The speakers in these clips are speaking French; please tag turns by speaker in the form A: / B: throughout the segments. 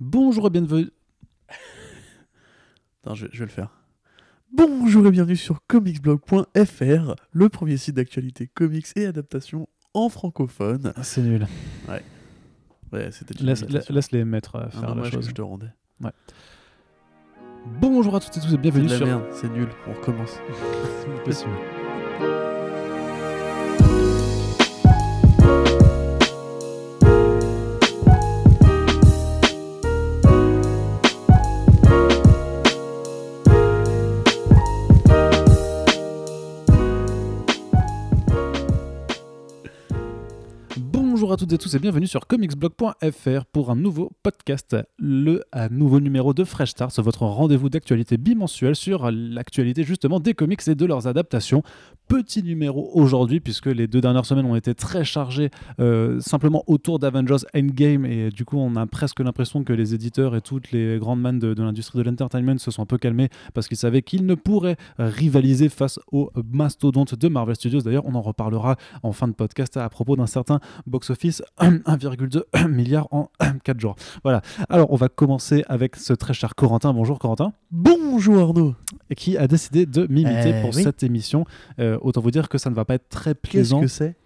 A: Bonjour et bienvenue.
B: Attends, je, je vais le faire. Bonjour et bienvenue sur comicsblog.fr, le premier site d'actualité comics et adaptation en francophone.
A: Ah, C'est nul.
B: Ouais, c'était une
A: Laisse, laisse les maîtres euh,
B: Un
A: faire la
B: que
A: chose.
B: je te rendais.
A: Bonjour à toutes et tous et
B: C'est
A: bienvenue sur.
B: c'est nul, on recommence.
A: Possible. Toutes et tous et bienvenue sur comicsblog.fr pour un nouveau podcast, le nouveau numéro de Fresh Start, votre rendez-vous d'actualité bimensuel sur l'actualité justement des comics et de leurs adaptations. Petit numéro aujourd'hui puisque les deux dernières semaines ont été très chargées euh, simplement autour d'Avengers Endgame et du coup on a presque l'impression que les éditeurs et toutes les grandes mannes de, l'industrie de l'entertainment se sont un peu calmés parce qu'ils savaient qu'ils ne pourraient rivaliser face aux mastodontes de Marvel Studios. D'ailleurs on en reparlera en fin de podcast à propos d'un certain box-office 1,2 milliard en 4 jours. Voilà. Alors, on va commencer avec ce très cher Corentin. Bonjour Corentin.
B: Bonjour Arnaud
A: Et qui a décidé de m'imiter
B: Euh,
A: pour
B: oui.
A: cette émission. Euh, autant vous dire que ça ne va pas être très
B: Qu'est-ce
A: plaisant.
B: que c'est?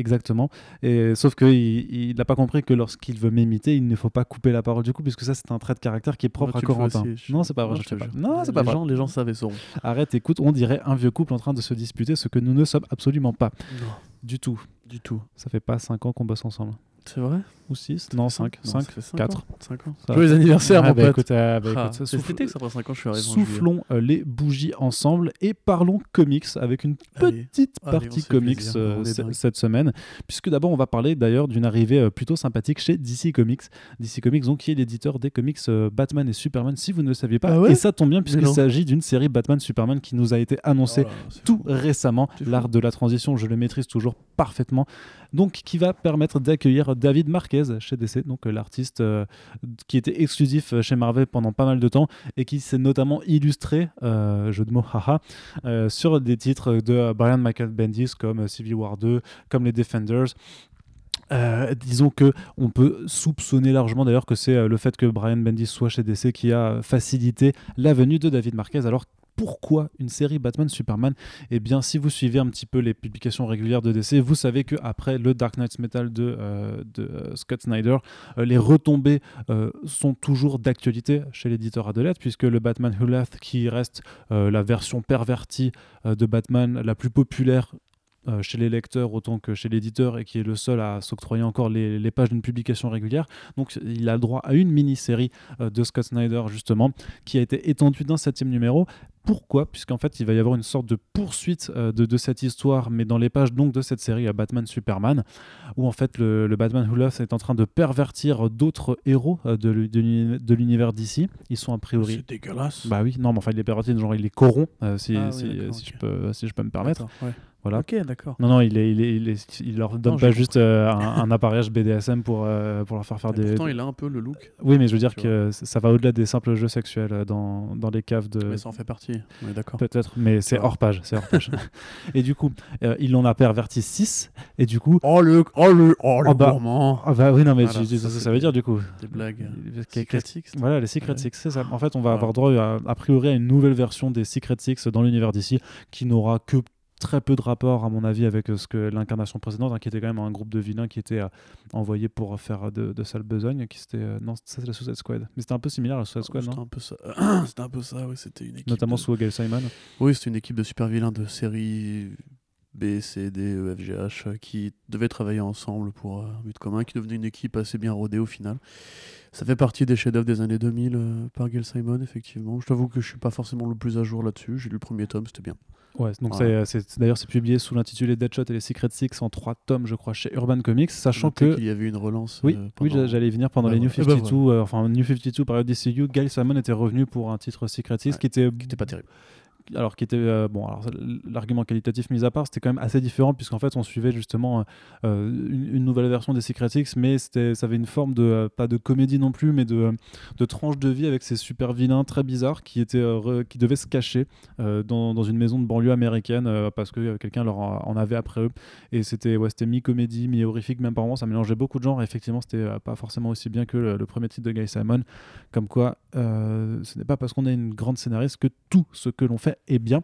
A: Exactement. Et, sauf qu'il n'a pas compris que lorsqu'il veut m'imiter, il ne faut pas couper la parole du coup, puisque ça, c'est un trait de caractère qui est propre
B: Moi,
A: à Corentin.
B: aussi, je-
A: Non, c'est pas vrai,
B: Non,
A: je pas. c'est
B: les
A: pas vrai.
B: gens, Les gens savent et sauront.
A: Arrête, écoute, on dirait un vieux couple en train de se disputer, ce que nous ne sommes absolument pas.
B: Non,
A: Du tout.
B: du tout.
A: Ça fait pas 5 ans qu'on bosse ensemble.
B: C'est vrai?
A: Ou 6 Non, 5. 5. 4.
B: 5 ans. Joyeux anniversaire,
A: Ah,
B: mon
A: bah,
B: pote.
A: écoute, euh, bah,
B: Ah,
A: écoute, souffle-
B: que ça fera 5 ans, je suis arrivé.
A: Soufflons euh, les bougies ensemble et parlons comics avec une petite
B: Allez,
A: partie comics euh, cette semaine. Puisque d'abord, on va parler d'ailleurs d'une arrivée euh, plutôt sympathique chez DC Comics. DC Comics, donc, qui est l'éditeur des comics Batman et Superman, si vous ne le saviez pas.
B: Ah ouais?
A: Et ça tombe bien, puisqu'il s'agit d'une série Batman-Superman qui nous a été annoncée
B: Oh là,
A: tout
B: fou.
A: récemment. L'art de la transition, je le maîtrise toujours parfaitement. Donc, qui va permettre d'accueillir David Marquez chez DC, donc euh, l'artiste euh, qui était exclusif euh, chez Marvel pendant pas mal de temps et qui s'est notamment illustré, jeu de mots, haha, sur des titres de Brian Michael Bendis comme Civil War 2, comme les Defenders. Disons que on peut soupçonner largement d'ailleurs que c'est le fait que Brian Bendis soit chez DC qui a facilité la venue de David Marquez. Alors pourquoi une série Batman Superman? Eh bien, si vous suivez un petit peu les publications régulières de DC, vous savez que après le Dark Knight Metal de, euh, euh, Scott Snyder, euh, les retombées sont toujours d'actualité chez l'éditeur Adelette, puisque le Batman Who Laughs, qui reste la version pervertie de Batman la plus populaire euh, chez les lecteurs autant que chez l'éditeur et qui est le seul à s'octroyer encore les, les pages d'une publication régulière. Donc il a le droit à une mini-série euh, de Scott Snyder justement qui a été étendue d'un septième numéro. Pourquoi? Puisqu'en fait il va y avoir une sorte de poursuite euh, de, de cette histoire mais dans les pages donc de cette série à Batman Superman où en fait le, le Batman Who Laughs est en train de pervertir d'autres héros de, l'u- de l'uni- de l'univers d'ici. Ils sont a priori...
B: C'est dégueulasse.
A: Bah oui, non, mais enfin, il les pervertit, genre il les corrompt, si,
B: Ah oui,
A: si, je peux, si je peux me permettre.
B: Ouais.
A: Voilà.
B: Ok, d'accord.
A: Non, non, il, est, il, est, il, est- il leur donne
B: Non,
A: pas juste euh, un, un appareillage BDSM pour, euh, pour leur faire faire
B: Et
A: des.
B: Pourtant, il a un peu le look.
A: Oui, mais je veux dire que ça va au-delà des simples jeux sexuels euh, dans, dans les caves de.
B: Mais ça en fait partie. On est d'accord.
A: Peut-être, mais c'est hors page. C'est hors page. et du coup, euh, il en a perverti 6. Et du coup.
B: Oh le, oh le, oh le
A: Oh bah.
B: gourmand.
A: Ah bah oui, non, mais
B: Voilà,
A: tu- tu-
B: ça,
A: ça, ça veut dire du coup.
B: Des blagues.
A: Qu'est-
B: classique.
A: Voilà, les Secret
B: Ouais.
A: Six, c'est ça. En fait, on va
B: Voilà.
A: avoir droit à, a priori à une nouvelle version des Secret Six dans l'univers d'ici qui n'aura que très peu de rapport, à mon avis, avec euh, ce que l'incarnation précédente, hein, qui était quand même un groupe de vilains qui était euh, envoyé pour faire de, de sales besognes, qui c'était... euh, non, ça c'est la Suicide Squad. Mais c'était un peu similaire à la Suicide Squad,
B: C'était
A: non
B: un peu ça. C'était un peu ça, oui. C'était une équipe.
A: Notamment
B: de-
A: sous Gail Simon.
B: Oui, c'était une équipe de super vilains de série B, C, D, E, F, G, H euh, qui devaient travailler ensemble pour euh, un but commun, qui devenait une équipe assez bien rodée au final. Ça fait partie des chefs-d'œuvre des années 2000 euh, par Gail Simon, effectivement. Je t'avoue que je suis pas forcément le plus à jour là-dessus. J'ai lu le premier tome, c'était bien.
A: Ouais, donc
B: Voilà.
A: c'est- d'ailleurs c'est publié sous l'intitulé Deadshot et les Secret Six en trois tomes, je crois, chez Urban Comics, sachant que
B: qu'il y avait une relance.
A: Oui,
B: euh, pendant-
A: j'a- j'allais venir pendant
B: Bah
A: les New
B: voilà. Eh
A: 52,
B: ben
A: euh, enfin New 52 période DCU, Gail Simon était revenu pour un titre Secret Six
B: Ouais,
A: qui était
B: qui était pas terrible.
A: Alors qui était euh, bon, alors l'argument qualitatif mis à part, c'était quand même assez différent puisqu'en fait on suivait justement euh, une, nouvelle version des Secret Six, mais c'était, ça avait une forme de pas de comédie non plus, mais de, de tranche de vie avec ces super vilains très bizarres qui étaient qui devaient se cacher dans, dans, une maison de banlieue américaine parce que quelqu'un leur en avait après eux et c'était ouais, c'était mi comédie, mi horrifique, même par moments ça mélangeait beaucoup de genres. Et effectivement, c'était pas forcément aussi bien que le, le, premier titre de Guy Simon, comme quoi ce n'est pas parce qu'on est une grande scénariste que tout ce que l'on fait est bien.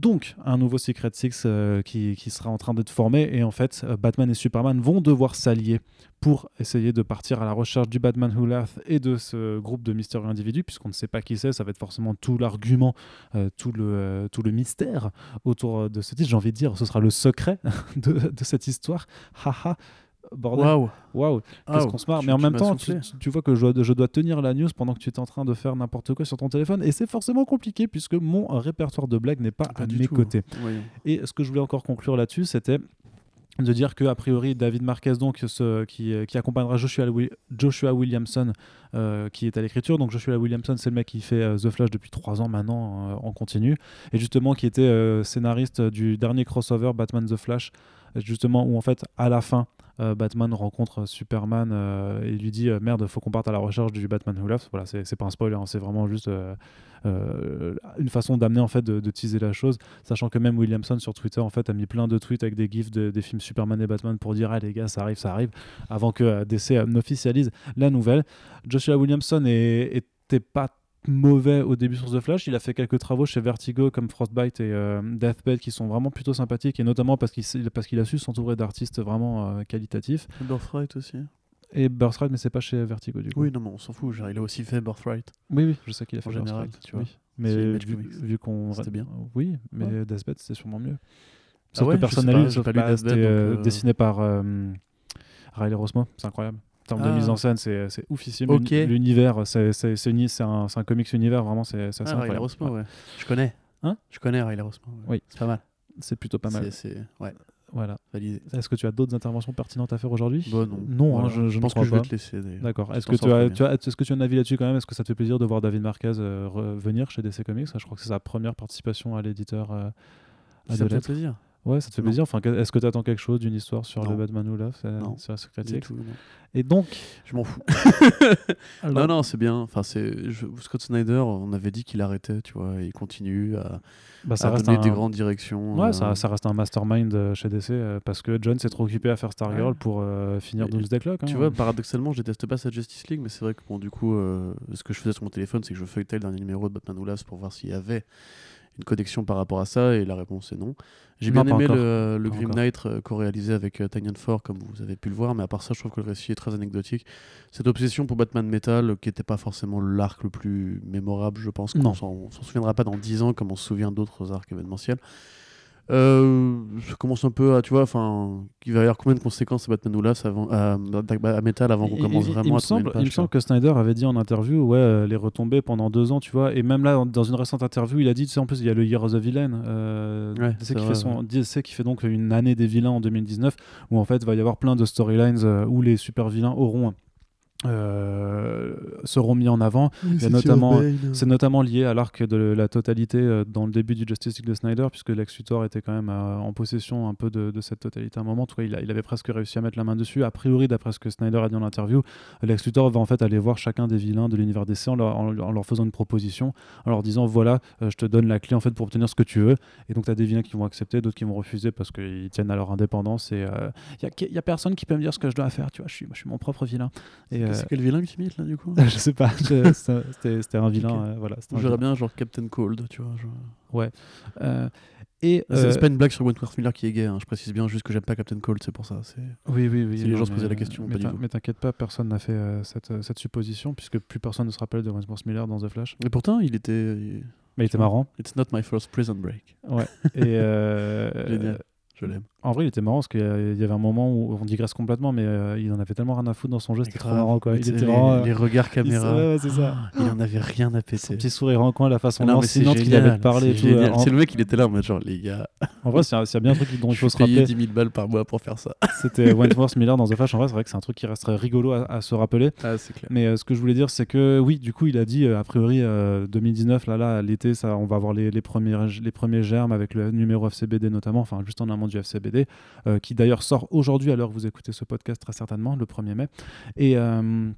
A: Donc, un nouveau Secret Six euh, qui, sera en train d'être formé. Et en fait, euh, Batman et Superman vont devoir s'allier pour essayer de partir à la recherche du Batman Who Laughs et de ce groupe de mystérieux individus, puisqu'on ne sait pas qui c'est. Ça va être forcément tout l'argument, euh, tout, le, tout le mystère autour de ce titre. J'ai envie de dire, ce sera le secret de, de cette histoire. Haha bordel.
B: Waouh.
A: Waouh. Qu'est-ce qu'on se marre. Mais en même temps, tu, vois que je, je, dois tenir la news pendant que tu es en train de faire n'importe quoi sur ton téléphone. Et c'est forcément compliqué puisque mon répertoire de blagues n'est pas, à mes côtés. Et ce que je voulais encore conclure là-dessus, c'était de dire que a priori David Marquez donc ce, qui, qui, accompagnera Joshua, Joshua Williamson euh, qui est à l'écriture donc Joshua Williamson c'est le mec qui fait euh, The Flash depuis trois ans maintenant euh, en continu et justement qui était scénariste du dernier crossover Batman The Flash justement où en fait à la fin euh, Batman rencontre Superman euh, et lui dit euh, merde, faut qu'on parte à la recherche du Batman Who Laughs. Voilà, c'est pas un spoiler, hein, c'est vraiment juste une façon d'amener en fait de, teaser la chose, sachant que même Williamson sur Twitter en fait a mis plein de tweets avec des gifs des films Superman et Batman pour dire ah les gars ça arrive, ça arrive, avant que DC n'officialise la nouvelle. Joshua Williamson était pas mauvais au début sur The Flash. Il a fait quelques travaux chez Vertigo comme Frostbite et euh, Deathbed qui sont vraiment plutôt sympathiques et notamment parce qu'il parce qu'il a su s'entourer d'artistes vraiment euh, qualitatifs.
B: Birthright aussi.
A: Et Birthright, mais c'est pas chez Vertigo du coup.
B: Oui, non, mais on s'en fout. il a aussi fait Birthright.
A: Oui, oui, je sais qu'il a fait
B: en général, tu vois.
A: Mais vu, qu'on.
B: C'était bien.
A: Oui, mais Deathbed, c'était sûrement mieux. Ah sauf que personne n'a lu, sauf pas, c'était euh, dessiné par Riley Rosmo. C'est incroyable termes de ah. mise en scène, c'est, c'est oufissime. L'univers, c'est, c'est, c'est, un, c'est un comics univers, vraiment, c'est, c'est
B: ah, Riley Rosmo, ouais. Je connais.
A: Hein?
B: Je connais Riley Rosmo.
A: Oui.
B: C'est pas mal.
A: C'est plutôt pas mal.
B: C'est, ouais.
A: Voilà. Est-ce que tu as d'autres interventions pertinentes à faire aujourd'hui?
B: Bah, Non.
A: Non, hein, je, je,
B: pense
A: que
B: je vais te laisser.
A: D'accord. Est-ce que, tu as, tu as, est-ce que tu as un avis là-dessus quand même? Est-ce que ça te fait plaisir de voir David Marquez euh, revenir chez DC Comics? Je crois que c'est sa première participation à l'éditeur. Euh,
B: ça me fait plaisir.
A: Ouais, ça te fait plaisir. Enfin, est-ce que tu attends quelque chose d'une histoire sur le Batman ou là sur la Secret Et donc,
B: je m'en fous. non, non, c'est bien. Enfin, c'est Scott Snyder. On avait dit qu'il arrêtait, tu vois. il continue à, bah, ça reste donner des grandes directions.
A: Ouais, ça, euh. ça, reste un mastermind euh, chez DC euh, parce que John s'est trop occupé à faire Stargirl pour finir Doomsday Clock. Hein.
B: Tu vois, paradoxalement, je déteste pas sa Justice League, mais c'est vrai que bon, du coup, ce que je faisais sur mon téléphone, c'est que je feuilletais le dernier numéro de Batman Oulas pour voir s'il y avait une connexion par rapport à ça Et la réponse est non. J'ai bien aimé le, le Grim Knight euh, co-réalisé avec euh, Tanyan Ford, comme vous avez pu le voir, mais à part ça, je trouve que le récit est très anecdotique. Cette obsession pour Batman Metal, qui n'était pas forcément l'arc le plus mémorable, je pense qu'on s'en souviendra pas dans 10 ans comme on se souvient d'autres arcs événementiels. Euh, ça commence un peu à, tu vois, enfin, il va y avoir combien de conséquences à Batman Oulas avant, à, à, Metal avant qu'on commence vraiment il
A: me
B: à
A: semble, Il me semble que Snyder avait dit en interview, ouais, euh, les retombées pendant deux ans, tu vois, et même là, dans une récente interview, il a dit, tu sais, en plus, il y a le Year of the Villain, euh, ouais, qui, fait son, qui fait donc une année des vilains en 2019, où en fait, il va y avoir plein de storylines euh, où les super vilains auront euh, seront mis en avant. c'est notamment, c'est notamment lié à l'arc de la totalité euh, dans le début du Justice League de Snyder, puisque Lex Luthor était quand même euh, en possession un peu de, cette totalité à un moment. En tout cas, il, il, avait presque réussi à mettre la main dessus. A priori, d'après ce que Snyder a dit en interview, Lex Luthor va en fait aller voir chacun des vilains de l'univers DC en leur, en, leur, faisant une proposition, en leur disant voilà, je te donne la clé en fait pour obtenir ce que tu veux. Et donc, tu as des vilains qui vont accepter, d'autres qui vont refuser parce qu'ils tiennent à leur indépendance. Et il n'y a, a, personne qui peut me dire ce que je dois faire. Tu vois, je suis, je suis mon propre vilain.
B: Et, c'est quel vilain que tu là du coup
A: Je sais pas, c'était un vilain. Euh, voilà,
B: J'aurais bien genre Captain Cold, tu vois.
A: Ouais. Euh, et
B: c'est euh, pas une blague sur Wentworth Miller qui est gay, hein. je précise bien juste que j'aime pas Captain Cold, c'est pour ça.
A: Oui, oui, oui.
B: Si les gens se posaient la question.
A: Mais t'inquiète pas, personne n'a fait cette, cette, supposition, puisque plus personne ne se rappelle de Wentworth Miller dans The Flash.
B: Et pourtant, il était.
A: Mais il était marrant.
B: It's not my first prison break.
A: Ouais. Et
B: Génial, je l'aime.
A: En vrai, il était marrant parce qu'il y il avait un moment où on digresse complètement, mais euh, il en avait tellement rien à foutre dans son jeu, c'était trop marrant quoi. Il était
B: les,
A: euh,
B: les regards
A: il-
B: caméra.
A: ouais, ouais, c'est ça.
B: Il en avait rien à
A: Son
B: péter.
A: petit sourire en coin, la façon
B: Ah c'est
A: lancinante qu'il avait de parler
B: c'est
A: euh, En,
B: C'est le mec, il était là en mode genre, les gars,
A: en vrai, s'il y, a- s'il y a bien un truc dont il faut se
B: payé
A: rappeler,
B: 10 000 balles par mois pour faire ça.
A: c'était Wentworth Miller dans The Flash. En vrai, c'est vrai que c'est un truc qui resterait rigolo à, à se rappeler.
B: Ah, c'est clair.
A: Mais euh, ce que je voulais dire, c'est que oui, du coup, il a dit, euh, a priori, euh, 2019, là, là, l'été, ça, on va avoir les, les, premiers, les premiers germes avec le numéro FCBD notamment, enfin, juste en amont du FCBD, euh, qui d'ailleurs sort aujourd'hui à l'heure où vous écoutez ce podcast, très certainement, le 1er mai. Et. euh,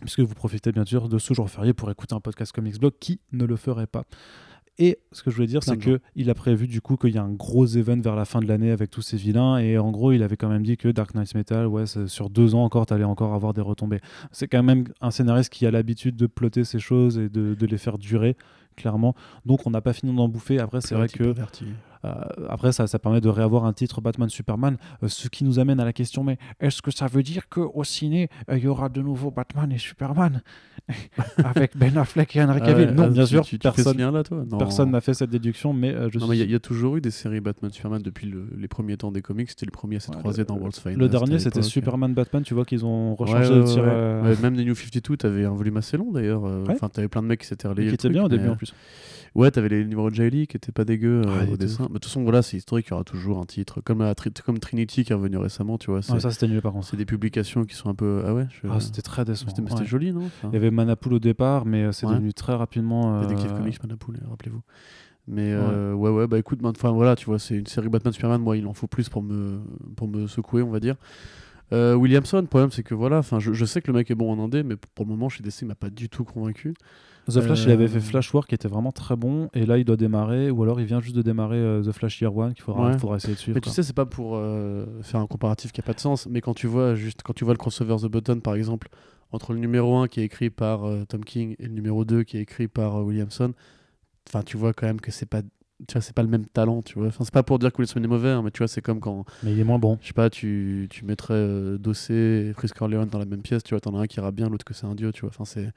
A: puisque vous profitez bien sûr de ce jour férié pour écouter un podcast Comics Blog, qui ne le ferait pas et ce que je voulais dire, c'est qu'il a prévu du coup qu'il y a un gros event vers la fin de l'année avec tous ces vilains. Et en gros, il avait quand même dit que Dark Knight Metal, ouais, sur deux ans encore, t'allais encore avoir des retombées. C'est quand même un scénariste qui a l'habitude de plotter ces choses et de, de les faire durer, clairement. Donc on n'a pas fini d'en bouffer. Après, c'est vrai que après, ça, ça permet de réavoir un titre Batman-Superman, euh, ce qui nous amène à la question, mais est-ce que ça veut dire qu'au ciné, euh, il y aura de nouveau Batman et Superman avec Ben Affleck et Henry Cavill? Non, bien sûr,
B: Ah Tu, tu fais ce
A: personne n'a fait cette déduction, mais euh, je suis...
B: il y a- il y, a toujours eu des séries Batman-Superman depuis le- les premiers temps des comics. C'était le premier à s'être
A: Ouais,
B: croisé
A: le-
B: dans World's Finest.
A: Le dernier, c'était. Superman-Batman, tu vois qu'ils ont rechangé
B: ouais,
A: tir. euh,
B: même les New 52, t'avais un volume assez long d'ailleurs. euh. Enfin, t'avais plein de mecs qui s'étaient relayés.
A: qui était bien au début
B: euh,
A: en plus.
B: Ouais, t'avais les numéros de Jaili qui étaient pas dégueux euh,
A: Ouais,
B: au dessin. Mais de toute façon, voilà, c'est historique, il y aura toujours un titre. Comme, la Tri- comme Trinity qui est revenu récemment, tu vois.
A: Ouais, ça, c'était nul par contre.
B: c'est des publications qui sont un peu. Ah ouais je-
A: Ah, c'était très décevant.
B: C'était
A: ouais.
B: joli, non Enfin,
A: Il y avait Manapool au départ, mais euh, c'est
B: Ouais.
A: devenu très rapidement. euh,
B: Détective Comics, Manapool, euh, rappelez-vous. Mais euh, ouais. ouais, bah écoute, ben, enfin voilà, tu vois, c'est une série Batman Superman. Moi, il en faut plus pour me, pour me secouer, on va dire. Euh, Williamson, le problème, c'est que voilà, enfin, je, je sais que le mec est bon en indé, mais pour le moment, chez DC, il m'a pas du tout convaincu.
A: The Flash, il avait fait
B: Euh,
A: Flash War qui était vraiment très bon, et là, il doit démarrer, ou alors il vient juste de démarrer euh, The Flash Year One qu'il faudra,
B: Ouais.
A: faudra essayer de suivre.
B: Mais tu
A: quoi.
B: sais, c'est pas pour euh, faire un comparatif qui a pas de sens, mais quand tu vois juste quand tu vois le crossover The Button par exemple entre le numéro 1 qui est écrit par Tom King et le numéro 2 qui est écrit par Williamson, enfin tu vois quand même que c'est pas tu vois, c'est pas le même talent, tu vois. Enfin, c'est pas pour dire que Wilson est mauvais, hein, mais tu vois, c'est comme quand,
A: Mais il est moins bon.
B: je sais pas, tu, tu mettrais euh, Dossé et Chris Corleone dans la même pièce, tu vois, t'en as un qui ira bien, l'autre que c'est un dieu, tu vois. Enfin, c'est.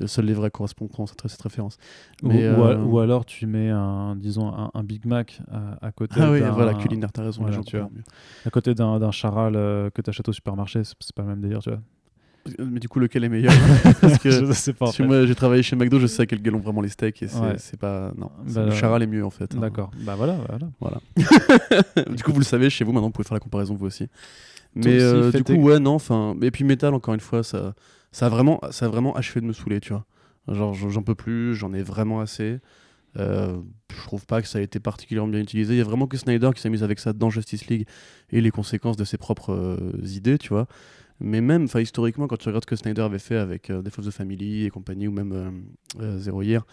B: Euh, Seuls les vrais correspondent à cette, référence.
A: Ou,
B: Mais,
A: ou a-
B: euh,
A: ou alors tu mets un, disons, un, un Big Mac à, à côté
B: Ah oui, voilà, culinaire, t'as raison,
A: Voilà,
B: les gens
A: tu vois. à côté d'un charal euh, que t'achètes au supermarché, c'est pas le même délire, tu vois.
B: mieux. Mais du coup, lequel est meilleur? Parce que
A: je sais pas. fait.
B: moi j'ai travaillé chez McDo, je sais à quel galon vraiment les steaks et c'est
A: Ouais.
B: pas. Non,
A: Bah,
B: le charal est mieux en fait. hein.
A: D'accord. Bah voilà, voilà.
B: du coup, vous le savez, chez vous maintenant, vous pouvez faire la comparaison vous aussi. Mais
A: aussi,
B: euh, du coup, ouais, non, enfin. Et puis Metal, encore une fois, ça, ça, a vraiment, ça vraiment achevé de me saouler, tu vois. Genre, j'en peux plus, j'en ai vraiment assez. Euh, je trouve pas que ça a été particulièrement bien utilisé. Il y a vraiment que Snyder qui s'amuse avec ça dans Justice League et les conséquences de ses propres euh, idées, tu vois. Mais même, historiquement, quand tu regardes ce que Snyder avait fait avec euh, Death of the Family et compagnie, ou même euh, euh, Zero Year,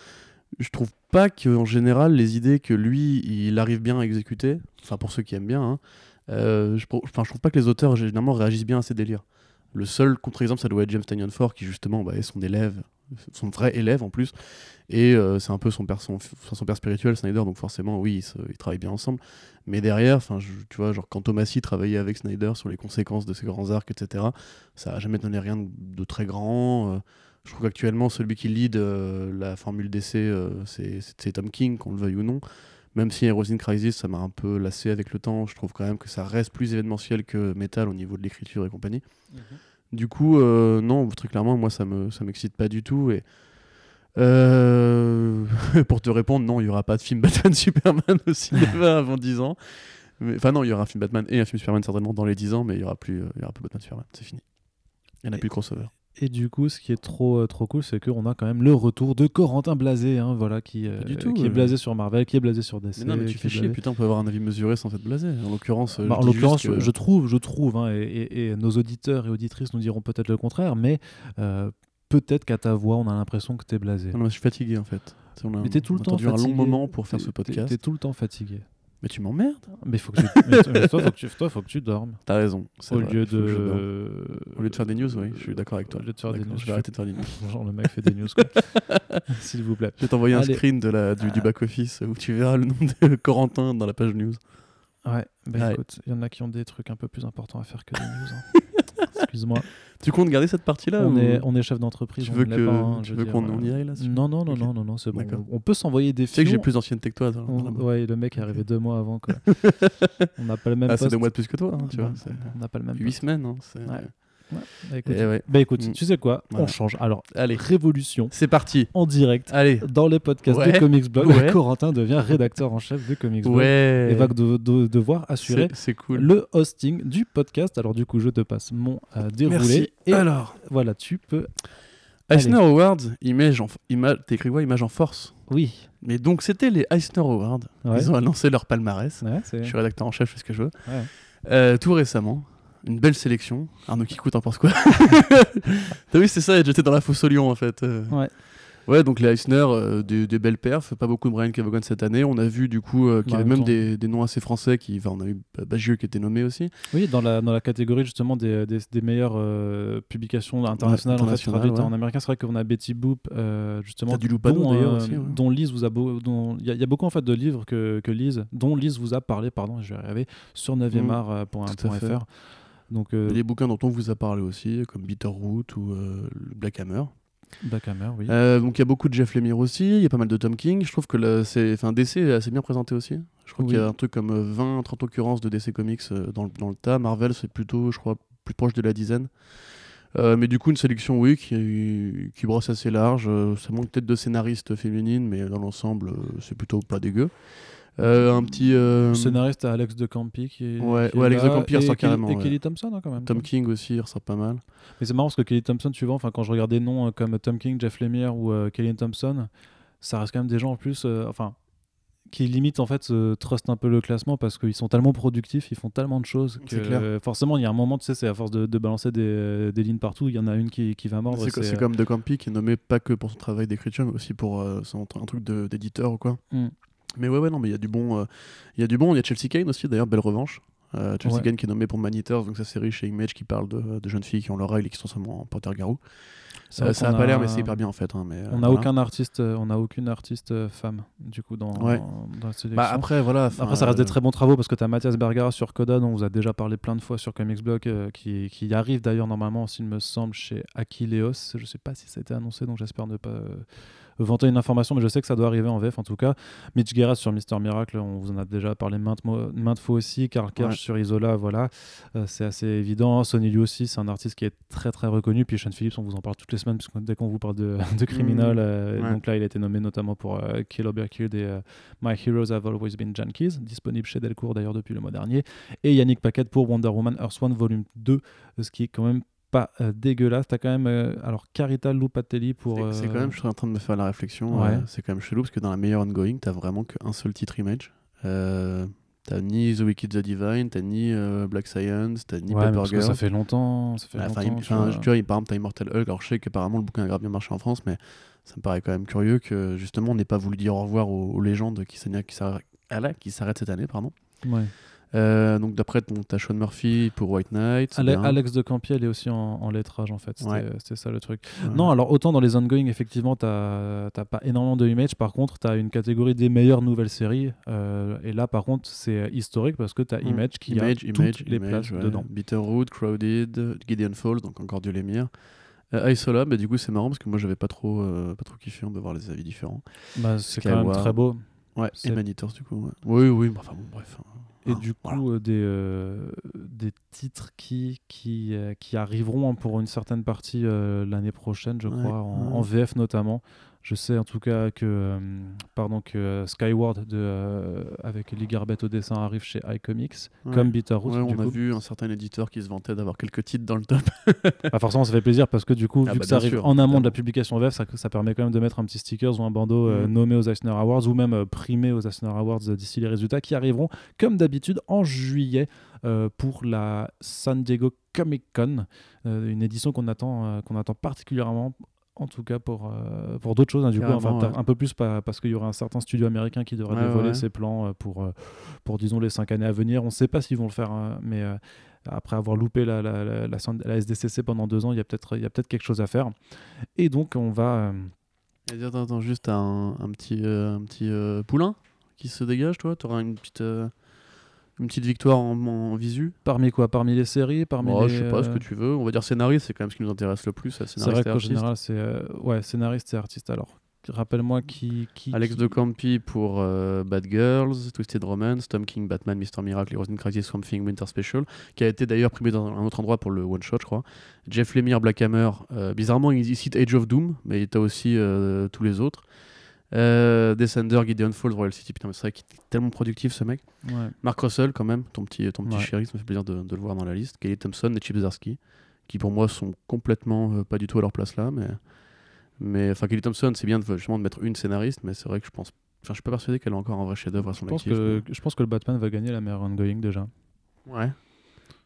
B: je trouve pas qu'en général, les idées que lui, il arrive bien à exécuter, enfin, pour ceux qui aiment bien, hein, je, je trouve pas que les auteurs, généralement, réagissent bien à ces délires. Le seul contre-exemple, ça doit être James Tanyan Ford, qui justement bah, est son élève, son vrai élève en plus, et euh, c'est un peu son père, son, son père spirituel, Snyder, donc forcément, oui, ils, travaillent bien ensemble. Mais derrière, enfin, tu vois, genre quand Thomasy travaillait avec Snyder sur les conséquences de ses grands arcs, etc., ça a jamais donné rien de, très grand. euh, je trouve qu'actuellement, celui qui lead euh, la formule d'essai, c'est Tom King, qu'on le veuille ou non. Même si Heroes in Crisis, ça m'a un peu lassé avec le temps, je trouve quand même que ça reste plus événementiel que Metal au niveau de l'écriture et compagnie. Du coup, euh, non, très clairement, moi, ça me, ça m'excite pas du tout. Et euh, pour te répondre, non, il y aura pas de film Batman Superman au cinéma avant 10 ans. Mais- Enfin, non, il y aura un film Batman et un film Superman certainement dans les 10 ans, mais il y aura plus, euh, il y aura plus Batman Superman, c'est fini. Il n'y en a
A: Et-
B: plus de crossover.
A: Et du coup, ce qui est trop, euh, trop cool, c'est qu'on a quand même le retour de Corentin Blasé, hein, voilà, qui, euh,
B: du tout,
A: qui est
B: euh.
A: blasé sur Marvel, qui est blasé sur DC.
B: Mais non, mais tu fais chier,
A: blasé-
B: putain, on peut avoir un avis mesuré sans être blasé. En l'occurrence,
A: Bah,
B: je
A: en l'occurrence,
B: que-
A: je trouve, je trouve, hein, et, et- et nos auditeurs et auditrices nous diront peut-être le contraire, mais euh, peut-être qu'à ta voix, on a l'impression que tu es blasé.
B: Non, mais je suis fatigué en fait. On a,
A: Mais t'es tout le temps
B: attendu un long
A: fatigué.
B: moment pour faire
A: T'es-
B: ce
A: t'es-
B: podcast.
A: T'es tout le temps fatigué.
B: Mais tu m'emmerdes.
A: Mais, faut que tu... mais toi, faut que tu... toi, faut que tu dormes.
B: T'as raison.
A: Au
B: vrai,
A: lieu de.
B: Au lieu de faire des news, oui, je suis d'accord avec toi.
A: Au lieu de faire des news,
B: Je vais arrêter de faire des news.
A: Genre, le mec fait des news, quoi. S'il vous plaît.
B: Je vais t'envoyer un screen de la, du, du back-office où tu verras le nom de Corentin dans la page news.
A: Ouais, bah écoute, il y en a qui ont des trucs un peu plus importants à faire que des news. hein. Excuse-moi.
B: Tu comptes garder cette partie-là
A: on,
B: ou-
A: est, on est chef d'entreprise.
B: Tu veux
A: hein,
B: qu'on on y
A: euh,
B: aille là-dessus
A: Non, non, non, non, non, non, c'est bon. On, peut s'envoyer des
B: Tu sais que j'ai plus d'ancienneté que toi.
A: On- ouais, le mec est arrivé deux mois avant. Quoi. on n'a pas le même
B: Ah, c'est deux mois de plus que toi, hein, tu vois.
A: On n'a pas le même
B: Huit semaines. hein,
A: Ouais. Bah écoute,
B: Eh ouais.
A: bah, écoute,
B: Mm.
A: tu sais quoi On change. Alors,
B: Allez,
A: révolution
B: c'est parti.
A: en direct
B: Allez.
A: dans les podcasts
B: Ouais.
A: de Comics Blog.
B: Ouais.
A: Corentin devient rédacteur en chef de Comics Blog
B: Ouais.
A: et va de- de- devoir assurer
B: C'est cool.
A: le hosting du podcast. Alors du coup, je te passe mon euh, déroulé
B: Merci.
A: et
B: Alors,
A: voilà, tu peux.
B: Eisner Awards, image en, ima- t'écris quoi Image en force?
A: Oui.
B: Mais donc, c'était les Eisner Awards. Ils ont annoncé leur palmarès. Je suis rédacteur en chef, je fais ce que je veux. Euh, tout récemment, une belle sélection. Arnaud qui coûte, t'en penses quoi T'as vu, c'est ça, j'étais dans la fosse au lion en fait. Euh,
A: Ouais.
B: Ouais, donc les Eisner, euh, des, des belles perfs, pas beaucoup de Brian Kevogan cette année. On a vu du coup euh, qu'il y
A: Bah, en
B: avait
A: même
B: même des, des noms assez français. Qui, enfin, on a eu Bagieux qui était nommé aussi.
A: Oui, dans la, dans la catégorie justement des, des, meilleures euh, publications internationales, en fait,
B: internationales,
A: traduites
B: ouais.
A: en américain. C'est vrai qu'on a Betty Boop, justement,
B: du Lupano,
A: dont,
B: aussi, ouais.
A: dont Lise vous a beau- dont il y, a- il y a beaucoup en fait de livres que, que Lise, dont Lise vous a parlé, pardon, je vais y arriver, sur 9e
B: Mm.
A: art euh. Donc, euh,
B: des bouquins dont on vous a parlé aussi, comme Bitterroot ou euh, Black Hammer.
A: Black Hammer, oui.
B: Euh, donc il y a beaucoup de Jeff Lemire aussi, il y a pas mal de Tom King. Je trouve que c'est, enfin, DC est assez bien présenté aussi. Je crois
A: Oui.
B: qu'il y a un truc comme 20-30 occurrences de DC Comics euh, dans, le, dans le tas. Marvel, c'est plutôt, je crois, plus proche de la dizaine. Euh, mais du coup, une sélection, oui, qui, qui brosse assez large. Euh, ça manque peut-être de scénaristes féminines, mais dans l'ensemble, euh, c'est plutôt pas dégueu. Euh, un petit. euh,
A: Scénariste à Alex de Campi qui est.
B: Ouais,
A: qui
B: ouais,
A: est
B: Alex
A: là,
B: de Campi ressort carrément,
A: Et
B: ouais.
A: Kelly Thompson, hein, quand même.
B: Tom King aussi, il ressort pas mal.
A: Mais c'est marrant parce que Kelly Thompson, tu vois, enfin, quand je regarde des noms euh, comme Tom King, Jeff Lemire ou euh, Kelly Thompson, ça reste quand même des gens en plus, euh, enfin, qui limite en fait se trustent un peu le classement parce qu'ils sont tellement productifs, ils font tellement de choses que
B: clair.
A: euh, forcément il y a un moment, tu sais, c'est à force de, de balancer des, des lignes partout, il y en a une qui, qui va mordre.
B: C'est, co-
A: c'est,
B: c'est
A: euh,
B: comme De Campi qui est nommé pas que pour son travail d'écriture, mais aussi pour euh, son, un truc d'éditeur ou quoi.
A: Mm.
B: Mais ouais, ouais, non, mais il y a du bon. euh, Il y a du bon. Il y a Chelsea Kane aussi, d'ailleurs, belle revanche. Euh, Chelsea
A: Ouais.
B: Kane qui est nommé pour Man Eaters, donc sa série chez Image qui parle de, de jeunes filles qui ont leur règle et qui sont seulement en
A: vrai
B: Euh, ça a
A: qu'on
B: pas l'air, mais c'est hyper bien en fait. hein, mais, euh,
A: On n'a
B: voilà.
A: aucun artiste, on n'a aucune artiste femme du coup dans,
B: Ouais.
A: dans la sélection.
B: Bah, après, voilà.
A: Après, ça reste des très bons travaux parce que tu as Mathias Bergara sur Coda, dont on vous a déjà parlé plein de fois sur Comics euh, qui, qui arrive d'ailleurs normalement, s'il me semble, chez Aquileos. Je sais pas si ça a été annoncé, donc j'espère ne pas vanter une information, mais je sais que ça doit arriver en VF en tout cas. Mitch Gerrard sur Mister Miracle, on vous en a déjà parlé maintes, fois aussi. Karl Kersch
B: Ouais.
A: sur Isola, voilà, Euh, c'est assez évident. Sonny Liu aussi, c'est un artiste qui est très très reconnu. Puis Sean Phillips, on vous en parle toutes les semaines, parce que dès qu'on vous parle de, de Criminal, euh,
B: Mmh. Ouais.
A: donc là il a été nommé notamment pour euh, Kill or Be Killed et euh, My Heroes Have Always Been Junkies, disponible chez Delcourt d'ailleurs depuis le mois dernier, et Yannick Paquette pour Wonder Woman Earth One Volume 2, euh, ce qui est quand même pas euh, dégueulasse. T'as quand même euh, alors Carita Lupatelli pour.
B: C'est,
A: euh,
B: quand même, je suis en train de me faire la réflexion.
A: Ouais.
B: c'est quand même chelou parce que dans la meilleure ongoing, t'as vraiment qu'un seul titre Image. T'as ni The Wicked the Divine, t'as ni euh, Black Science, t'as ni
A: ouais, mais
B: Paper
A: parce que
B: Girl.
A: ça fait longtemps. Ça fait
B: Ah, Enfin,
A: longtemps, tu vois.
B: tu vois, il- par exemple, t'as Immortal Hulk. Alors, je sais qu'apparemment, le bouquin a grave bien marché en France, mais ça me paraît quand même curieux que justement, on n'ait pas voulu dire au revoir aux, aux légendes qui s'arrêtent qui s'arrêtent cette année. pardon.
A: Ouais.
B: Euh, donc, d'après, t'as Sean Murphy pour White Knight. c'est
A: Ale-
B: bien.
A: Alex de Campier, elle est aussi en, en lettrage en fait. C'était
B: Ouais.
A: ça le truc.
B: Ouais.
A: Non, alors autant dans les ongoing, effectivement, t'as pas énormément de images. Par contre, t'as une catégorie des meilleures nouvelles séries. euh, et là, par contre, c'est historique parce que t'as
B: Mm.
A: Image qui
B: Image,
A: a toutes
B: Image,
A: les
B: Image,
A: places
B: ouais.
A: dedans.
B: Bitterroot, Crowded, Gideon Falls, donc encore du Lemire. Euh, Isola, bah, du coup, c'est marrant parce que moi, j'avais pas trop, euh, pas trop kiffé. On peut voir les avis différents.
A: Bah, c'est quand même très beau.
B: Ouais, et Manitors, du coup. ouais. Oui, oui, enfin bon, bref. hein.
A: Et
B: Hein,
A: du coup, euh, des, euh, des titres qui, qui, euh, qui arriveront hein, pour une certaine partie euh, l'année prochaine, je
B: Ouais,
A: crois, en,
B: ouais.
A: en VF notamment. Je sais en tout cas que, euh, pardon, que euh, Skyward de, euh, avec Lee Garbett au dessin arrive chez iComics,
B: Ouais.
A: comme Bitterroot.
B: Ouais, on a vu un certain éditeur qui se vantait d'avoir quelques titres dans le top.
A: Bah, forcément, ça fait plaisir parce que du coup,
B: Ah
A: vu
B: bah,
A: que ça arrive
B: sûr,
A: en amont de la publication VF, ça, ça permet quand même de mettre un petit stickers ou un bandeau euh,
B: Mhm.
A: nommé aux Eisner Awards ou même primé aux Eisner Awards d'ici les résultats qui arriveront comme d'habitude en juillet pour la San Diego Comic Con, une édition qu'on attend, qu'on attend particulièrement. En tout cas pour, euh, pour d'autres choses, hein, du coup, enfin,
B: ouais.
A: un peu plus pa- parce qu'il y aura un certain studio américain qui devrait
B: Ouais,
A: dévoiler
B: ouais.
A: ses plans euh, pour, euh, pour, disons, les cinq années à venir. On ne sait pas s'ils vont le faire, hein, mais euh, après avoir loupé la, la, la, la SDCC pendant deux ans, il y a peut-être peut-être quelque chose à faire. Et donc, on va. euh,
B: attends, attends, juste un, un petit, un petit poulain qui se dégage, toi? T'auras une petite. Une petite victoire en, en visu
A: Parmi quoi? Parmi les séries? Parmi
B: Oh,
A: les,
B: Je sais pas ce
A: euh,
B: que tu veux. On va dire scénariste, c'est quand même ce qui nous intéresse le plus.
A: C'est vrai qu'en général, c'est. euh, ouais, scénariste et artiste. Alors, rappelle-moi qui. qui
B: Alex
A: qui-
B: de Campi pour euh, Bad Girls, Twisted Romance, Tom King, Batman, Mr. Miracle, Heroes in Crisis, Swamp Thing, Winter Special, qui a été d'ailleurs primé dans un autre endroit pour le one shot, je crois. Jeff Lemire, Black Hammer. euh, bizarrement, il il cite Age of Doom, mais il a aussi euh, tous les autres. Euh, Descender, Gideon Falls, Royal City. Putain, mais c'est vrai qu'il est tellement productif ce mec.
A: Ouais.
B: Mark Russell, quand même, ton petit, ton petit
A: Ouais.
B: chéri, ça me fait plaisir de, de le voir dans la liste. Kelly Thompson et Chip Zdarsky, qui pour moi sont complètement euh, pas du tout à leur place là. Mais, mais enfin, Kelly Thompson, c'est bien de, justement de mettre une scénariste, mais c'est vrai que je pense. Enfin, je suis pas persuadé qu'elle a encore un vrai chef-d'œuvre à
A: Je
B: son
A: pense,
B: actif.
A: que, je pense que le Batman va gagner la meilleure ongoing déjà.
B: Ouais.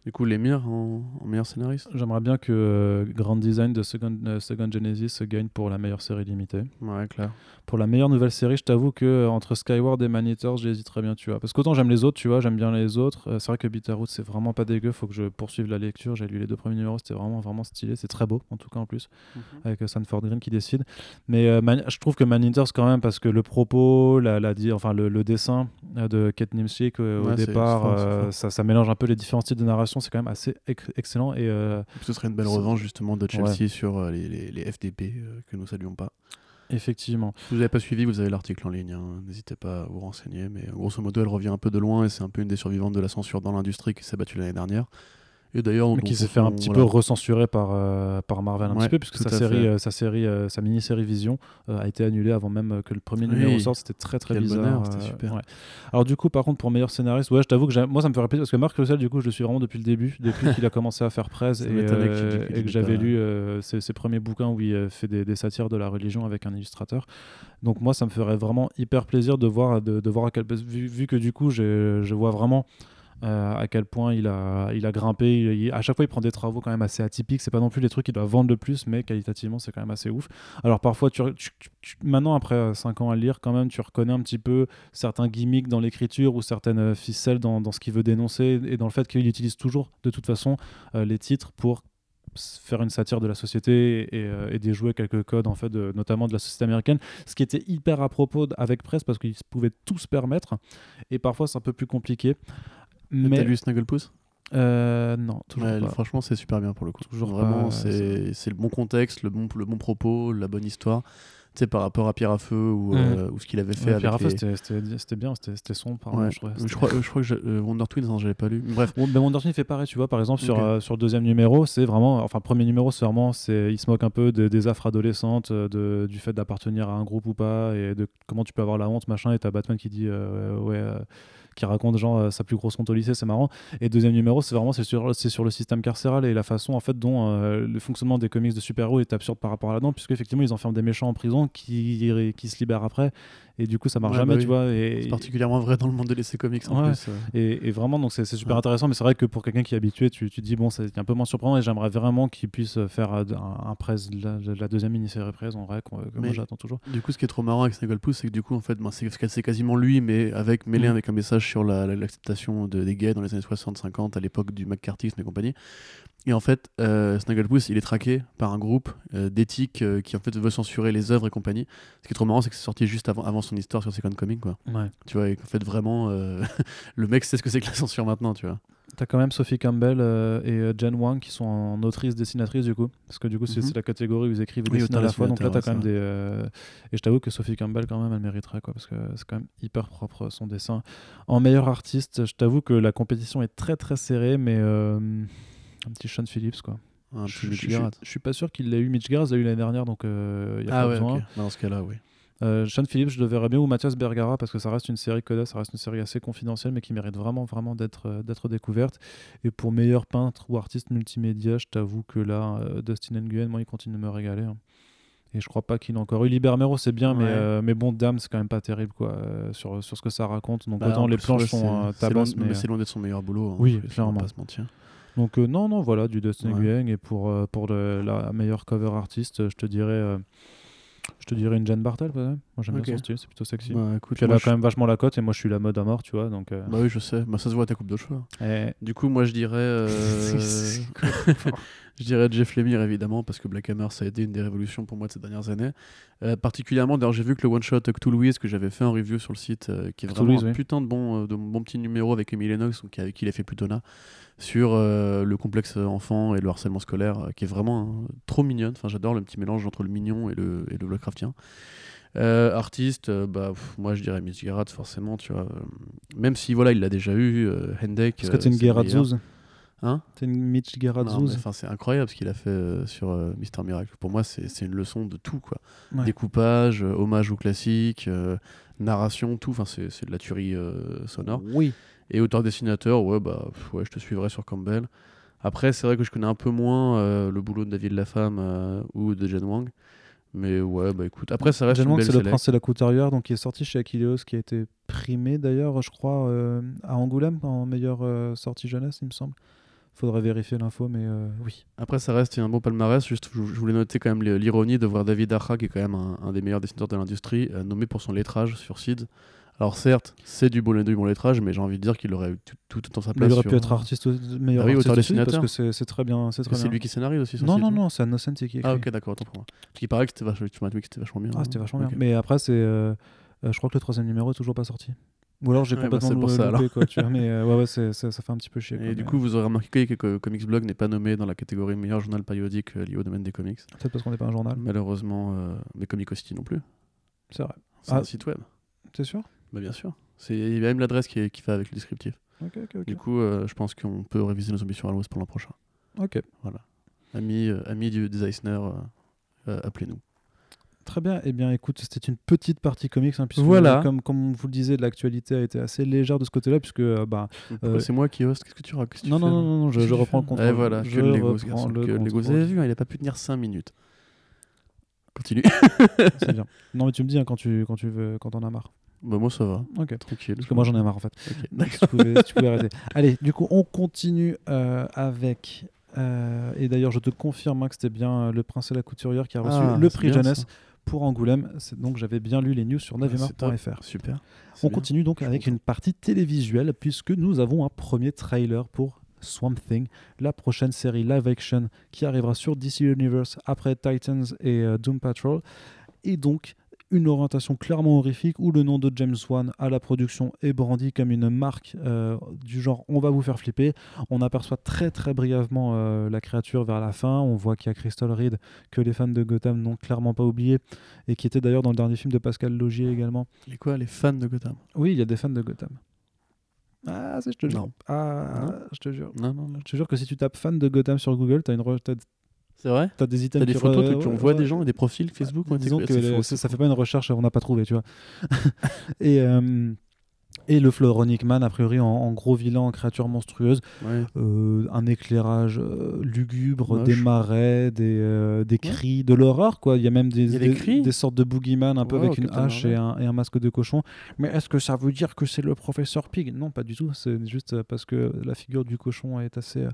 B: Du coup, l'émir en, en meilleur scénariste
A: J'aimerais bien que euh, Grand Design de Second, euh, Second Genesis gagne pour la meilleure série limitée.
B: Ouais, clair.
A: Pour la meilleure nouvelle série, je t'avoue que euh, entre Skyward et Man Eaters, j'hésiterais bien, tu vois. Parce qu'autant j'aime les autres, tu vois, j'aime bien les autres. Euh, c'est vrai que Bitterroot, c'est vraiment pas dégueu. Faut que je poursuive la lecture. J'ai lu les deux premiers numéros, c'était vraiment, vraiment stylé. C'est très beau, en tout cas, en plus, avec euh, Sanford Green qui décide. Mais euh, Man- je trouve que Man Eaters, quand même, parce que le propos, la, la, di- enfin, le, le dessin de Kate Nimsik euh, au
B: Ouais, c'est-
A: départ, euh, ça, ça mélange un peu les différents styles de narration. C'est quand même assez ex- excellent. Et euh,
B: Ce serait une belle revanche justement de Chelsea sur euh, les, les- les FDP euh, que nous saluons pas.
A: Effectivement,
B: Si vous n'avez pas suivi, vous avez l'article en ligne. hein. N'hésitez pas à vous renseigner. Mais grosso modo, elle revient un peu de loin et c'est un peu une des survivantes de la censure dans l'industrie qui s'est battue l'année dernière. Et d'ailleurs,
A: qui s'est fait un petit
B: voilà.
A: peu recensuré par, euh, par Marvel un
B: Ouais,
A: petit peu, puisque
B: tout
A: sa série,
B: fait.
A: euh, sa, série euh, sa mini-série Vision euh, a été annulée avant même euh, que le premier
B: Oui.
A: numéro sorte. C'était très très
B: Quel
A: bizarre.
B: bonheur,
A: euh,
B: super.
A: ouais. Alors du coup, par contre, pour meilleur scénariste, ouais, je t'avoue que moi ça me ferait plaisir parce que Marc Russell, du coup, je le suis vraiment depuis le début, depuis qu'il a commencé à faire presse et, euh, que j'avais lu euh, ses, ses premiers bouquins où il euh, fait des, des satires de la religion avec un illustrateur. Donc moi, ça me ferait vraiment hyper plaisir de voir, de, de voir à quel vu, vu que du coup, je vois vraiment euh, à quel point il a, il a grimpé. À chaque fois, il prend des travaux quand même assez atypiques. C'est pas non plus les trucs qu'il doit vendre le plus, mais qualitativement, c'est quand même assez ouf. Alors parfois, tu, maintenant, après 5 ans à lire, quand même, tu reconnais un petit peu certains gimmicks dans l'écriture ou certaines euh, ficelles dans, dans ce qu'il veut dénoncer et dans le fait qu'il utilise toujours, de toute façon, euh, les titres pour faire une satire de la société et, euh, déjouer quelques codes en fait notamment de la société américaine ce qui était hyper à propos avec presse parce qu'ils pouvaient tout se permettre et parfois c'est un peu plus compliqué
B: T'as
A: mais
B: lu Snagglepuss?
A: Euh, non toujours
B: Ouais,
A: pas.
B: Franchement, c'est super bien pour le coup.
A: Toujours
B: Vraiment, c'est le bon contexte, le bon, le bon propos, la bonne histoire. Tu sais, par rapport à Pierre à Feu ou,
A: Mm.
B: euh, ou ce qu'il avait fait
A: Ouais,
B: avec
A: Pierre Raffaele,
B: les-
A: c'était- bien c'était sombre pardon,
B: Ouais.
A: je
B: crois, je crois que euh, Wonder Twins, non, j'avais pas lu. Bref,
A: Bon, ben Wonder Twin fait pareil, tu vois, par exemple, sur, euh, sur le deuxième numéro, c'est vraiment, enfin, le premier numéro, c'est vraiment, il se moque un peu de- des affres adolescentes, euh, de, du fait d'appartenir à un groupe ou pas, et de comment tu peux avoir la honte, machin, et t'as Batman qui dit, euh, ouais, euh, qui raconte, genre, euh, sa plus grosse honte au lycée, c'est marrant. Et deuxième numéro, c'est vraiment, c'est sur, le système carcéral et la façon, en fait, dont euh, le fonctionnement des comics de super-héros est absurde par rapport à là-dedans, puisque effectivement, ils enferment des méchants en prison qui, qui se libèrent après, et du coup, ça marche
B: Ouais,
A: jamais,
B: bah
A: tu vois. Et,
B: c'est particulièrement vrai dans le monde de l'essai comics en
A: Ouais.
B: plus. euh.
A: et, et vraiment, donc c'est super
B: Ouais.
A: intéressant, mais c'est vrai que pour quelqu'un qui est habitué, tu, tu dis, bon, c'est un peu moins surprenant et j'aimerais vraiment qu'il puisse faire un, un presse, la, la deuxième mini-série presse, en vrai, que moi j'attends toujours.
B: Du coup, ce qui est trop marrant avec Snagglepuss, c'est que du coup, en fait, c'est c'est quasiment lui, mais avec mêlé
A: Mm.
B: avec un message sur la- la- l'acceptation de, des gays dans les années 60-50, à l'époque du McCarthyisme et compagnie. Et en fait, euh, Snagglepuss, il est traqué par un groupe euh, d'éthique euh, qui en fait veut censurer les œuvres et compagnie. Ce qui est trop marrant, c'est que c'est sorti juste avant, avant son histoire sur Second Coming, quoi.
A: Ouais.
B: Tu vois, et qu'en fait, vraiment, euh, le mec sait ce que c'est que la censure maintenant, tu vois.
A: T'as quand même Sophie Campbell euh, et euh, Jen Wang qui sont en autrice dessinatrice du coup, parce que du coup c'est
B: Mhm.
A: la catégorie où ils écrivent et
B: Oui,
A: dessinent à la fois, donc là t'as quand même des... euh, Et je t'avoue que Sophie Campbell quand même elle mériterait quoi, parce que c'est quand même hyper propre son dessin. En meilleur artiste, je t'avoue que la compétition est très très serrée, mais euh, un petit Sean Phillips quoi. Je, suis pas sûr qu'il l'ait eu. Mitch Gerrard l'a eu l'année dernière, donc il y a
B: Ah
A: pas
B: ouais,
A: besoin.
B: Dans ce cas-là, oui.
A: Euh, Sean Phillips, je le verrais bien, ou Mathias Bergara, parce que ça reste une série Coda, ça reste une série assez confidentielle, mais qui mérite vraiment, vraiment d'être euh, d'être découverte. Et pour meilleur peintre ou artiste multimédia, je t'avoue que là, euh, Dustin Nguyen, moi, il continue de me régaler. hein. Et je crois pas qu'il ait encore eu. Libermero, c'est bien, mais,
B: Ouais.
A: euh, mais bon, Dame, c'est quand même pas terrible quoi, sur, sur ce que ça raconte. Donc
B: Bah,
A: autant les planches sont tabasses,
B: mais
A: mais,
B: c'est loin d'être son meilleur boulot. hein,
A: Oui,
B: en plus, on va
A: clairement.
B: pas se mentir.
A: Donc non, non, voilà, du Dustin
B: Ouais.
A: Nguyen. Et pour, pour le- la meilleure cover artiste, je te dirais, je te dirais une Jeanne Bartel, peut-être. Moi j'aime
B: Ok.
A: bien son style, c'est plutôt sexy.
B: Bah, écoute,
A: Puis elle a
B: je-
A: quand même vachement la cote et moi je suis la mode à mort, tu vois. Donc, euh,
B: Bah oui, je sais. Bah, ça se voit à ta coupe de cheveux.
A: eh,
B: Du coup, moi, je dirais. euh, je dirais Jeff Lemire, évidemment, parce que Black Hammer, ça a été une des révolutions pour moi de ces dernières années. Euh, particulièrement, d'ailleurs, j'ai vu que le one-shot Cthulhuise que j'avais fait en review sur le site, qui est vraiment un
A: oui.
B: putain de bon, de bon petit numéro avec Emile Lennox, donc, avec qui il a fait Plutona, sur euh, le complexe enfant et le harcèlement scolaire, qui est vraiment hein, trop mignonne. Enfin, j'adore le petit mélange entre le mignon et le, et le Lovecraftien. Euh, artiste, euh, bah, pff, moi je dirais Mitch Gerrard forcément, tu vois. même si voilà, il l'a déjà eu, euh, Hendek.
A: Est-ce que t'es une. Geradzouz
B: Hein
A: T'es une Mitch Geradzouz
B: enfin, c'est incroyable ce qu'il a fait sur Mister Miracle. Pour moi, c'est une leçon de tout, quoi.
A: Ouais.
B: Découpage, hommage au classique, narration, tout. Enfin, c'est de la tuerie sonore.
A: Oui.
B: Et auteur-dessinateur, ouais, bah, pff, ouais, je te suivrai sur Campbell. Après, c'est vrai que je connais un peu moins euh, le boulot de David Lafemme euh, ou de Jen Wang. Mais ouais, bah écoute. Après, ça reste
A: Wang,
B: belle
A: c'est le prince et la couturière, donc qui est sorti chez Achilleos, qui a été primé d'ailleurs, je crois, euh, à Angoulême en meilleure euh, sortie jeunesse, il me semble. Faudrait vérifier l'info, mais euh, oui.
B: Après, ça reste un bon palmarès. Juste, je voulais noter quand même l'ironie de voir David Arra, qui est quand même un, un des meilleurs dessinateurs de l'industrie, nommé pour son lettrage sur Seeds. Alors certes, c'est du bon, du bon lettrage, mais j'ai envie de dire qu'il aurait eu tout, tout autant sa
A: Mais
B: place.
A: il aurait
B: sur-
A: pu être artiste, meilleur
B: Ah oui,
A: artiste
B: auteur
A: aussi, parce que c'est très bien. C'est très
B: C'est
A: bien.
B: lui qui scénarise aussi
A: Non,
B: Seeds,
A: non, non, c'est Annocenti qui écrit.
B: Ah ok, d'accord, autant pour moi. Parce qu'il paraît que c'était vachement, tu m'as dit que c'était vachement bien.
A: Ah,
B: hein.
A: c'était vachement bien. Mais après, c'est, euh, euh, je crois que le troisième numéro est toujours pas sorti. Ou alors j'ai
B: Ouais, bah,
A: complètement
B: c'est pour ça,
A: loupé,
B: alors.
A: quoi, tu vois, mais euh, ouais, ouais, ça, ça fait un petit peu chier. quoi,
B: Et du
A: mais,
B: coup, vous aurez remarqué que Comics Blog n'est pas nommé dans la catégorie meilleur journal périodique euh, lié au domaine des comics.
A: peut-être parce qu'on n'est pas un journal.
B: Malheureusement, mais Comic City non plus.
A: C'est vrai.
B: C'est
A: Ah.
B: un site web.
A: C'est sûr?
B: Bah, bien sûr. C'est il y a même l'adresse qui, va avec le descriptif. Du coup, euh, je pense qu'on peut réviser nos ambitions à l'ouest pour l'an prochain.
A: Ok.
B: Amis, euh, amis du, des Eisner, euh, euh, appelez-nous.
A: Très bien. Eh bien, écoute, c'était une petite partie comics, hein, puisque
B: Voilà.
A: comme, comme vous le disiez, l'actualité a été assez légère de ce côté-là, puisque euh, bah, Euh,
B: C'est moi qui hoste. Qu'est-ce que tu racontes?
A: Non, non, non, non, non, je, reprends le
B: fais
A: contrôle.
B: Et voilà,
A: je
B: que le Lego, ce
A: reprends
B: garçon,
A: le
B: que le Lego. Vous avez vu, hein, il a pas pu tenir 5 minutes. Continue.
A: C'est bien. Non, mais tu me dis hein, quand tu quand tu veux, quand on a marre.
B: Bah, moi, ça va.
A: Ok.
B: Tranquille.
A: Parce que moi j'en ai marre en fait.
B: Ok.
A: Donc, si, tu pouvais, si tu pouvais arrêter. Allez, du coup, on continue euh, avec. euh, et d'ailleurs, je te confirme hein, que c'était bien euh, Le Prince et la Couturière qui a reçu
B: Ah,
A: le prix
B: bien,
A: jeunesse
B: ça.
A: pour Angoulême. Donc, j'avais bien lu les news sur
B: Ah,
A: navimar.fr.
B: Super.
A: On
B: bien.
A: continue donc avec une partie télévisuelle puisque nous avons un premier trailer pour Swamp Thing, la prochaine série live action qui arrivera sur DC Universe après Titans et euh, Doom Patrol. Et donc une orientation clairement horrifique où le nom de James Wan à la production est brandi comme une marque euh, du genre on va vous faire flipper. On aperçoit très très brièvement euh, la créature vers la fin. On voit qu'il y a Crystal Reed que les fans de Gotham n'ont clairement pas oublié et qui était d'ailleurs dans le dernier film de Pascal Logier également.
B: Les quoi Les fans de Gotham?
A: Oui, il y a des fans de Gotham. Ah, je te jure. Ah,
B: Non.
A: je te jure.
B: Non, non, non.
A: Je te jure que si tu tapes fan de Gotham sur Google, t'as une re- t'as-
B: C'est vrai
A: t'as des items
B: T'as des
A: qui
B: photos,
A: re-
B: tu,
A: ouais.
B: des gens et des profils Facebook
A: Disons que
B: c'est
A: le-
B: faux,
A: ça, ça fait pas une recherche, on n'a pas trouvé, tu vois. et, euh, et le Floronic Man, a priori, en, en gros vilain, en créature monstrueuse,
B: Ouais.
A: euh, un éclairage euh, lugubre,
B: Moche.
A: des marais, des, euh, des cris, de l'horreur, quoi. Il y a même des,
B: Il y a des
A: des,
B: cris
A: des sortes de boogeyman un peu
B: Wow,
A: avec une
B: Captain
A: hache et un, et un masque de cochon. Mais est-ce que ça veut dire que c'est le professeur Pig? Non, pas du tout. C'est juste euh, parce que la figure du cochon est assez euh,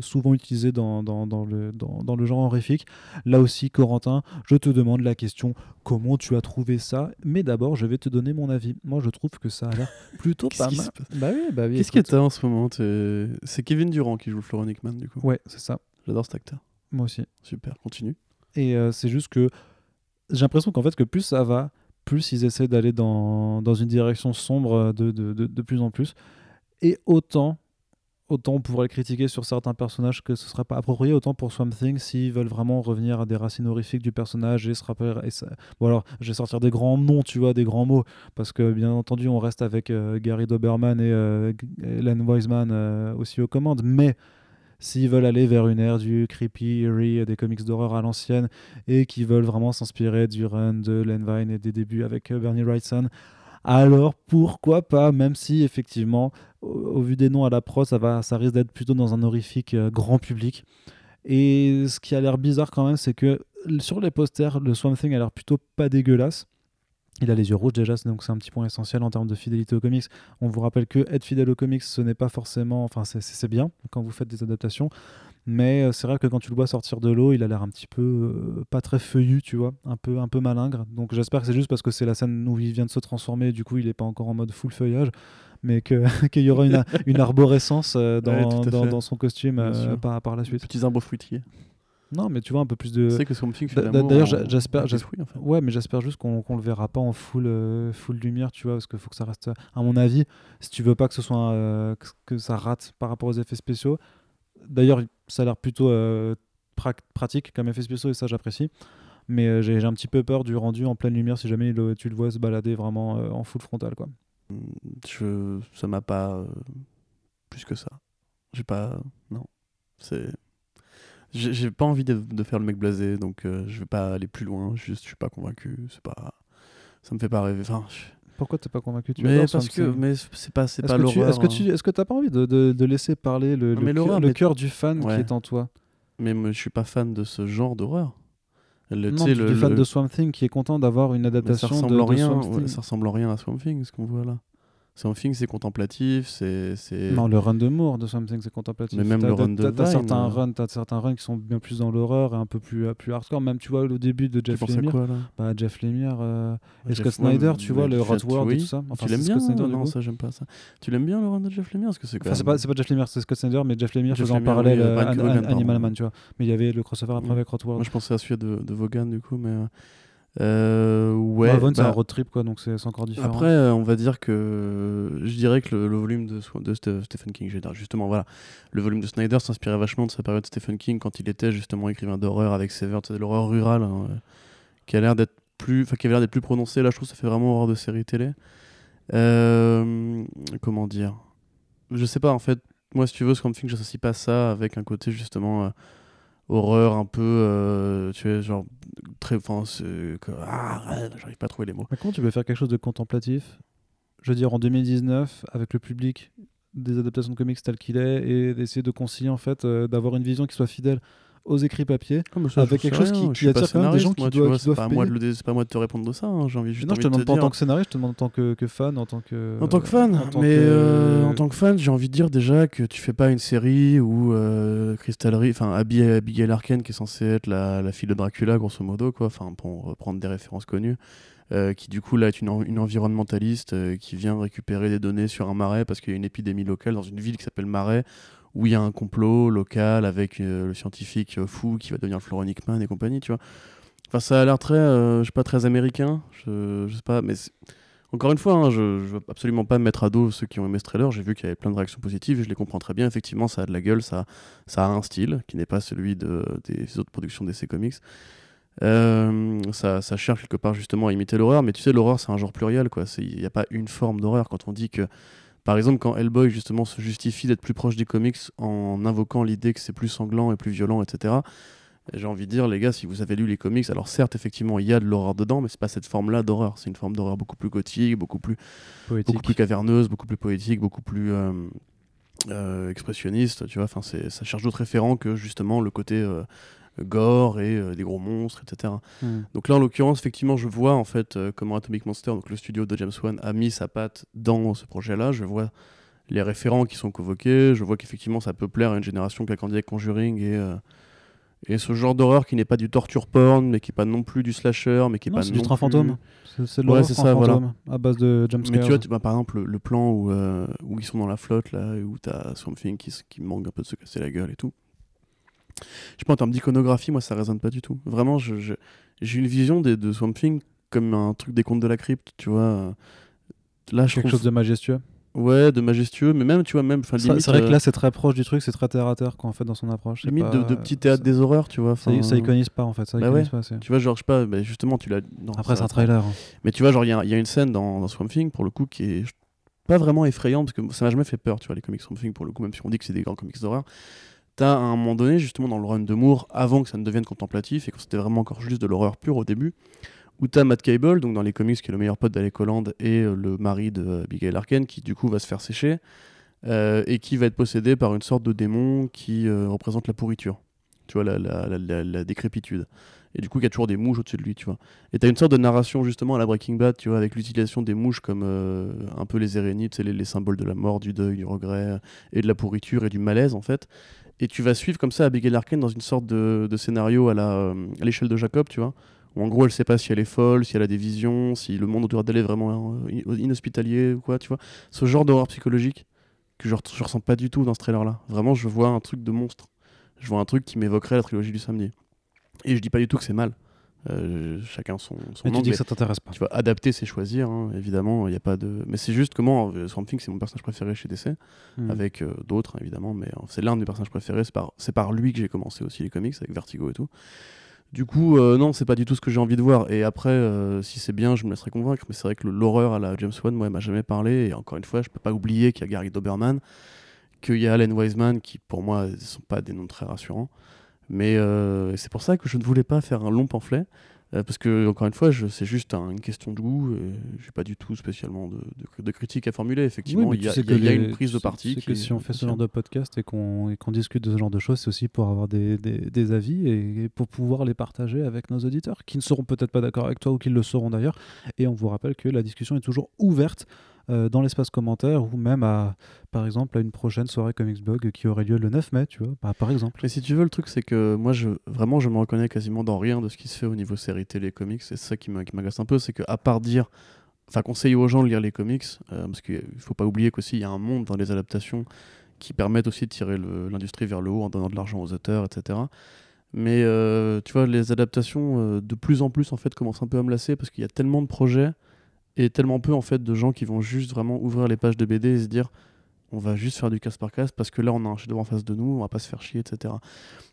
A: souvent utilisée dans, dans, dans le, dans, le genre horrifique. Là aussi, Corentin, je te demande la question comment tu as trouvé ça? Mais d'abord, je vais te donner mon avis. Moi, je trouve que ça a l'air plutôt pas mal. Bah oui, bah oui.
B: Qu'est-ce que t'as en ce moment? C'est Kevin Durant qui joue le Floronic Man, du coup.
A: Ouais, c'est ça.
B: J'adore cet acteur.
A: Moi aussi.
B: Super, continue.
A: Et euh, c'est juste que j'ai l'impression qu'en fait, que plus ça va, plus ils essaient d'aller dans, dans une direction sombre euh, de, de, de, de plus en plus. Et autant, autant on pourrait le critiquer sur certains personnages que ce serait pas approprié, autant pour Swamp Thing, s'ils veulent vraiment revenir à des racines horrifiques du personnage et se rappeler. Et ça- Bon, alors, je vais sortir des grands noms, tu vois, des grands mots, parce que bien entendu, on reste avec euh, Gary Doberman et, euh, Len Wiseman euh, aussi aux commandes, mais. S'ils veulent aller vers une ère du creepy, eerie, des comics d'horreur à l'ancienne, et qui veulent vraiment s'inspirer du run de Len Vine et des débuts avec euh, Bernie Wrightson, alors pourquoi pas, même si effectivement, au, vu des noms à la prod, ça, va, ça risque d'être plutôt dans un horrifique euh, grand public. Et ce qui a l'air bizarre quand même, c'est que sur les posters, le Swamp Thing a l'air plutôt pas dégueulasse. Il a les yeux rouges déjà, donc c'est un petit point essentiel en termes de fidélité aux comics. On vous rappelle que être fidèle aux comics, ce n'est pas forcément, enfin c'est bien quand vous faites des adaptations. Mais euh, c'est vrai que quand tu le vois sortir de l'eau, il a l'air un petit peu euh, pas très feuillu, tu vois, un peu, un peu malingre. Donc j'espère que c'est juste parce que c'est la scène où il vient de se transformer, du coup il est pas encore en mode full feuillage, mais qu'il y aura une, une arborescence euh, dans,
B: Ouais,
A: dans, son costume euh, par, par la suite.
B: Petits arbres fruitiers.
A: Non, mais tu vois un peu plus de.
B: sais que
A: d'ailleurs, j'espère-. Ouais, mais j'espère juste qu'on qu'on le verra pas en full, euh, full lumière, tu vois, parce qu'il faut que ça reste. À mon avis, si tu veux pas que ce soit que ça rate par rapport aux effets spéciaux. D'ailleurs, ça a l'air plutôt euh, pra- pratique comme effet spéciaux et ça j'apprécie. Mais euh, j'ai un petit peu peur du rendu en pleine lumière si jamais tu le vois se balader vraiment euh, en full frontal, quoi.
B: je ça m'a pas plus que ça j'ai pas non c'est j'ai pas envie de, de faire le mec blasé donc je vais pas aller plus loin juste je suis pas convaincu c'est pas ça me fait pas rêver enfin
A: Pourquoi t'es pas convaincu tu
B: mais
A: adores
B: parce que mais c'est pas c'est
A: Est-ce
B: pas
A: tu-
B: l'horreur
A: Est-ce que tu est-ce que t'as pas envie de, de- de laisser parler le,
B: Non,
A: le cœur- le du fan
B: Ouais.
A: qui est en toi?
B: Mais je suis pas fan de ce genre d'horreur Le- tu
A: Non, du,
B: le-
A: du fan
B: le-
A: de Swamp Thing qui est content d'avoir une
B: mais ça
A: adaptation
B: ressemble
A: de,
B: en
A: de
B: rien
A: Swamp
B: ouais,
A: Thing.
B: ça ressemble en rien à Swamp Thing ce qu'on voit là Swamp Thing c'est contemplatif c'est c'est
A: Non, le run de Moore de Swamp Thing, c'est contemplatif.
B: Mais même le run de
A: t'as- certains
B: euh.
A: runs, t'as certains runs qui sont bien plus dans l'horreur et un peu plus, euh, plus hardcore. Même, tu vois, au début de Jeff Lemire,
B: quoi là?
A: Bah, Jeff Lemire euh, et
B: Jeff-
A: Scott Snyder, tu vois, le Rod World et tout ça. Enfin,
B: tu l'aimes bien
A: Snyder,
B: Non, ça j'aime pas ça. Tu l'aimes bien le run de Jeff Lemire? Parce que c'est
A: Enfin, c'est pas, Jeff Lemire, c'est Scott Snyder, mais Jeff Lemire
B: Jeff
A: faisant en parallèle euh,
B: pardon.
A: Animal Man, tu vois. Mais il y avait le crossover après avec Rod World.
B: Moi je pensais à celui de, de Vaughan du coup, mais euh, euh, ouais.
A: C'est
B: bah,
A: un road trip, quoi, donc c'est encore différent.
B: après, euh, on va dire que je dirais que le, le volume de, de Ste- Stephen King, justement, voilà, le volume de Snyder s'inspirait vachement de sa période Stephen King quand il était justement écrivain d'horreur avec tu sais, l'horreur rurale, hein, euh, qui a l'air d'être plus, enfin qui avait l'air d'être plus prononcé. Là, je trouve que ça fait vraiment horreur de série télé. Euh, comment dire? Je sais pas, en fait, moi, si tu veux, Swamp Thing, j'associe pas ça avec un côté justement euh, horreur un peu, euh, tu sais, genre très, enfin, ouais, j'arrive pas à trouver les mots.
A: Mais comment tu peux faire quelque chose de contemplatif Je veux dire, en 2019, avec le public des adaptations de comics tel qu'il est, et d'essayer de concilier, en fait, euh, d'avoir une vision qui soit fidèle aux écrits papier.
B: Ah, ça,
A: Avec quelque chose qui-
B: rien,
A: qui attire quand même des gens qui doivent-
B: vois,
A: qui
B: c'est
A: doivent
B: pas à moi de
A: payer.
B: le- c'est pas à moi de te répondre de ça, hein, j'ai envie juste
A: non, je te
B: de
A: demande pas en tant que scénariste, je te demande en tant que, que fan, en tant que.
B: En tant que fan,
A: en tant
B: mais
A: que-
B: euh, en tant que fan, j'ai envie de dire déjà que tu fais pas une série où euh, Crystal Reeve, enfin Abby, Abigail Arken, qui est censée être la, la fille de Dracula, grosso modo, quoi, enfin pour reprendre des références connues, euh, qui du coup là est une, en- une environnementaliste euh, qui vient récupérer des données sur un marais parce qu'il y a une épidémie locale dans une ville qui s'appelle Marais où il y a un complot local avec euh, le scientifique euh, fou qui va devenir le Florent Hickman et compagnie, tu vois. Enfin, ça a l'air très, euh, je sais pas, très américain, je, sais pas, mais encore une fois, hein, je, je veux absolument pas mettre à dos ceux qui ont aimé ce trailer. J'ai vu qu'il y avait plein de réactions positives et je les comprends très bien. Effectivement, ça a de la gueule, ça, a un style qui n'est pas celui de, des autres productions DC Comics. Ça, ça cherche quelque part justement à imiter l'horreur, mais tu sais, l'horreur c'est un genre pluriel, quoi. Il n'y a pas une forme d'horreur. Quand on dit que, par exemple, quand Hellboy justement se justifie d'être plus proche des comics en invoquant l'idée que c'est plus sanglant et plus violent, etc. J'ai envie de dire, les gars, si vous avez lu les comics, alors certes, effectivement, il y a de l'horreur dedans, mais c'est pas cette forme-là d'horreur. C'est une forme d'horreur beaucoup plus gothique, beaucoup plus
A: Poétique.
B: beaucoup plus caverneuse, beaucoup plus poétique, beaucoup plus euh, euh, expressionniste, tu vois. Enfin, ça cherche d'autres référents que justement le côté euh, gore et euh, des gros monstres, etc.
A: Hmm.
B: Donc là, en l'occurrence, effectivement, je vois en fait euh, comment Atomic Monster, donc le studio de James Wan, a mis sa patte dans ce projet-là. Je vois les référents qui sont convoqués. Je vois qu'effectivement, ça peut plaire à une génération qui a grandi avec Conjuring et euh, et ce genre d'horreur qui n'est pas du torture porn, mais qui n'est pas non plus du slasher, mais qui est
A: Non,
B: pas
A: c'est du train
B: plus-
A: fantôme. C'est de
B: Ouais, c'est ça, voilà.
A: à base de
B: Mais
A: jumpscares.
B: tu vois, tu- bah, par exemple, le, le plan où, euh, où ils sont dans la flotte, là, où t'as Swamp Thing qui, qui manque un peu de se casser la gueule et tout. Je sais pas, en termes d'iconographie, moi, ça résonne pas du tout. Vraiment, je- je- j'ai une vision des- de Swamp Thing comme un truc des contes de la crypte, tu vois. Là, je
A: quelque
B: trouve...
A: chose de majestueux.
B: Ouais, de majestueux, mais même, tu vois, même...
A: C'est vrai que
B: euh,
A: là, c'est très proche du truc, c'est très terre à terre, quoi, en fait, dans son approche. C'est
B: limite
A: pas-
B: de, de petit théâtre des horreurs, tu vois.
A: Ça, ça iconise pas, en fait. Ça
B: Bah
A: iconise
B: ouais.
A: pas.
B: Tu vois, genre, je sais pas, bah, justement, tu l'as...
A: Après, c'est un trailer. hein.
B: Mais tu vois, genre, il y, a- il y a une scène dans, dans Swamp Thing, pour le coup, qui est pas vraiment effrayante, parce que ça m'a jamais fait peur, tu vois, les comics Swamp Thing, pour le coup, même si on dit que c'est des grands comics d'horreur. T'as à un moment donné, justement, dans le run de Moore, avant que ça ne devienne contemplatif, et quand c'était vraiment encore juste de l'horreur pure au début, où t'as Matt Cable, donc dans les comics, qui est le meilleur pote d'Alec Holland, et euh, le mari de euh, qui du coup va se faire sécher, euh, et qui va être possédé par une sorte de démon qui euh, représente la pourriture, tu vois, la, décrépitude. Et du coup, il y a toujours des mouches au-dessus de lui, tu vois. Et t'as une sorte de narration justement à la Breaking Bad, tu vois, avec l'utilisation des mouches comme un peu les érénites, les, les symboles de la mort, du deuil, du regret, et de la pourriture et du malaise en fait. Et tu vas suivre comme ça Abigail Arcane dans une sorte de, scénario euh, à l'échelle de Jacob, tu vois. Où en gros, elle sait pas si elle est folle, si elle a des visions, si le monde autour d'elle est vraiment euh, in- inhospitalier ou quoi, tu vois. Ce genre d'horreur psychologique que je, je ressens pas du tout dans ce trailer-là. Vraiment, je vois un truc de monstre. Je vois un truc qui m'évoquerait la trilogie du samedi. Et je dis pas du tout que c'est mal. Euh, chacun son, son
A: Mais tu
B: angle,
A: dis que ça t'intéresse pas.
B: tu vois, adapter, c'est choisir, hein, évidemment. Il y a pas de. Mais c'est juste comment euh, Swamp Thing, c'est mon personnage préféré chez DC,
A: Hmm.
B: avec euh, d'autres évidemment, mais euh, c'est l'un de mes personnages préférés. C'est par, par lui que j'ai commencé aussi les comics avec Vertigo et tout. Du coup, euh, non, c'est pas du tout ce que j'ai envie de voir. Et après, si c'est bien, je me laisserai convaincre. Mais c'est vrai que l'horreur à la James Wan, moi, elle m'a jamais parlé. Et encore une fois, je peux pas oublier qu'il y a Gary Doberman, qu'il y a Allen Wiseman, qui pour moi ne sont pas des noms très rassurants. Mais euh, c'est pour ça que je ne voulais pas faire un long pamphlet. euh, parce que, encore une fois, c'est juste un- une question de goût. Je n'ai pas du tout spécialement de, de, de critique à formuler. Effectivement,
A: Oui,
B: il y a,
A: sais
B: il y a-
A: que
B: il y a
A: les-
B: une prise de parti.
A: que si on fait ce genre de podcast et qu'on discute de ce genre de choses, c'est aussi pour avoir des, des- des avis et, et pour pouvoir les partager avec nos auditeurs qui ne seront peut-être pas d'accord avec toi ou qui le seront d'ailleurs. Et on vous rappelle que la discussion est toujours ouverte euh, dans l'espace commentaire ou même à, par exemple, à une prochaine soirée Comics Blog qui aurait lieu le 9 mai, tu vois, bah, par exemple.
B: Mais si tu veux, le truc, c'est que moi, je, vraiment, je me reconnais quasiment dans rien de ce qui se fait au niveau série télé comics. C'est ça qui m'a- qui m'agace un peu, c'est qu'à part dire, enfin, conseiller aux gens de lire les comics, euh, parce qu'il faut pas oublier qu'aussi, il y a un monde dans les adaptations qui permettent aussi de tirer l'industrie vers le haut en donnant de l'argent aux auteurs, etc. Mais euh, tu vois, les adaptations, de plus en plus, en fait, commencent un peu à me lasser parce qu'il y a tellement de projets et tellement peu, en fait, de gens qui vont juste vraiment ouvrir les pages de BD et se dire on va juste faire du casse par casse parce que là, on a un chef-d'œuvre en face de nous, on va pas se faire chier, etc.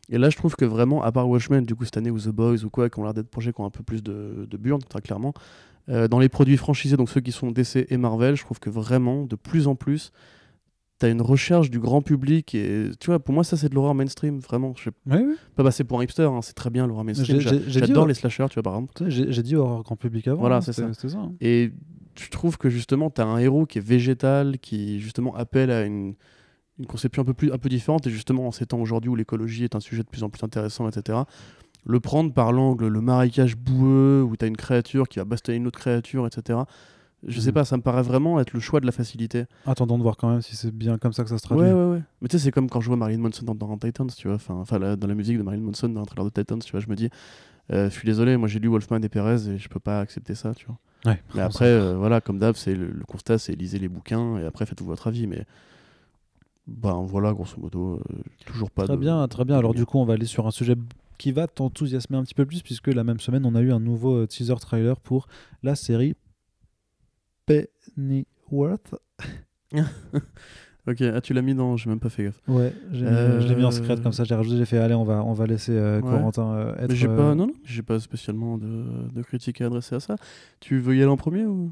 B: Et là, je trouve que vraiment, à part Watchmen, du coup, cette année, ou The Boys, ou quoi, qui ont l'air d'être projets qui ont un peu plus de, de très clairement, euh, dans les produits franchisés, donc ceux qui sont DC et Marvel, je trouve que vraiment, de plus en plus, t'as une recherche du grand public. Et tu vois, pour moi, ça, c'est de l'horreur mainstream, vraiment. Je sais
A: Oui, oui.
B: pas passer pour un hipster, hein, c'est très bien l'horreur mainstream. J'adore les slashers, tu vois, par exemple.
A: J'ai dit horreur grand public avant.
B: Voilà,
A: hein,
B: c'est ça.
A: Hein.
B: Et je trouve que justement, tu as un héros qui est végétal, qui justement appelle à une, une conception un peu, plus, un peu différente. Et justement, en ces temps aujourd'hui où l'écologie est un sujet de plus en plus intéressant, etc., le prendre par l'angle, le marécage boueux, où tu as une créature qui va bastonner une autre créature, etc. Je sais
A: Mhm.
B: pas, ça me paraît vraiment être le choix de la facilité.
A: Attendons de voir quand même si c'est bien comme ça que ça se traduit.
B: Ouais, ouais, ouais. Mais tu sais, c'est comme quand je vois Marilyn Manson dans, dans Titans, tu vois. Enfin, dans la musique de Marilyn Manson dans un trailer de Titans, tu vois. Je me dis, euh, je suis désolé, moi j'ai lu Wolfman et Perez et je peux pas accepter ça, tu vois.
A: Ouais.
B: Mais après, euh, voilà, comme d'hab, c'est le, le constat, c'est lisez les bouquins et après faites-vous votre avis. Mais ben voilà, grosso modo, euh, toujours pas
A: Très
B: de.
A: bien, très bien. Alors du coup, on va aller sur un sujet qui va t'enthousiasmer un petit peu plus puisque la même semaine, on a eu un nouveau teaser trailer pour la série Pennyworth.
B: Ok, ah, tu l'as mis dans. J'ai même pas fait gaffe.
A: Ouais, j'ai mis- je l'ai mis en
B: Euh,
A: secret comme ça, j'ai rajouté, j'ai fait allez, on va, on va laisser euh,
B: Ouais.
A: Corentin euh, être.
B: Mais j'ai
A: euh,
B: pas. Non, non, j'ai pas spécialement de, de critique à adresser à ça. Tu veux y aller en premier ou?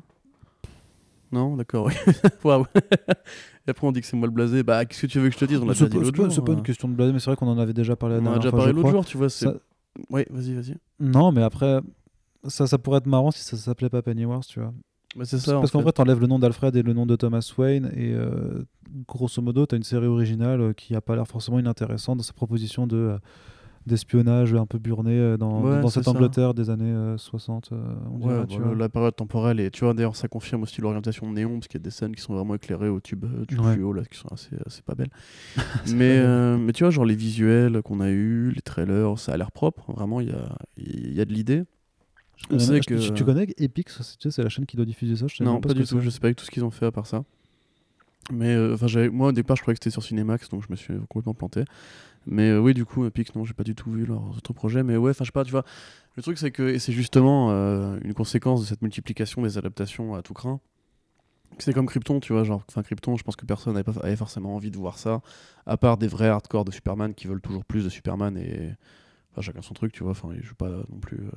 B: Non, d'accord. Waouh. Et après, on dit que c'est moi le blasé. Bah, qu'est-ce que tu veux que je te dise? On l'a déjà dit l'autre jour.
A: c'est pas
B: hein.
A: une question de blaser, mais c'est vrai qu'on en avait déjà parlé la
B: On en a déjà parlé l'autre jour, tu vois. c'est-
A: Ça-
B: Ouais, vas-y, vas-y.
A: Non, mais après, ça, ça pourrait être marrant si ça s'appelait pas Pennyworth, tu vois.
B: Bah, c'est ça. en
A: Parce qu'en
B: fait.
A: vrai, t'enlèves le nom d'Alfred et le nom de Thomas Wayne, et euh, grosso modo, t'as une série originale euh, qui a pas l'air forcément inintéressante dans sa proposition de euh, d'espionnage un peu burné dans,
B: Ouais,
A: dans
B: c'est
A: cette
B: ça.
A: Angleterre des années euh, 60, euh, on dirait,
B: Ouais,
A: tu vois.
B: la période temporelle et tu vois d'ailleurs ça confirme aussi l'orientation néon parce qu'il y a des scènes qui sont vraiment éclairées au tube, tube
A: Ouais.
B: fluo là qui sont assez, assez pas belles. Mais, euh, tu vois genre les visuels qu'on a eu, les trailers, ça a l'air propre. Vraiment il y a, il y a de l'idée.
A: Je connais-
B: que
A: tu, tu connais Epic, c'est la chaîne qui doit diffuser ça je
B: non pas, du tout. Je sais pas avec tout ce qu'ils ont fait à part ça. Mais euh, enfin moi au départ je croyais que c'était sur Cinemax donc je me suis complètement planté. Mais euh, oui du coup Epic non j'ai pas du tout vu leurs autres projets. Mais ouais enfin je sais pas tu vois le truc c'est que et c'est justement euh, une conséquence de cette multiplication des adaptations à tout craint. C'est comme Krypton, tu vois, genre, enfin Krypton, je pense que personne n'avait avait forcément envie de voir ça, à part des vrais hardcore de Superman qui veulent toujours plus de Superman et enfin chacun son truc, tu vois, enfin je veux pas non plus, euh,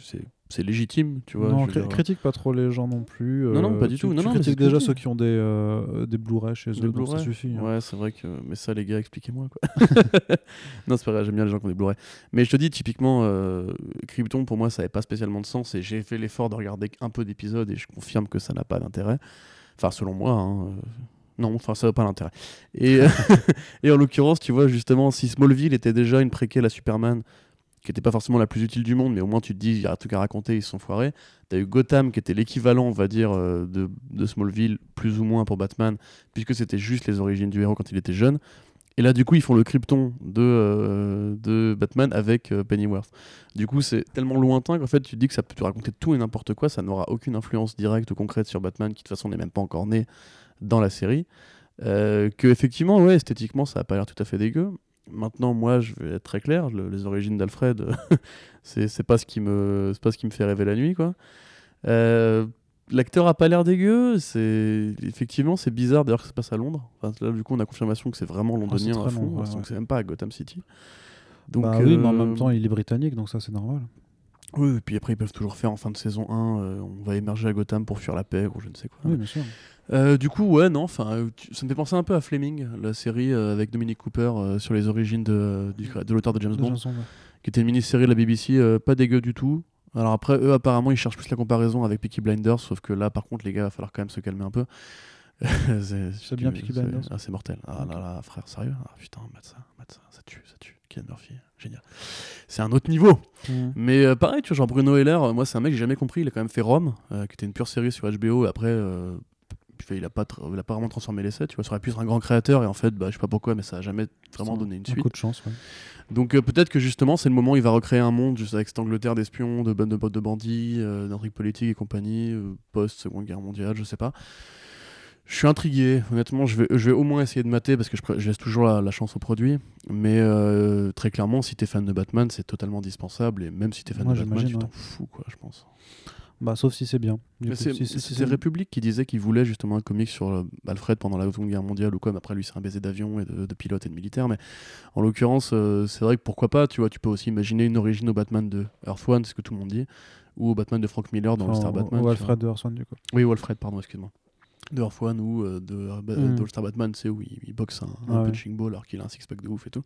B: c'est c'est légitime, tu vois.
A: non, cri-
B: dire.
A: critique pas trop les gens non plus.
B: Non, non,
A: euh,
B: pas du
A: tu-
B: tout. Non,
A: tu
B: non,
A: critiques déjà ceux qui ont des, euh, des Blu-ray chez eux, donc ça suffit. hein.
B: Ouais, c'est vrai que. Mais ça, les gars, expliquez-moi quoi. non, c'est pas vrai, j'aime bien les gens qui ont des Blu-ray. Mais je te dis, typiquement, euh, Krypton, pour moi, ça n'avait pas spécialement de sens. Et j'ai fait l'effort de regarder un peu d'épisodes et je confirme que ça n'a pas d'intérêt. Enfin, selon moi, hein, euh, non, enfin, ça n'a pas d'intérêt. Et, et en l'occurrence, tu vois, justement, si Smallville était déjà une préquelle à Superman, qui n'était pas forcément la plus utile du monde, mais au moins tu te dis, il y a un truc à raconter, ils se sont foirés. T'as eu Gotham, qui était l'équivalent, on va dire, euh, de, Smallville, plus ou moins pour Batman, puisque c'était juste les origines du héros quand il était jeune. Et là, du coup, ils font le krypton de, euh, Batman avec euh, Pennyworth. Du coup, c'est tellement lointain qu'en fait, tu te dis que ça peut te raconter tout et n'importe quoi, ça n'aura aucune influence directe ou concrète sur Batman, qui de toute façon n'est même pas encore né dans la série. Euh, que effectivement, ouais, esthétiquement, ça a pas l'air tout à fait dégueu. Maintenant, moi, je vais être très clair, le- les origines d'Alfred, c'est pas ce qui me, pas ce qui me fait rêver la nuit, quoi. Euh, L'acteur a pas l'air dégueu, c'est effectivement c'est bizarre d'ailleurs que ça se passe à Londres. Enfin, là, du coup, on a confirmation que c'est vraiment londonien
A: très
B: à fond,
A: ouais,
B: donc
A: ouais.
B: c'est même pas à Gotham City. Donc,
A: bah oui, mais en
B: euh,
A: même temps, il est britannique, donc ça, c'est normal.
B: oui, et puis après ils peuvent toujours faire en fin de saison 1, euh, on va émerger à Gotham pour fuir la paix ou je ne sais quoi.
A: Oui, bien sûr.
B: Euh, du coup, ouais, non, enfin, ça me fait penser un peu à Fleming, la série euh, avec Dominic Cooper euh, sur les origines de, du- de l'auteur de James
A: De
B: Bond,
A: ouais.
B: qui était une mini-série de la BBC, pas dégueu du tout. Alors après, eux, apparemment, ils cherchent plus la comparaison avec Peaky Blinders, sauf que là, par contre, les gars, il va falloir quand même se calmer un peu. c'est
A: bien Peaky Blinders
B: Ah, c'est mortel. Ah là là, frère, sérieux? Ah putain, mate ça, mate ça, ça tue, ça tue. Kylian Murphy, génial. C'est un autre niveau. Mais euh, pareil, tu vois, genre Bruno Heller, moi c'est un mec que j'ai jamais compris, il a quand même fait Rome, euh, qui était une pure série sur HBO, et après, euh, puis, il, a pas tr- il a pas vraiment transformé l'essai, tu vois, ça aurait pu être un grand créateur, et en fait, bah, je sais pas pourquoi, mais ça a jamais vraiment donné une
A: Un
B: suite.
A: coup de chance, ouais.
B: Donc euh, peut-être que justement, c'est le moment où il va recréer un monde juste avec cette Angleterre d'espions, de bonnes de, de bandits, euh, d'intrigues politiques et compagnie, euh, post-seconde guerre mondiale, je sais pas. Je suis intrigué, honnêtement, je vais, je vais au moins essayer de mater parce que je, laisse toujours la, la chance au produit. Mais euh, très clairement, si t'es fan de Batman, c'est totalement indispensable. Et même si t'es fan
A: Moi,
B: de Batman, tu
A: j'imagine,
B: t'en
A: ouais.
B: fous, quoi, je pense.
A: Bah, sauf si c'est bien.
B: C'est
A: si- si- si
B: c'est
A: c'est-
B: République qui disait qu'il voulait justement un comic sur euh, Alfred pendant la Seconde Guerre mondiale ou quoi. mais Après, lui, c'est un baiser d'avion et de, de pilote et de militaire. Mais en l'occurrence, euh, c'est vrai que pourquoi pas, tu vois, tu peux aussi imaginer une origine au Batman de Earth One, c'est ce que tout le monde dit, ou au Batman de Frank Miller dans
A: Enfin,
B: le Star Batman.
A: Ou. Alfred de Orson, du coup.
B: Oui, ou Alfred, pardon, excuse-moi. De Earth One ou euh, de, euh, Ba-
A: Mm.
B: de All-Star Batman, c'est où il, il boxe un, un
A: Ah ouais.
B: punching ball alors qu'il a un six-pack de ouf et tout.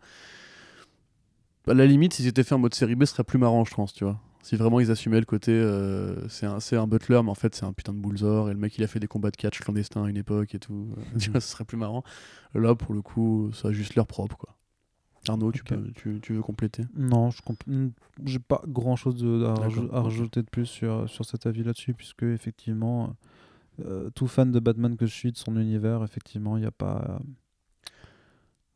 B: À la limite, si c'était fait en mode série B, ce serait plus marrant, je pense, tu vois. Si vraiment ils assumaient le côté, euh, c'est un, un butler, mais en fait c'est un putain de bullsor, et le mec il a fait des combats de catch clandestins à une époque et tout. euh, tu vois, ce serait plus marrant. Là, pour le coup, ça a juste l'air propre, quoi. Arnaud, tu, peux, tu, tu veux compléter?
A: Non, je hmm, j'ai pas grand chose à, rajouter de plus sur, sur cet avis là-dessus, puisque effectivement, euh, tout fan de Batman que je suis, de son univers, effectivement, il n'y a pas.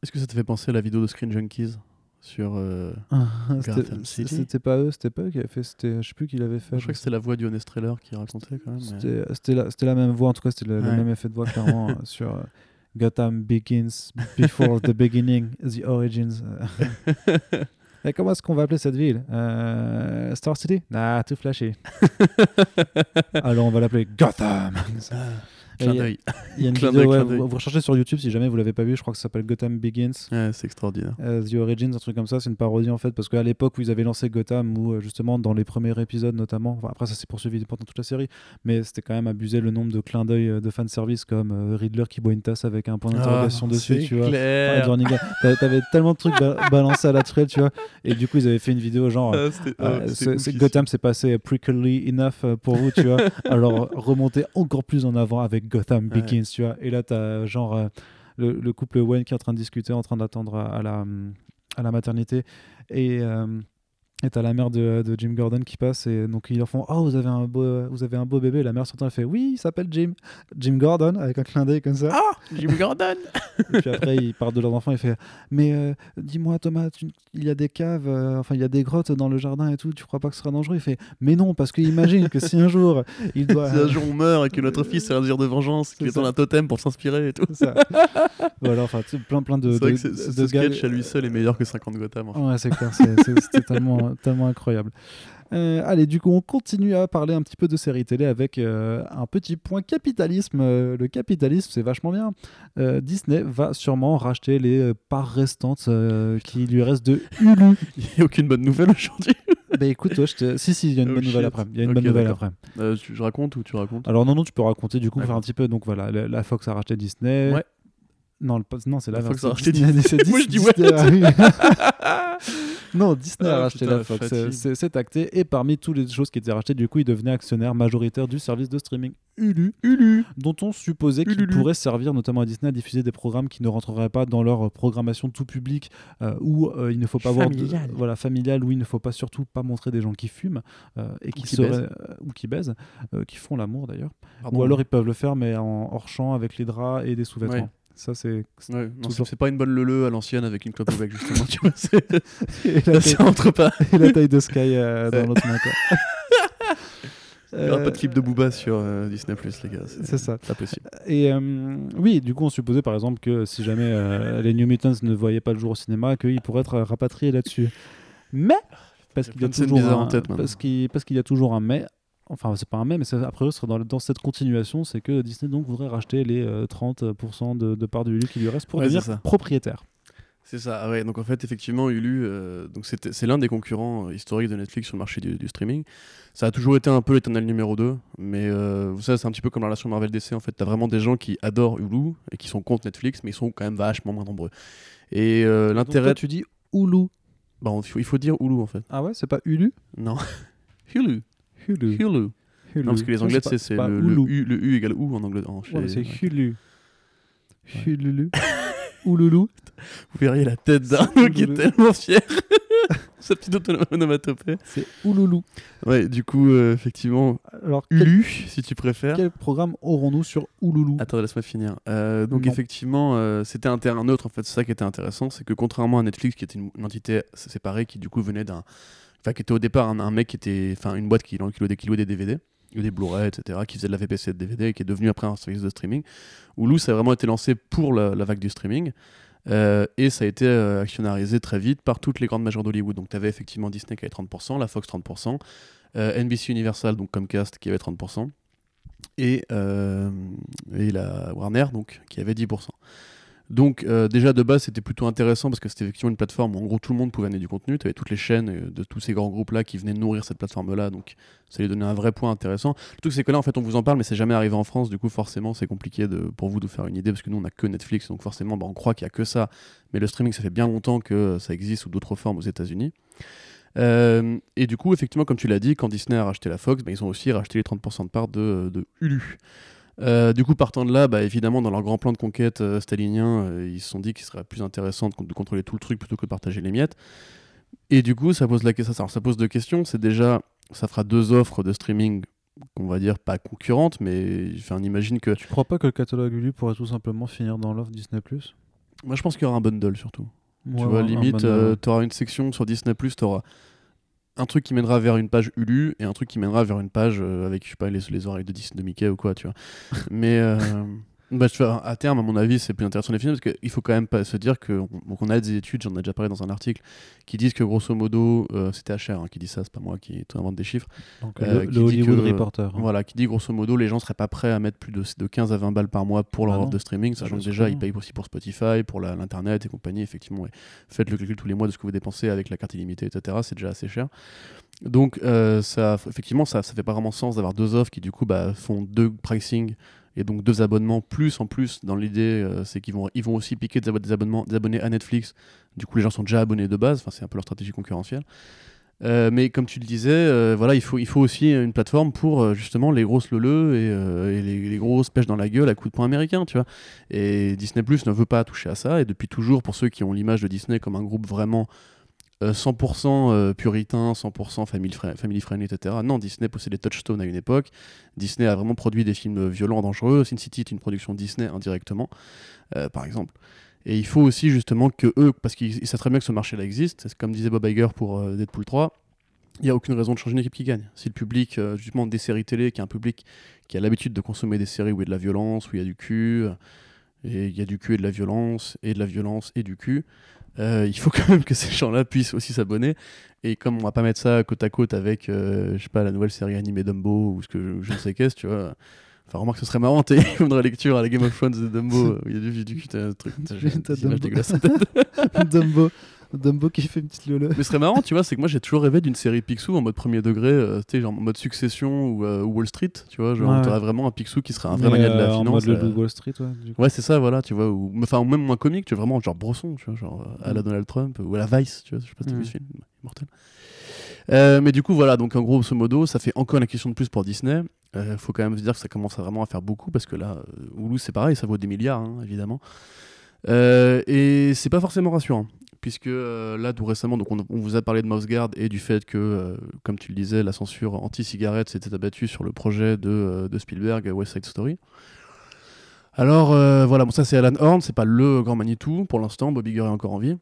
B: Est-ce que ça te fait penser à la vidéo de Screen Junkies? Sur. euh,
A: C'était-
B: City
A: C'était pas eux, c'était pas eux qui avaient fait, c'était, je sais plus qui l'avait fait.
B: Je crois que c'était la voix du Honest Trailer qui racontait quand même.
A: C'était la, c'était la même voix, en tout cas, c'était le, même effet de voix, clairement, euh, sur euh, Gotham Begins Before the Beginning, The Origins. euh. Et comment est-ce qu'on va appeler cette ville Euh, Star City? Ah, tout flashé. Alors, on va l'appeler Gotham.
B: Clin
A: Il y a-
B: d'œil.
A: il y a une
B: Clin
A: vidéo, ouais,
B: clin
A: vous, vous recherchez sur YouTube si jamais vous l'avez pas vu, je crois que ça s'appelle Gotham Begins.
B: Ouais, c'est extraordinaire.
A: Euh, The Origins, un truc comme ça, c'est une parodie en fait, parce qu'à l'époque où ils avaient lancé Gotham, où euh, justement dans les premiers épisodes notamment, enfin, après ça s'est poursuivi pendant toute la série, mais c'était quand même abusé le nombre de clins d'œil euh, de fanservice comme euh, Riddler qui boit une tasse avec un point d'interrogation dessus,
B: Ah,
A: tu vois. Enfin,
B: clair.
A: Ga- t'a- T'avais tellement de trucs ba- balancés à la trail, tu vois, et du coup ils avaient fait une vidéo genre.
B: Ah, ah,
A: euh,
B: oufissime.
A: Gotham s'est passé prickly enough pour vous, tu vois. Alors remonter encore plus en avant avec Gotham
B: Ouais.
A: Begins, tu vois. Et là, t'as genre euh, le, le couple Wayne qui est en train de discuter, en train d'attendre à, à la, à la maternité. Et euh, et t'as la mère de, de Jim Gordon qui passe et donc ils leur font oh vous avez un beau vous avez un beau bébé la mère s'entend elle fait oui il s'appelle Jim Jim Gordon avec un clin d'œil comme ça
B: Ah Jim Gordon
A: et puis après, il parle de leurs enfants. Il fait Mais euh, dis-moi, Thomas, tu- il y a des caves, euh, enfin, il y a des grottes dans le jardin et tout. Tu crois pas que ce sera dangereux? Il fait Mais non, parce que imagine que si un jour il doit.
B: Si un jour on meurt et que notre fils a un désir de vengeance, qu'il attend
A: ça.
B: un totem pour s'inspirer et tout.
A: Ça. voilà, enfin, plein, plein de.
B: C'est vrai
A: de-
B: que
A: de
B: ce sketch à lui seul est meilleur que 50 Gotham. en fait.
A: Ouais, c'est clair, c'est- c'est- c'était tellement, tellement incroyable. Euh, allez, du coup, on continue à parler un petit peu de séries télé avec euh, un petit point capitalisme. Euh, le capitalisme, c'est vachement bien. Disney va sûrement racheter les parts restantes qui lui restent de Hulu.
B: Il n'y a aucune bonne nouvelle aujourd'hui.
A: bah écoute, ouais, je te- si, si, il y a une
B: Oh
A: bonne nouvelle après. Il y a une bonne nouvelle après.
B: Tu- je raconte ou tu racontes?
A: Alors, non, non, tu peux raconter du coup, faire un petit peu. Donc voilà, la, la Fox a racheté Disney.
B: Ouais.
A: Non, le, non c'est la
B: La Fox a racheté
A: Disney. c'est
B: Moi, je dis ouais.
A: Non, Disney a
B: Ah,
A: racheté
B: putain,
A: la Fox. C'est- acté. Et parmi toutes les choses qui étaient rachetées, du coup, il devenait actionnaire majoritaire du service de streaming Hulu,
B: Hulu
A: dont on supposait qu'il pourrait servir notamment à Disney à diffuser des programmes qui ne rentreraient pas dans leur programmation tout public, euh, où euh, il ne faut pas voir de- voilà familiale, où il ne faut pas surtout pas montrer des gens qui fument euh, et qui,
B: qui
A: seraient
B: baisent.
A: ou qui baisent, qui font l'amour d'ailleurs. Ou alors ils peuvent le faire mais en hors champ avec les draps et des sous-vêtements.
B: Ouais.
A: Ça, c'est.
B: Ouais, c'est pas une bonne leu à l'ancienne avec une clope au bec, justement. tu vois,
A: Et la, taille,
B: ça entre pas.
A: et la taille de Sky euh, dans l'autre main, quoi.
B: Il y aura
A: Euh,
B: pas de clip de Booba sur euh, Disney Plus, les gars.
A: C'est ça.
B: Pas possible.
A: Et euh, oui, du coup, on supposait par exemple que si jamais euh, les New Mutants ne voyaient pas le jour au cinéma, qu'ils pourraient être rapatriés là-dessus. Mais, parce
B: y
A: qu'il y parce qu'il y a toujours un mais. Enfin, c'est pas un mais, mais après, dans, dans cette continuation, c'est que Disney donc voudrait racheter les euh, 30% de, de parts de Hulu qui lui restent pour
B: Ouais,
A: devenir propriétaire.
B: C'est ça, ah ouais. Donc en fait, effectivement, Hulu, euh, donc c'est l'un des concurrents euh, historiques de Netflix sur le marché du, du streaming. Ça a toujours été un peu l'éternel numéro 2, mais euh, vous savez, c'est un petit peu comme la relation Marvel-DC. En fait, t'as vraiment des gens qui adorent Hulu et qui sont contre Netflix, mais ils sont quand même vachement moins nombreux. Et euh, l'intérêt.
A: tu dis Hulu.
B: Il faut, il faut dire Hulu en fait.
A: Ah ouais, c'est pas Hulu?
B: Non. Hulu.
A: Hulu.
B: Hulu.
A: Hulu.
B: Non, parce que les Anglais, c'est c'est le. U, le U égale OU en anglais. en- chez-
A: Ouais, c'est
B: ouais.
A: Hulu. Hululu. Houloulou.
B: Vous verriez la tête d'Arnaud qui est tellement fier. Sa petite onomatopée.
A: C'est Houloulou.
B: Ouais, du coup, euh, effectivement,
A: Alors, quel,
B: Hulu, si tu préfères.
A: quel programme aurons-nous sur Houloulou
B: Attends, laisse-moi finir. Euh, donc
A: Non.
B: effectivement, euh, c'était un terrain neutre. En fait, c'est ça qui était intéressant, c'est que contrairement à Netflix, qui était une, une entité séparée, qui du coup venait d'un, enfin, qui était au départ un, mec qui était, enfin, une boîte qui, qui qui louait des DVD, des Blu-ray, etc., qui faisait de la VPC de DVD, et qui est devenu après un service de streaming. Hulu, ça a vraiment été lancé pour la, vague du streaming. Euh, et ça a été euh, actionnarisé très vite par toutes les grandes majors d'Hollywood. Donc tu avais effectivement Disney qui avait 30%, la Fox 30%, euh, NBC Universal, donc Comcast qui avait 30%, et, et la Warner donc qui avait 10%. Donc euh, déjà de base c'était plutôt intéressant parce que c'était effectivement une plateforme où en gros tout le monde pouvait amener du contenu, tu avais toutes les chaînes euh, de tous ces grands groupes là qui venaient nourrir cette plateforme là, donc ça lui donnait un vrai point intéressant. Le truc c'est que là en fait on vous en parle mais c'est jamais arrivé en France, du coup forcément c'est compliqué pour vous de faire une idée parce que nous on a que Netflix donc forcément bah, on croit qu'il y a que ça, mais le streaming ça fait bien longtemps que ça existe sous d'autres formes aux États-Unis. Euh, et du coup, effectivement, comme tu l'as dit, quand Disney a racheté la Fox, bah, ils ont aussi racheté les 30% de parts de Hulu. Euh, du coup, partant de là, bah, évidemment, dans leur grand plan de conquête euh, stalinien, euh, ils se sont dit qu'il serait plus intéressant de, de contrôler tout le truc plutôt que de partager les miettes. Et du coup, ça pose, la, ça, alors, ça pose deux questions. C'est déjà, ça fera deux offres de streaming qu'on va dire pas concurrentes, mais enfin, on imagine que.
A: Tu crois pas que le catalogue Hulu pourrait tout simplement finir dans l'offre Disney Plus?
B: Moi, je pense qu'il y aura un bundle surtout.
A: Ouais,
B: tu vois, limite, tu auras une section sur Disney, tu auras un truc qui mènera vers une page Hulu et un truc qui mènera vers une page euh, avec, je sais pas, les, les oreilles de Disney de Mickey ou quoi, tu vois. Mais euh, bah, à terme, à mon avis, c'est plus intéressant les films parce qu'il faut quand même pas se dire que. Donc, on a des études, j'en ai déjà parlé dans un article, qui disent que grosso modo, euh, c'était HR hein, qui dit ça, c'est pas moi qui invente des chiffres.
A: Donc,
B: euh,
A: le, le Hollywood
B: que-
A: Reporter. hein.
B: Voilà, qui dit grosso modo, les gens seraient pas prêts à mettre plus de, de 15 à 20 balles par mois pour leur
A: Ah
B: offre de streaming,
A: Ah,
B: sachant que déjà ils payent aussi pour Spotify, pour l'internet et compagnie. Effectivement, ouais. faites le calcul tous les mois de ce que vous dépensez avec la carte illimitée, etc. C'est déjà assez cher. Donc, euh, ça, effectivement, ça, ça fait pas vraiment sens d'avoir deux offres qui du coup bah, font deux pricing et donc deux abonnements plus en plus. Dans l'idée, euh, c'est qu'ils vont, ils vont aussi piquer des, abo- des abonnements, des abonnés à Netflix. Du coup, les gens sont déjà abonnés de base. C'est un peu leur stratégie concurrentielle. Euh, mais comme tu le disais, euh, voilà, il faut, il faut aussi une plateforme pour justement les grosses leleux et, et les, grosses pêches dans la gueule à coups de poing américain, tu vois. Et Disney Plus ne veut pas toucher à ça. Et depuis toujours, pour ceux qui ont l'image de Disney comme un groupe vraiment 100% euh, puritain, 100% family, fri- family friendly, etc. Non, Disney possédait Touchstone à une époque. Disney a vraiment produit des films violents, dangereux. Sin City est une production Disney indirectement, euh, par exemple. Et il faut aussi justement que eux, parce qu'ils ils savent très bien que ce marché-là existe, comme disait Bob Iger pour euh, Deadpool 3, il n'y a aucune raison de changer une équipe qui gagne. Si le public, euh, justement, des séries télé, qui est un public qui a l'habitude de consommer des séries où il y a de la violence, où il y a du cul, et il y a du cul et de la violence, et de la violence et du cul, euh, il faut quand même que ces gens-là puissent aussi s'abonner. Et comme on va pas mettre ça côte à côte avec, euh, je sais pas, la nouvelle série animée Dumbo ou ce que je, je ne sais qu'est-ce, tu vois. Enfin, remarque, ce serait marrant, t'es la lecture à la Game of Thrones de Dumbo, où il y a du, du t'as un truc,
A: Dumbo. Dumbo. Qui fait une petite lolo.
B: Mais ce serait marrant, tu vois, c'est que moi j'ai toujours rêvé d'une série Picsou en mode premier degré, euh, tu sais, genre en mode Succession ou, euh, Wall Street, tu vois, genre
A: Ouais.
B: t'aurais vraiment un Picsou qui serait un vrai mania de la
A: euh, En
B: finance.
A: mode le
B: euh,
A: Wall Street, ouais.
B: Ouais, c'est ça, voilà, tu vois, ou enfin ou même moins comique, tu vois, vraiment genre Brosson, tu vois, genre à la
A: Mm.
B: Donald Trump ou à la Vice, tu vois, je sais pas si t'as vu
A: Mm.
B: ce film, mortel. Euh, mais du coup, voilà, donc en grosso modo, ça fait encore une question de plus pour Disney. Euh, faut quand même se dire que ça commence à vraiment à faire beaucoup parce que là, Hulu, c'est pareil, ça vaut des milliards, hein, évidemment. Euh, et c'est pas forcément rassurant, puisque euh, là, tout récemment, donc on, vous a parlé de Mouse Guard et du fait que, euh, comme tu le disais, la censure anti-cigarette s'était abattue sur le projet de, euh, de Spielberg, West Side Story. Alors voilà, bon, ça c'est Alan Horn, c'est pas le grand Manitou pour l'instant. Bobby Gurr est encore en vie.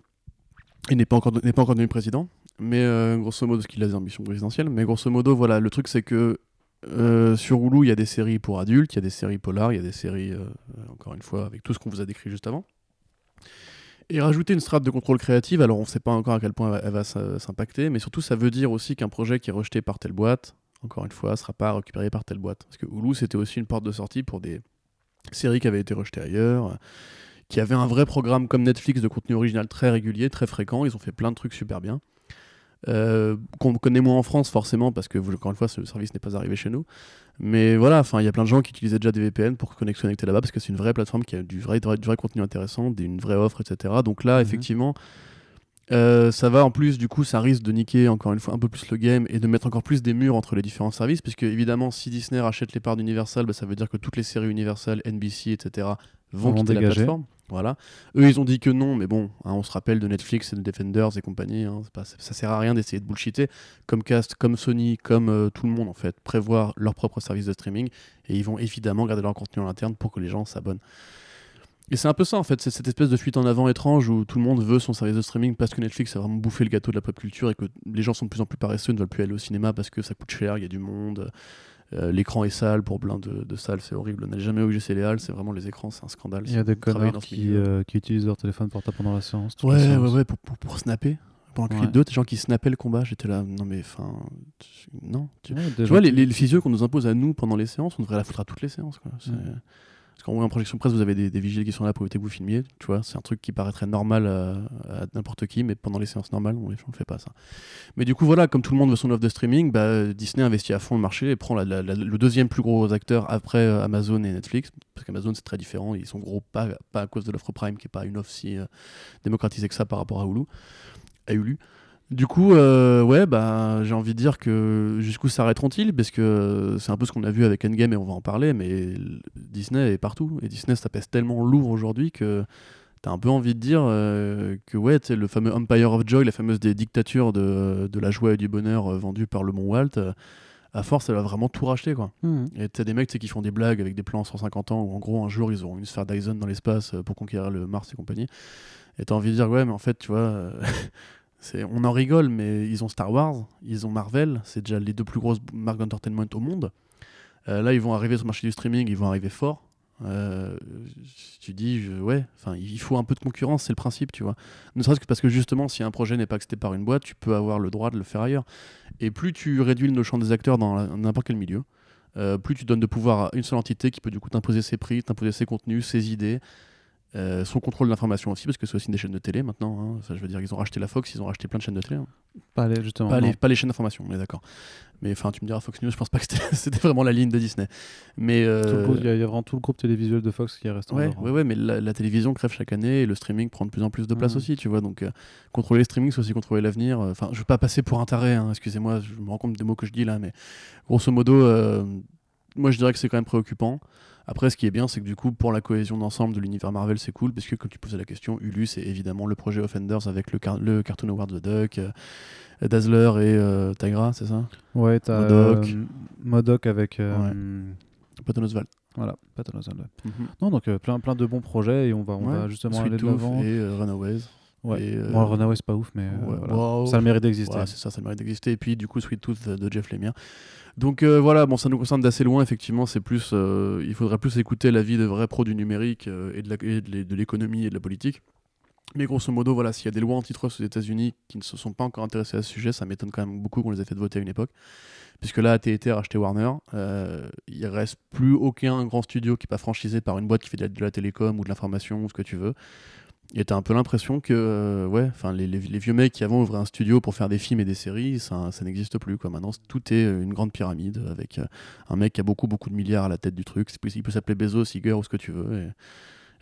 B: Il n'est pas encore, n'est pas encore devenu président. Mais grosso modo, parce qu'il a des ambitions présidentielles. Mais grosso modo, voilà, le truc c'est que sur Hulu, il y a des séries pour adultes, il y a des séries polars, il y a des séries, encore une fois, avec tout ce qu'on vous a décrit juste avant. Et rajouter une strate de contrôle créative, alors on ne sait pas encore à quel point elle va, s- s'impacter, mais surtout ça veut dire aussi qu'un projet qui est rejeté par telle boîte, encore une fois, ne sera pas récupéré par telle boîte. Parce que Hulu, c'était aussi une porte de sortie pour des séries qui avaient été rejetées ailleurs, euh, qui avaient un vrai programme comme Netflix de contenu original très régulier, très fréquent, ils ont fait plein de trucs super bien. Euh, qu'on connaît moins en France forcément parce que encore une fois ce service n'est pas arrivé chez nous mais voilà enfin il y a plein de gens qui utilisaient déjà des VPN pour se connecter là-bas parce que c'est une vraie plateforme qui a du vrai, du vrai, contenu intéressant une vraie offre etc donc là
A: Mhm.
B: effectivement euh, ça va en plus du coup ça risque de niquer encore une fois un peu plus le game et de mettre encore plus des murs entre les différents services puisque évidemment si Disney rachète les parts d'Universal bah, ça veut dire que toutes les séries Universal NBC etc vont quitter la
A: dégager.
B: plateforme. Voilà. Eux ils ont dit que non mais bon hein, on se rappelle de Netflix et de Defenders et compagnie hein, pas- ça sert à rien d'essayer de bullshiter comme Cast comme Sony comme euh, tout le monde en fait prévoir leur propre service de streaming et ils vont évidemment garder leur contenu en interne pour que les gens s'abonnent. Et c'est un peu ça en fait, c'est cette espèce de fuite en avant étrange où tout le monde veut son service de streaming parce que Netflix a vraiment bouffé le gâteau de la pop culture et que les gens sont de plus en plus paresseux, ne veulent plus aller au cinéma parce que ça coûte cher, il y a du monde, euh, l'écran est sale pour plein de, de salles, c'est horrible. On n'a jamais eu GC Léal, c'est vraiment les écrans, c'est un scandale.
A: Il y a des connards qui, euh, qui utilisent leur téléphone portable pendant la séance.
B: Ouais, ouais, ouais, pour, pour, pour snapper. Pendant
A: Ouais.
B: 2, des gens qui snappaient le combat, j'étais là, non mais enfin, non. Tu,
A: Ouais,
B: tu vois, les, les qu'on nous impose à nous pendant les séances, on devrait la foutre à toutes les séances. Quoi. Qu'en en projection presse, vous avez des, vigiles qui sont là pour éviter que vous filmiez. Tu vois, c'est un truc qui paraîtrait normal à, à n'importe qui, mais pendant les séances normales, on ne le fait pas ça. Mais du coup, voilà, comme tout le monde veut son offre de streaming, bah, Disney investit à fond le marché et prend le deuxième plus gros acteur après euh, Amazon et Netflix. Parce qu'Amazon, c'est très différent. Ils sont gros pas, à cause de l'offre Prime, qui n'est pas une offre si euh, démocratisée que ça par rapport à Hulu. À Hulu. Du coup, euh, ouais, bah, j'ai envie de dire que jusqu'où s'arrêteront-ils? Parce que euh, c'est un peu ce qu'on a vu avec Endgame et on va en parler, mais Disney est partout. Et Disney, ça pèse tellement lourd aujourd'hui que t'as un peu envie de dire euh, que, ouais, le fameux Empire of Joy, la fameuse des dictatures de, de la joie et du bonheur euh, vendues par le Mont Walt, à force, elle va vraiment tout racheter, quoi.
A: Mhm.
B: Et t'as des mecs qui font des blagues avec des plans 150 ans où en gros un jour ils auront une sphère Dyson dans l'espace pour conquérir le Mars et compagnie. Et t'as envie de dire ouais mais en fait tu vois on en rigole mais ils ont Star Wars, ils ont Marvel, c'est déjà les deux plus grosses marques d'entertainment au monde. Euh, là ils vont arriver sur le marché du streaming, ils vont arriver fort. Euh, tu dis je- ouais, enfin il faut un peu de concurrence, c'est le principe tu vois. Ne serait-ce que parce que justement si un projet n'est pas accepté par une boîte, tu peux avoir le droit de le faire ailleurs. Et plus tu réduis le champ des acteurs dans n'importe quel milieu, euh, plus tu donnes de pouvoir à une seule entité qui peut du coup t'imposer ses prix, t'imposer ses contenus, ses idées, euh, son contrôle de l'information aussi, parce que c'est aussi des chaînes de télé maintenant. hein. Ça, je veux dire, ils ont racheté la Fox, ils ont racheté plein de chaînes de télé. hein.
A: Pas les, justement.
B: Pas,
A: non.
B: les, pas les chaînes d'information, on est d'accord. Mais enfin, tu me diras, Fox News, je pense pas que c'était vraiment la ligne de Disney. Mais euh,
A: Il y, a- il y a vraiment tout le groupe télévisuel de Fox qui est resté
B: Ouais,
A: hein.
B: ouais, ouais, mais la, la télévision crève chaque année et le streaming prend de plus en plus de place
A: Mhm.
B: aussi, tu vois. Donc, euh, contrôler le streaming, c'est aussi contrôler l'avenir. Enfin, je veux pas passer pour un taré, hein, excusez-moi, je me rends compte des mots que je dis là, mais grosso modo, moi je dirais que c'est quand même préoccupant. Après, ce qui est bien, c'est que du coup, pour la cohésion d'ensemble de l'univers Marvel, c'est cool, parce que comme tu posais la question, Hulu, c'est évidemment le projet Offenders avec le, car- le Cartoon Award The Duck, euh, Dazzler et euh, Tigra, c'est ça?
A: Ouais, t'as
B: Modoc.
A: euh, Modoc avec. euh,
B: Patton Oswalt.
A: Voilà, Patton ouais.
B: Mhm.
A: Non, donc plein, plein de bons projets et on va, on
B: Ouais,
A: va justement
B: Sweet
A: aller de l'avant.
B: et Runaways.
A: Ouais.
B: et, euh,
A: Bon, le Runaway, c'est pas ouf, mais euh,
B: ouais,
A: voilà.
B: wow.
A: ça a le mérite d'exister.
B: Ouais, c'est ça, ça mérite d'exister. Et puis, du coup, Sweet Tooth de Jeff Lemire. Donc euh, voilà, bon, ça nous concerne d'assez loin, effectivement. C'est plus, euh, il faudrait plus écouter l'avis de vrais pros du numérique et de et l'économie et de la politique. Mais grosso modo, voilà, s'il y a des lois antitrust aux États-Unis qui ne se sont pas encore intéressées à ce sujet, ça m'étonne quand même beaucoup qu'on les ait fait voter à une époque. Puisque là, AT&T a racheté Warner, euh, il reste plus aucun grand studio qui n'est pas franchisé par une boîte qui fait de la, de la télécom ou de l'information ou ce que tu veux. Et t'as un peu l'impression que euh, enfin les, vieux mecs qui avant ouvraient un studio pour faire des films et des séries, ça, n'existe plus. Quoi. Maintenant, tout est euh, une grande pyramide avec euh, un mec qui a beaucoup de milliards à la tête du truc. Il peut s'appeler Bezos, Iger ou ce que tu veux.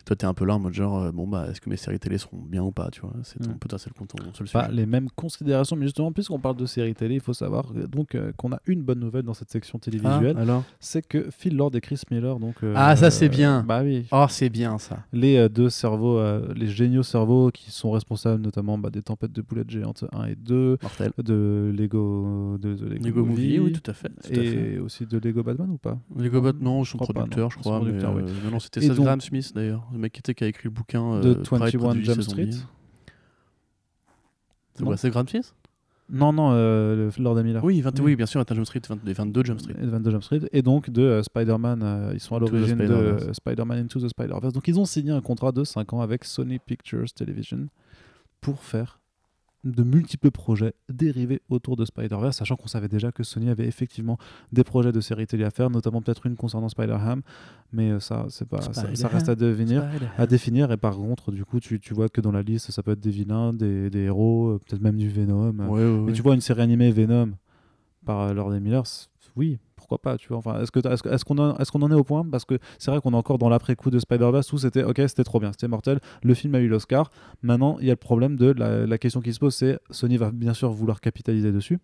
B: Toi t'es un peu là en mode genre euh, bon bah est-ce que mes séries télé seront bien ou pas tu vois? C'est
A: Mm.
B: un peu toi c'est le compte on se le
A: pas
B: sujet.
A: les mêmes considérations, mais justement, puisqu'on parle de séries télé, il faut savoir euh, donc euh, qu'on a une bonne nouvelle dans cette section
B: Ah,
A: télévisuelle,
B: alors?
A: C'est que Phil Lord et Chris Miller, donc euh,
C: Ah, ça, c'est bien.
A: Bah oui,
C: Oh, c'est bien ça.
A: les euh, deux cerveaux, euh, les géniaux cerveaux qui sont responsables notamment bah, des tempêtes de boulettes géantes 1 et 2,
B: mortel
A: de Lego, de, de Lego,
B: Lego
A: Movie,
B: Movie oui tout à fait, tout à fait.
A: et aussi de Lego Batman ou pas?
B: Lego Bot non
A: pas,
B: producteurs
A: non.
B: je crois
A: sont
B: mais
A: oui.
B: non, non c'était
A: Et
B: Graham Smith d'ailleurs le mec qui, était, qui a écrit le bouquin
A: De
B: euh, pareil,
A: 21
B: produit
A: Jump Street.
B: C'est quoi c'est Smith
A: Non, non, euh, le Lord Miller.
B: oui 20
A: Oui.
B: oui. bien sûr 21 Jump Street 20 des 22 Jump Street.
A: Et 22 Jump Street. Et donc de euh, Spider-Man euh, ils sont à l'origine de euh, Spider-Man Into the Spider-Verse. Donc ils ont signé un contrat de 5 ans avec Sony Pictures Television pour faire de multiples projets dérivés autour de Spider-Verse sachant qu'on savait déjà que Sony avait effectivement des projets de séries télé à faire notamment peut-être une concernant Spider-Ham mais euh, ça c'est pas ça, ça reste à devenir à définir et par contre du coup tu, tu vois que dans la liste ça peut être des vilains des, des héros euh, peut-être même du Venom euh,
B: ouais, ouais,
A: mais
B: ouais.
A: tu vois une série animée Venom par Lord Miller, oui, pourquoi pas, tu vois. Enfin, est-ce que est-ce qu'on est-ce qu'on en est au point? Parce que c'est vrai qu'on est encore dans l'après-coup de Spider-Verse où c'était ok, c'était trop bien, c'était mortel. Le film a eu l'Oscar. Maintenant, il y a le problème de la, la question qui se pose, c'est Sony va bien sûr vouloir capitaliser dessus.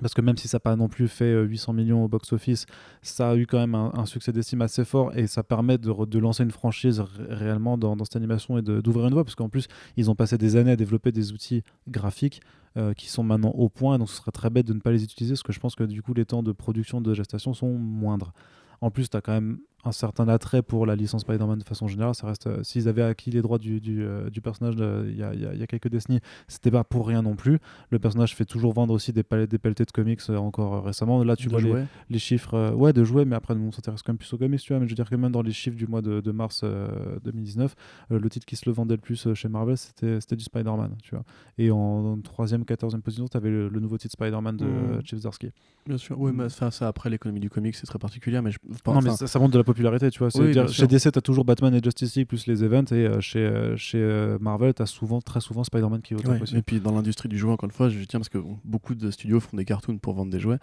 A: Parce que même si ça n'a pas non plus fait euh, 800 millions au box-office, ça a eu quand même un, succès d'estime assez fort et ça permet de, lancer une franchise ré- réellement dans, cette animation et d'ouvrir une voie. Parce qu'en plus, ils ont passé des années à développer des outils graphiques euh, qui sont maintenant au point, donc ce serait très bête de ne pas les utiliser, parce que je pense que du coup les temps de production de gestation sont moindres. En plus, tu as quand même un certain attrait pour la licence Spider-Man de façon générale. Ça reste, euh, s'ils avaient acquis les droits du, du, euh, du personnage euh, il y, y y a quelques décennies, c'était pas pour rien non plus. Le personnage fait toujours vendre aussi des, palettes, des pelletés de comics encore récemment. Là, tu
B: De
A: vois les, les chiffres ouais de jouets mais après nous, on s'intéresse quand même plus aux comics tu vois mais je veux dire que même dans les chiffres du mois de, de mars euh, 2019 euh, le titre qui se le vendait le plus chez Marvel c'était du Spider-Man tu vois et en, troisième quatorzième position tu avais le, le nouveau titre Spider-Man de euh, Chip Zdarsky
B: Bien sûr, oui, mais ça, ça après l'économie du comics, c'est très particulier, mais je
A: non mais ça, ça montre de la popularité tu vois
B: Oui,
A: dire, chez. DC t'as toujours Batman et Justice League plus les events et euh, chez, euh, chez euh, Marvel t'as souvent très souvent Spider-Man qui est au top
B: Ouais,
A: aussi
B: et puis dans l'industrie du jouet, encore une fois, je tiens parce que bon, beaucoup de studios font des cartoons pour vendre des jouets.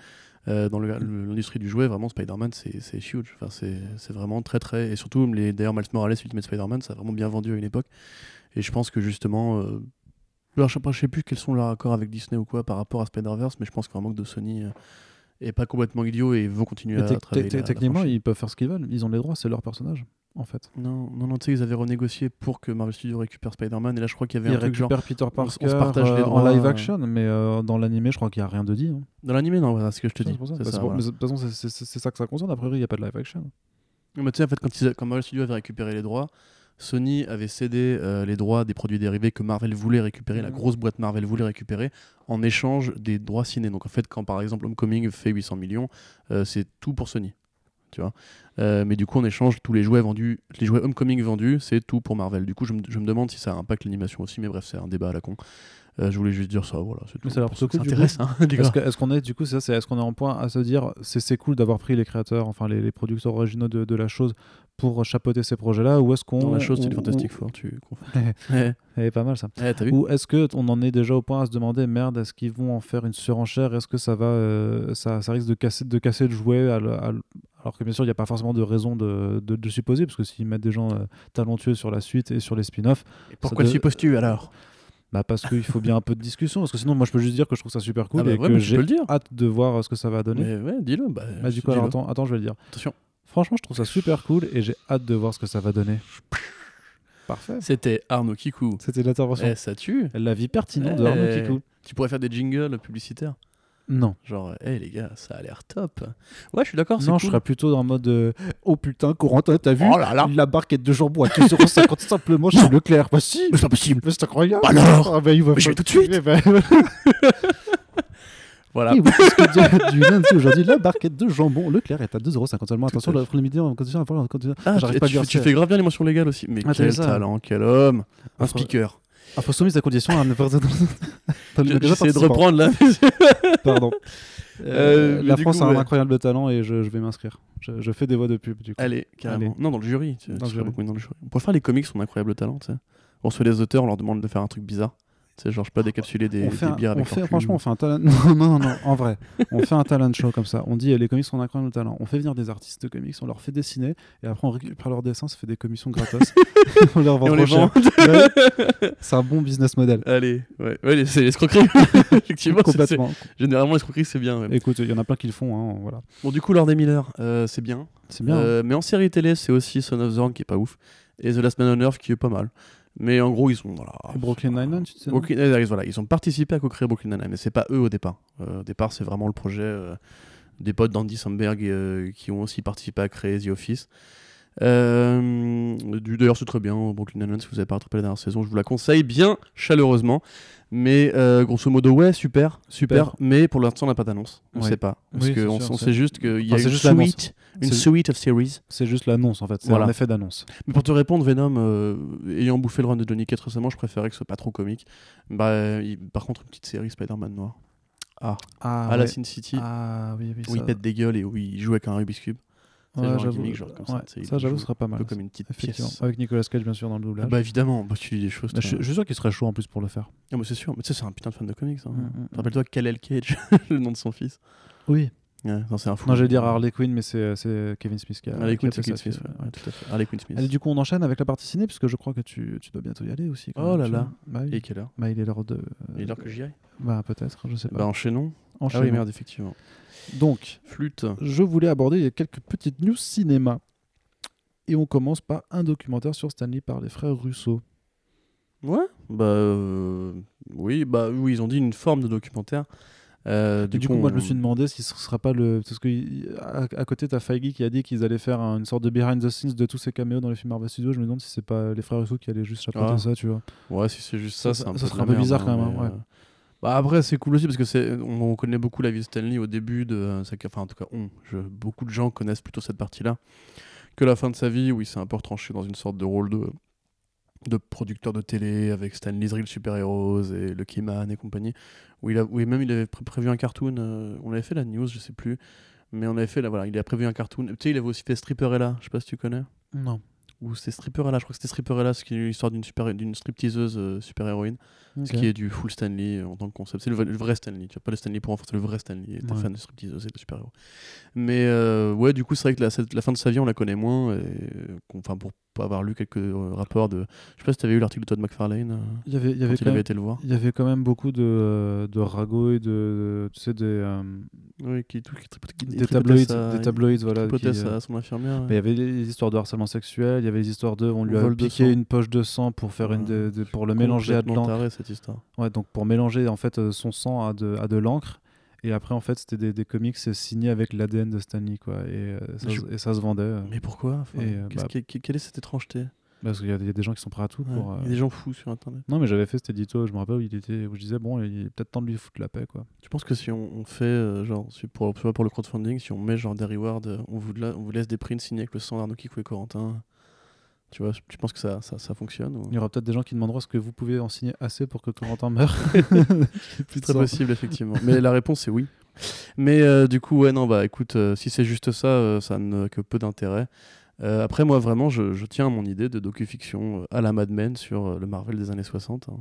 B: Euh, dans l'industrie du jouet, vraiment, Spider-Man, c'est huge. Enfin, c'est vraiment très, très. Et surtout, d'ailleurs, Miles Morales, Ultimate Spider-Man, ça a vraiment bien vendu à une époque. Et je pense que justement. alors, je je sais plus quels sont leurs accords avec Disney ou quoi par rapport à Spider-Verse, mais je pense vraiment que de Sony est pas complètement idiot et vont continuer à travailler. la-
A: techniquement ils peuvent faire ce qu'ils veulent ils ont les droits c'est leur personnage en fait
B: Non, non, non, tu sais, ils avaient renégocié pour que Marvel Studios récupère Spider-Man, et là, je crois qu'il y avait
A: Ils
B: un truc genre.
A: Peter Parker
B: on se partage les
A: euh, en
B: droits,
A: live
B: euh.
A: action, mais euh, dans l'animé, je crois qu'il n'y a rien de dit. hein.
B: Dans l'animé, non, voilà, c'est ce que je te dis.
A: de toute façon, c'est- ça que ça concerne. A priori, il n'y a pas de live action.
B: Mais tu sais, en fait, quand, ils- quand Marvel Studios avait récupéré les droits, Sony avait cédé euh, les droits des produits dérivés que Marvel voulait récupérer, la
A: Mhm.
B: grosse boîte Marvel voulait récupérer, en échange des droits ciné. Donc en fait, quand par exemple Homecoming fait 800 millions, euh, c'est tout pour Sony. Tu vois Euh, mais du coup, en échange, tous les jouets vendus, les jouets Homecoming vendus, c'est tout pour Marvel. Du coup, je me, je me demande si ça impacte l'animation aussi, mais bref, c'est un débat à la con. Euh, je voulais juste dire ça, voilà. c'est tout.
A: ça
B: Pour
A: du
B: intéresse, hein.
A: Est-ce qu'on est, du coup, c'est ça, c'est est-ce qu'on est en point à se dire, c'est cool d'avoir pris les créateurs, enfin les, les producteurs originaux de, de la chose pour chapeauter ces projets-là, ou est-ce qu'on
B: Dans la chose, c'est
A: ou-
B: Fantastic Four, tu ouais.
A: Elle est pas mal ça.
B: Vu
A: Ou est-ce que on en est déjà au point à se demander merde est-ce qu'ils vont en faire une surenchère? Est-ce que ça va euh, ça, ça risque de casser de casser le jouet à le- à le- alors que bien sûr il n'y a pas forcément de raison de, de, de supposer parce que s'ils mettent des gens euh, talentueux sur la suite et sur les spin-offs
B: Pourquoi le supposes-tu alors?
A: Bah parce qu'il faut bien un peu de discussion parce que sinon moi je peux juste dire que je trouve ça super cool
B: Ah bah
A: et
B: ouais,
A: que j'ai hâte de voir euh, ce que ça va donner
B: Mais ouais, dis-le. Bah,
A: Bah, du coup alors
B: dis-le.
A: attends, attends je vais le dire
B: Attention.
A: franchement je trouve ça super cool et j'ai hâte de voir ce que ça va donner parfait
B: C'était Arnaud Kikou.
A: c'était l'intervention
B: Eh, ça tue.
A: la vie pertinente de
B: Eh.
A: Arnaud Kikou
B: Tu pourrais faire des jingles publicitaires.
A: Non
B: Genre, hé les gars, ça a l'air top. Ouais, je suis d'accord.
A: Non,
B: cool.
A: je serais plutôt en mode euh, Oh putain, Corentin, t'as vu
B: Oh là là.
A: La barquette de jambon à 2,50€ simplement chez Leclerc. Bah si
B: Mais c'est pas possible.
A: Mais c'est incroyable
B: Alors
A: Ah bah, il va
B: Mais je vais tout de suite.
A: Eh ben,
B: Voilà.
A: oui, parce que du, du lundi aujourd'hui, la barquette de jambon Leclerc est à 2,50€ seulement. Attention, l'offre limitée en condition.
B: Ah,
A: J'arrive
B: tu,
A: pas à dire
B: tu fais grave bien les mentions légales aussi. Mais
A: Ah,
B: quel
A: ça
B: talent, quel homme. Un
A: Enfin,
B: speaker.
A: Info soumise à condition à ne pas
B: J'essaie de reprendre là.
A: Pardon.
B: Euh,
A: Euh, la France
B: coup,
A: a un
B: ouais.
A: incroyable talent et je, je vais m'inscrire. Je, je fais des voix de pub du coup.
B: Allez, carrément.
A: Allez.
B: Non, dans le jury. Tu,
A: Dans
B: tu
A: le jury.
B: beaucoup dans le jury. On pourrait faire les comics, son incroyable talent. tu sais. On reçoit les auteurs, on leur demande de faire un truc bizarre. C'est genre, je peux pas décapsuler des,
A: on fait,
B: des
A: un-
B: bières
A: on
B: avec
A: fait- franchement, on fait un talent. Non, non, non, en vrai, on fait un talent show comme ça. On dit les comics sont incroyables talent. On fait venir des artistes de comics, on leur fait dessiner et après on récupère leurs dessins, ça fait des commissions gratos. on leur vend
B: vend.
A: Ouais. C'est un bon business model.
B: Allez, ouais, ouais c'est l'escroquerie. Effectivement,
A: Complètement.
B: généralement, l'escroquerie, c'est bien. ouais.
A: Écoute, il y en a plein qui le font. hein, voilà.
B: Bon, du coup, Lord et Miller, euh, c'est bien.
A: C'est bien. hein.
B: Euh, mais en série télé, c'est aussi Son of Zorn qui est pas ouf. Et The Last Man on Earth qui est pas mal. Mais en gros, ils sont. Voilà,
A: Brooklyn Nine-Nine, tu sais
B: Brooklyn Nine-Nine, voilà, ils ont participé à co-créer Brooklyn Nine-Nine, mais c'est pas eux au départ. Euh, au départ, c'est vraiment le projet euh, des potes d'Andy Samberg euh, qui ont aussi participé à créer The Office. Euh, D'ailleurs, c'est très bien, Brooklyn Nine-Nine, si vous avez pas rattrapé la dernière saison, je vous la conseille bien chaleureusement. Mais euh, grosso modo, ouais, super, super,
A: Super.
B: mais pour l'instant, on n'a pas d'annonce. On
A: Ouais.
B: sait pas. Parce
A: Oui,
B: qu'on on sait juste qu'il y a
A: Enfin,
B: une suite, une suite of series.
A: C'est juste l'annonce en fait. C'est
B: Voilà.
A: un effet d'annonce.
B: Mais pour te répondre, Venom, euh, ayant bouffé le run de Johnny Cage récemment, je préférais que ce soit pas trop comique. Bah, il- par contre, une petite série Spider-Man noir. Ah,
A: Ah,
B: à la. Sin City,
A: Ah oui, oui.
B: où il pète des gueules et où il joue avec un Rubik's Cube. C'est
A: Ouais,
B: genre un
A: j'avoue.
B: gimmick, genre comme ça,
A: Ouais, j'avoue, ce serait pas
B: Un
A: mal.
B: peu comme une petite pièce.
A: Avec Nicolas Cage, bien sûr, dans le
B: Ah
A: doublage.
B: bah évidemment, bah, tu dis des choses.
A: Bah, je, je suis sûr qu'il serait chaud en plus pour le faire.
B: Ah, bah, c'est sûr, mais tu sais, c'est un putain de fan de comics. hein.
A: Mm, mm, mm.
B: Rappelle-toi Kal-El Cage, le nom de son fils.
A: Oui.
B: Ouais, non, c'est un fou.
A: Non, j'allais dire Harley Quinn, mais c'est Kevin Smith qui a.
B: Harley Quinn, c'est Kevin Smith. ouais, tout à fait. Harley Quinn Smith.
A: Allez, du coup, on enchaîne avec la partie ciné, puisque je crois que tu, tu dois bientôt y aller aussi. quand
B: Oh là là.
A: Bah.
B: Et quelle heure?
A: Bah, il est l'heure de.
B: Il est l'heure que j'y aille?
A: Bah, peut-être, je sais pas.
B: Bah, enchaînons. Ah
A: Enchaînons.
B: oui, merde, effectivement.
A: Donc,
B: Flûte.
A: je voulais aborder quelques petites news cinéma. Et on commence par un documentaire sur Stanley par les frères Russo.
B: Ouais, bah euh, oui, bah oui, ils ont dit une forme de documentaire. Euh,
A: Du, du coup, moi, je me suis demandé si ce sera pas le. Parce que à, à côté, t'as Feige qui a dit qu'ils allaient faire un- une sorte de behind the scenes de tous ces caméos dans les films Marvel Studios. Je me demande si c'est pas les frères Russo qui allaient juste chapeauter
B: Ah.
A: ça, tu vois.
B: Ouais, si c'est juste ça,
A: Ça-
B: c'est un
A: ça
B: peu
A: un peu bizarre
B: hein,
A: quand même, ouais.
B: euh, Bah après, c'est cool aussi parce que c'est on, on connaît beaucoup la vie de Stanley au début de sa enfin en tout cas on, beaucoup de gens connaissent plutôt cette partie-là que la fin de sa vie où il s'est un peu retranché dans une sorte de rôle de de producteur de télé avec Stanley's Real Super Heroes et Lucky Man et compagnie. Où il a où même il avait pré- prévu un cartoon euh, on avait fait la news je sais plus mais on avait fait là voilà il a prévu un cartoon. Tu sais il avait aussi fait Stripperella je sais pas si tu connais.
A: Non.
B: Ou c'était Stripperella je crois que c'était Stripperella ce qui est l'histoire d'une super d'une stripteaseuse euh, super héroïne ce qui est du full Stanley euh, en tant que concept. C'est le, le vrai Stanley. Tu vois pas le Stanley pour enfants, c'est le vrai Stanley. T'es
A: Ouais.
B: fan de striptease et de super-héros. Mais euh, ouais, du coup, c'est vrai que la, cette- la fin de sa vie, on la connaît moins. Enfin, pour pas avoir lu quelques euh, rapports de. Je sais pas si t'avais eu l'article de Todd McFarlane euh,
A: Il y avait, il y
B: quand il avait
A: même-
B: été le voir.
A: Il y avait quand même beaucoup de, euh, de ragots et de, tu sais, des, euh,
B: Oui, qui, tout, qui,
A: des tabloïds,
B: sa-
A: des tabloïds, voilà. qui,
B: sa- son infirmière.
A: bah, Il y avait les histoires de harcèlement sexuel, il y avait les histoires de, on lui a
B: Vol
A: piqué une poche de sang pour faire une,
B: Ouais.
A: de- de- pour le mélanger à de l'encre.
B: cette histoire.
A: Ouais, donc pour mélanger en fait son sang à de, à de l'encre. Et après, en fait, c'était des, des comics signés avec l'ADN de Stanley, quoi. Et, euh, ça,
B: Je-
A: et ça se vendait. euh,
B: Mais pourquoi? Enfin,
A: Et, euh,
B: qu'est-ce
A: bah,
B: qui- qui- Quelle est cette étrangeté?
A: Parce qu'il y, a- il y a des gens qui sont prêts à tout
B: Ouais,
A: pour.
B: Il y
A: euh,
B: a des gens fous sur Internet.
A: Non, mais j'avais fait cet édito, je me rappelle où il était, où je disais, bon, il est peut-être temps de lui foutre la paix, quoi.
B: Tu penses que si on, on fait, euh, genre, si pour, tu vois, pour le crowdfunding, si on met genre des rewards, euh, on vous, la- on vous laisse des prints signés avec le sang d'Arnaud Kikou et Corentin, tu vois, tu penses que ça, ça, ça fonctionne ou...
A: Il y aura peut-être des gens qui demanderont est-ce que vous pouvez en signer assez pour que Corentin meure.
B: C'est très possible, effectivement. Mais la réponse c'est oui. Mais euh, du coup, ouais, non, bah écoute, euh, si c'est juste ça, euh, ça n'a que peu d'intérêt. Après, moi, vraiment, je, je tiens à mon idée de docu-fiction à la Mad Men sur le Marvel des années 60. hein.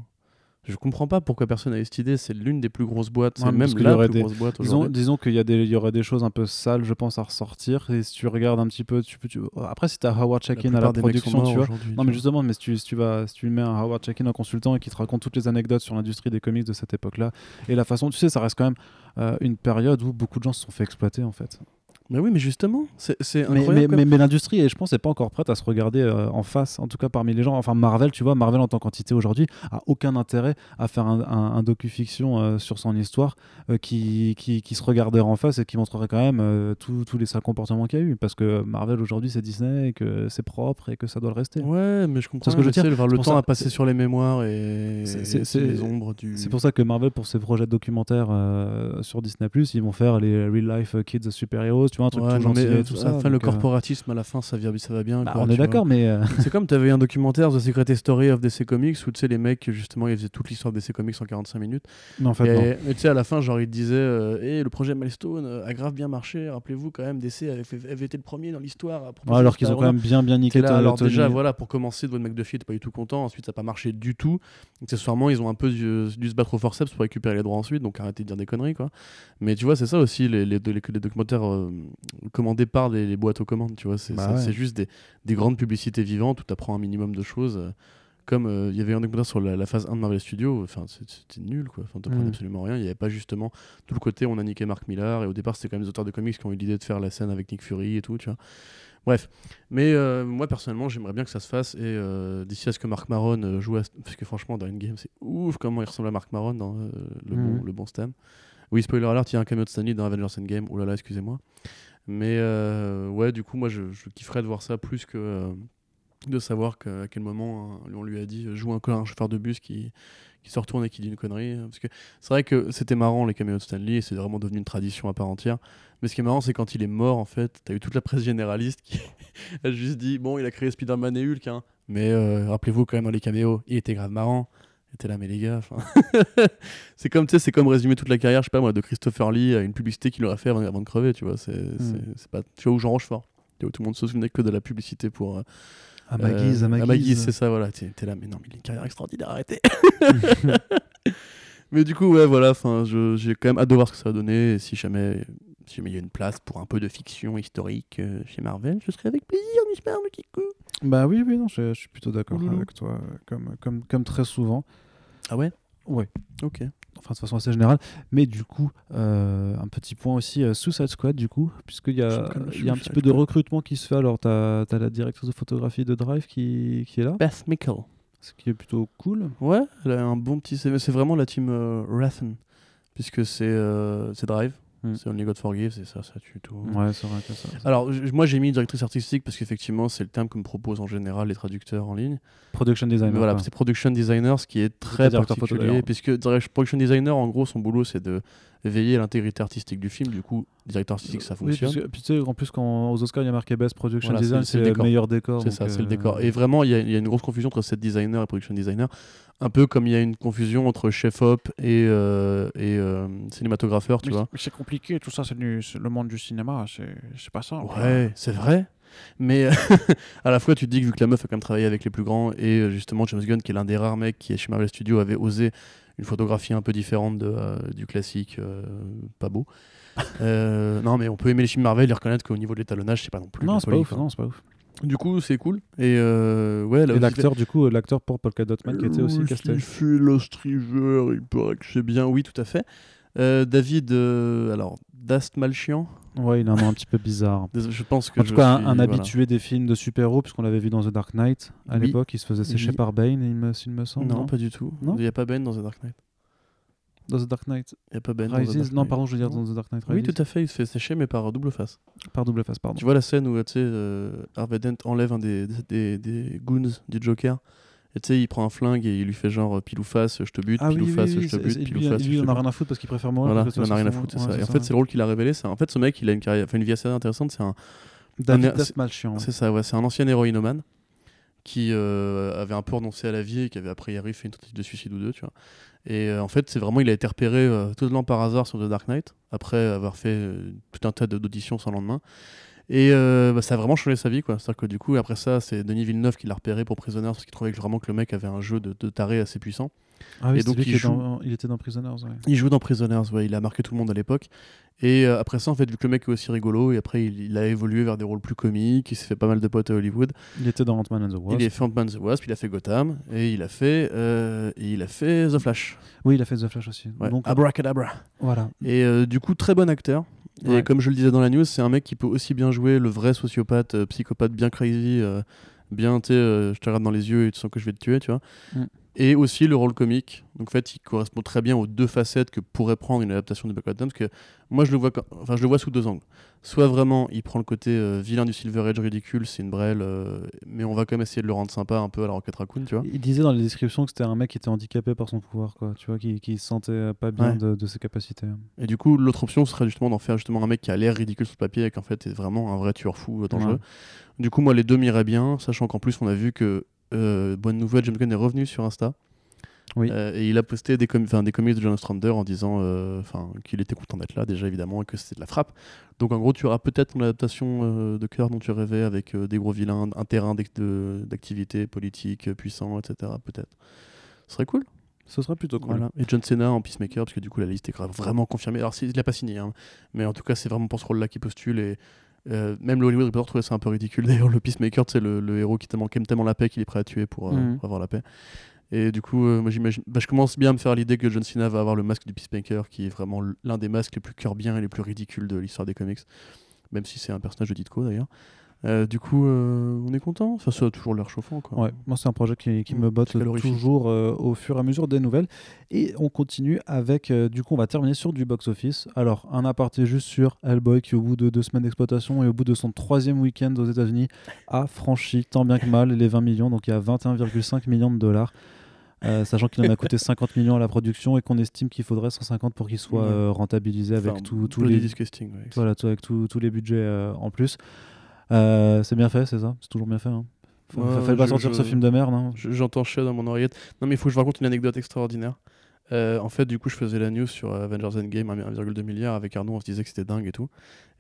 B: Je comprends pas pourquoi personne n'a eu cette idée. C'est l'une des plus grosses boîtes.
A: Ouais,
B: même la plus
A: des-
B: grosse boîte
A: Disons, disons qu'il y, a des- il y aurait des choses un peu sales, je pense, à ressortir. Et si tu regardes un petit peu, tu peux, tu- après, si tu as Howard Chaykin à la production, tu vois. Non,
B: tu
A: mais
B: vois.
A: justement, mais si tu, si tu vas, si tu mets un Howard Chaykin en consultant et qui te raconte toutes les anecdotes sur l'industrie des comics de cette époque-là et la façon, tu sais, ça reste quand même euh, une période où beaucoup de gens se sont fait exploiter en fait.
B: Mais oui, mais justement, c'est c'est
A: Mais,
B: incroyable.
A: mais,
B: comme-
A: mais, mais l'industrie, je pense, n'est pas encore prête à se regarder euh, en face, en tout cas parmi les gens. Enfin, Marvel, tu vois, Marvel en tant qu'entité aujourd'hui a aucun intérêt à faire un, un, un docu-fiction euh, sur son histoire euh, qui, qui, qui se regarderait en face et qui montrerait quand même tous les sales comportements qu'il y a eu. Parce que Marvel aujourd'hui, c'est Disney et que c'est propre et que ça doit le rester.
B: Ouais, mais je comprends.
A: ce que je
B: mais
A: veux dire.
B: le temps à passer sur les mémoires et,
A: c'est-
B: les ombres du.
A: C'est pour ça que Marvel, pour ses projets de documentaires sur Disney, ils vont faire les Real Life Kids Super Heroes. Tu tu vois, un truc
B: Ouais,
A: tout
B: non, mais,
A: gentil et tout ça.
B: enfin, le corporatisme à la fin, ça, vient, ça va bien.
A: bah,
B: quoi,
A: on est d'accord, mais euh,
B: C'est comme tu avais un documentaire, The Secret Story of DC Comics, où tu sais, les mecs, justement, ils faisaient toute l'histoire de DC Comics en 45 minutes.
A: mais en fait, non.
B: et mais tu sais, à la fin, genre, ils te disaient euh, Eh, le projet Milestone euh, a grave bien marché. Rappelez-vous, quand même, DC avait, fait- avait été le premier dans l'histoire à proposer
A: alors qu'ils ont quand même bien bien niqué
B: T'es là, alors déjà, voilà, pour commencer, Dwayne McDuffie n'était pas du tout content. Ensuite, ça n'a pas marché du tout. Accessoirement, ils ont un peu dû, dû se battre au forceps pour récupérer les droits ensuite, donc arrêtez de dire des conneries, quoi. Mais tu vois, c'est ça aussi, les, les, les- les documentaires euh, commandés par les, les boîtes aux commandes, tu vois. C'est
A: Bah ouais.
B: juste des, des grandes publicités vivantes où tu apprends un minimum de choses. euh, comme euh, il y avait un documentaire sur la, la phase 1 de Marvel Studios, enfin c'était nul quoi, enfin t'apprenais
A: Mm.
B: absolument rien. Il n'y avait pas justement tout le côté on a niqué Mark Millar et au départ c'était quand même des auteurs de comics qui ont eu l'idée de faire la scène avec Nick Fury et tout, tu vois. Bref, mais euh, moi personnellement j'aimerais bien que ça se fasse et euh, d'ici à ce que Mark Maron joue à... parce que franchement dans Endgame c'est ouf comment il ressemble à Mark Maron dans euh, le, bon, le bon Stan. Oui spoiler alert il y a un cameo de Stanley dans Avengers Endgame, oh là excusez-moi. Mais euh, ouais du coup moi je, je kifferais de voir ça plus que euh, de savoir à quel moment hein, on lui a dit euh, joue un, un chauffeur de bus qui, qui se retourne et qui dit une connerie. Parce que c'est vrai que c'était marrant les caméos de Stanley et c'est vraiment devenu une tradition à part entière. Mais ce qui est marrant, c'est quand il est mort, en fait, t'as eu toute la presse généraliste qui a juste dit Bon, il a créé Spider-Man et Hulk, hein, mais euh, rappelez-vous quand même les caméos, il était grave marrant. Était là, mais les gars, c'est comme, tu sais, c'est comme résumer toute la carrière, je sais pas moi, de Christopher Lee à une publicité qu'il aurait fait avant, avant de crever, tu vois. C'est c'est- pas. Tu vois, ou Jean Rochefort. Tu vois, où tout le monde se souvenait que de la publicité pour. euh,
A: À ma guise, à ma
B: euh, à
A: guise.
B: c'est ça, voilà. T'es t'es là, mais non, mais il a une carrière extraordinaire, arrêtez. mais du coup, ouais, voilà, j'ai quand même hâte de voir ce que ça va donner. Et si jamais si jamais il y a une place pour un peu de fiction historique euh, chez Marvel, je serai avec plaisir, j'espère, le Kikou.
A: Bah oui, oui, non, je, je suis plutôt d'accord avec toi, euh, comme, comme, comme très souvent.
B: Ah ouais?
A: Ouais.
B: Ok.
A: Enfin, de façon assez générale. Mais du coup, euh, un petit point aussi, euh, Suicide Squad, du coup, puisqu'il y a, il y a un petit peu de recrutement qui se fait. Alors, tu as, la directrice de photographie de Drive qui, qui est là,
B: Beth Mickle.
A: ce qui est plutôt cool.
B: Ouais, elle a un bon petit CV. C'est vraiment la team Rathen, puisque c'est c'est Drive,
A: Hmm.
B: c'est Only God Forgive, c'est ça, ça tue tout.
A: Ouais, c'est vrai que ça.
B: Alors, moi j'ai mis directrice artistique parce qu'effectivement, c'est le terme que me proposent en général les traducteurs en ligne.
A: Production designer.
B: voilà, c'est production designer, ce qui est très
A: photo,
B: particulier, puisque production designer, en gros, son boulot, c'est de veiller à l'intégrité artistique du film. Du coup, directeur artistique, ça
A: Oui,
B: fonctionne.
A: que- puis tu sais, en plus, quand aux Oscars, il y a marqué Best Production
B: Voilà,
A: Design,
B: c'est le
A: meilleur décor.
B: c'est ça, c'est le
A: euh,
B: décor. Et vraiment, il y, a- il y a une grosse confusion entre set designer et production designer, un peu comme il y a une confusion entre chef op et, euh, et euh, cinématographeur, tu
C: Mais
B: vois.
C: c'est- compliqué, tout ça, c'est le monde du cinéma, c'est pas ça.
B: Ouais, c'est vrai. Mais à la fois, tu te dis que vu que la meuf a quand même travaillé avec les plus grands, et euh, justement, James Gunn, qui est l'un des rares mecs qui est chez Marvel Studios, avait osé une photographie un peu différente de, euh, du classique, euh, pas beau. Euh, non, mais on peut aimer les films Marvel et reconnaître qu'au niveau de l'étalonnage, c'est pas non plus.
A: Non, c'est pas ouf.
B: quoi.
A: Non, c'est pas ouf.
B: Du coup, c'est cool. Et euh, ouais,
A: l'acteur, du coup, euh, l'acteur pour Polka Dot Man qui était aussi
B: Euh,
A: casté.
B: Il fait Lost River, il paraît que c'est bien. Oui, tout à fait. Euh, David, euh, alors, Dast Malchian,
A: Ouais, il a un nom un petit peu bizarre.
B: Je pense que
A: En tout cas, un,
B: suis-
A: un
B: voilà.
A: habitué des films de super-héros, puisqu'on l'avait vu dans The Dark Knight à
B: Oui.
A: l'époque, il se faisait sécher
B: Oui.
A: par Bane, il me, s'il me semble.
B: Non,
A: Non,
B: pas du tout.
A: Non
B: Il n'y a pas Ben dans The Dark Knight.
A: Dans The Dark Knight
B: Il n'y a pas Ben dans The Dark
A: Non,
B: Knight.
A: pardon, je veux dire
B: Non.
A: dans The Dark Knight
B: Oui, tout à fait, il se fait sécher, mais par double face.
A: Par double face, pardon.
B: Tu vois la scène où tu sais, euh, Harvey Dent enlève un des, des, des goons du Joker et tu sais, il prend un flingue et il lui fait genre euh, pile ou face, je te bute,
A: Ah
B: pile
A: oui,
B: ou face,
A: oui, oui,
B: je te bute, pile ou
A: lui,
B: face.
A: a
B: bute.
A: rien à foutre parce qu'il préfère mourir.
B: Voilà, il en
A: de
B: a
A: toute
B: rien à foutre, c'est
A: ouais,
B: ça. Et en fait, c'est le rôle qu'il a révélé. En fait, ce mec, il a une carrière, une vie assez intéressante. C'est un, c'est ça, ouais, c'est un ancien héroïnomane qui euh, avait un peu renoncé à la vie et qui avait a priori fait une tentative de suicide ou deux, tu vois. Et euh, en fait, c'est vraiment, il a été repéré euh, totalement par hasard sur The Dark Knight après avoir fait tout un tas d'auditions sans lendemain. Et euh, bah, ça a vraiment changé sa vie, quoi. C'est-à-dire que du coup, après ça, c'est Denis Villeneuve qui l'a repéré pour Prisoners parce qu'il trouvait que vraiment que le mec avait un jeu de, de taré assez puissant.
A: Ah oui,
B: Et donc, il joue-
A: dans- il était dans Prisoners. ouais.
B: Il joue dans Prisoners, ouais, il a marqué tout le monde à l'époque. Et euh, après ça, en fait, vu que le mec est aussi rigolo, et après il, il a évolué vers des rôles plus comiques, il s'est fait pas mal de potes à Hollywood.
A: Il était dans Ant-Man and the Wasp.
B: Il a fait Ant-Man the Wasp, il a fait Gotham, et il a fait, euh, et il a fait The Flash.
A: Oui, il a fait The Flash aussi.
B: Ouais.
A: Donc,
B: Abracadabra.
A: voilà.
B: Et euh, du coup, très bon acteur. Et
A: Ouais.
B: comme je le disais dans la news, c'est un mec qui peut aussi bien jouer le vrai sociopathe, euh, psychopathe bien crazy, euh, bien, tu sais, euh, je te regarde dans les yeux et tu sens que je vais te tuer, tu vois.
A: Mm.
B: Et aussi le rôle comique. Donc en fait, il correspond très bien aux deux facettes que pourrait prendre une adaptation de Black Adam. Parce que moi, je le vois, quand- enfin, je le vois sous deux angles. Soit vraiment, il prend le côté euh, vilain du Silver Age ridicule, c'est une brêle, euh, mais on va quand même essayer de le rendre sympa un peu à la Rocket Raccoon, tu vois.
A: Il disait dans les descriptions que c'était un mec qui était handicapé par son pouvoir, quoi. Tu vois, qui, qui se sentait pas bien
B: Ouais.
A: de, de ses capacités.
B: Et du coup, l'autre option serait justement d'en faire justement un mec qui a l'air ridicule sur le papier et qu'en fait est vraiment un vrai tueur fou euh, dangereux.
A: Ouais.
B: Du coup, moi, les deux m'iraient bien, sachant qu'en plus, on a vu que euh, bonne nouvelle, James Gunn est revenu sur Insta.
A: Oui.
B: Euh, et il a posté des, com- des comics de John Ostrander en disant euh, qu'il était content d'être là déjà évidemment et que c'était de la frappe. Donc en gros tu auras peut-être une adaptation euh, de cœur dont tu rêvais avec des gros vilains, un terrain d'activité politique puissant, etc. Peut-être. Ce serait cool.
A: Ce serait plutôt cool.
B: Voilà. Et John Cena en Peacemaker, parce que du coup la liste est grave- vraiment confirmée. Alors il l'a pas signé, hein. mais en tout cas c'est vraiment pour ce rôle-là qu'il postule. Et euh, même le Hollywood Reporter trouvait ça un peu ridicule. D'ailleurs, le Peacemaker, c'est le, le héros qui aime tellement la paix qu'il est prêt à tuer pour, euh,
A: Mhm.
B: pour avoir la paix. Et du coup, euh, moi j'imagine, bah, je commence bien à me faire l'idée que John Cena va avoir le masque du Peacemaker, qui est vraiment l'un des masques les plus cœur-bien et les plus ridicules de l'histoire des comics, même si c'est un personnage de Ditko d'ailleurs. Euh, du coup, euh, on est content. Enfin, ça a toujours l'air chauffant, quoi.
A: Ouais, moi c'est un projet qui, qui
B: Mm,
A: me botte toujours euh, au fur et à mesure des nouvelles. Et on continue avec, du coup on va terminer sur du box-office. Alors un aparté juste sur Hellboy qui au bout de deux semaines d'exploitation et au bout de son troisième week-end aux États-Unis a franchi tant bien que mal les 20 millions, donc il y a 21,5 millions de dollars. Euh, sachant qu'il en a coûté 50 millions à la production et qu'on estime qu'il faudrait 150 pour qu'il soit euh, rentabilisé avec
B: Enfin,
A: tous les,
B: disgusting, ouais.
A: voilà, tout- avec tous les budgets euh, en plus. Euh, c'est bien fait, c'est ça? C'est toujours bien fait. Hein. Faut-
B: Ouais,
A: fallait pas
B: je-
A: sortir
B: je-
A: ce film de merde. hein.
B: Je- J'entends chier dans mon oreillette. Non, mais il faut que je vous raconte une anecdote extraordinaire. Euh, en fait, du coup, je faisais la news sur euh, Avengers Endgame, 1,2 milliard avec Arnaud. On se disait que c'était dingue et tout.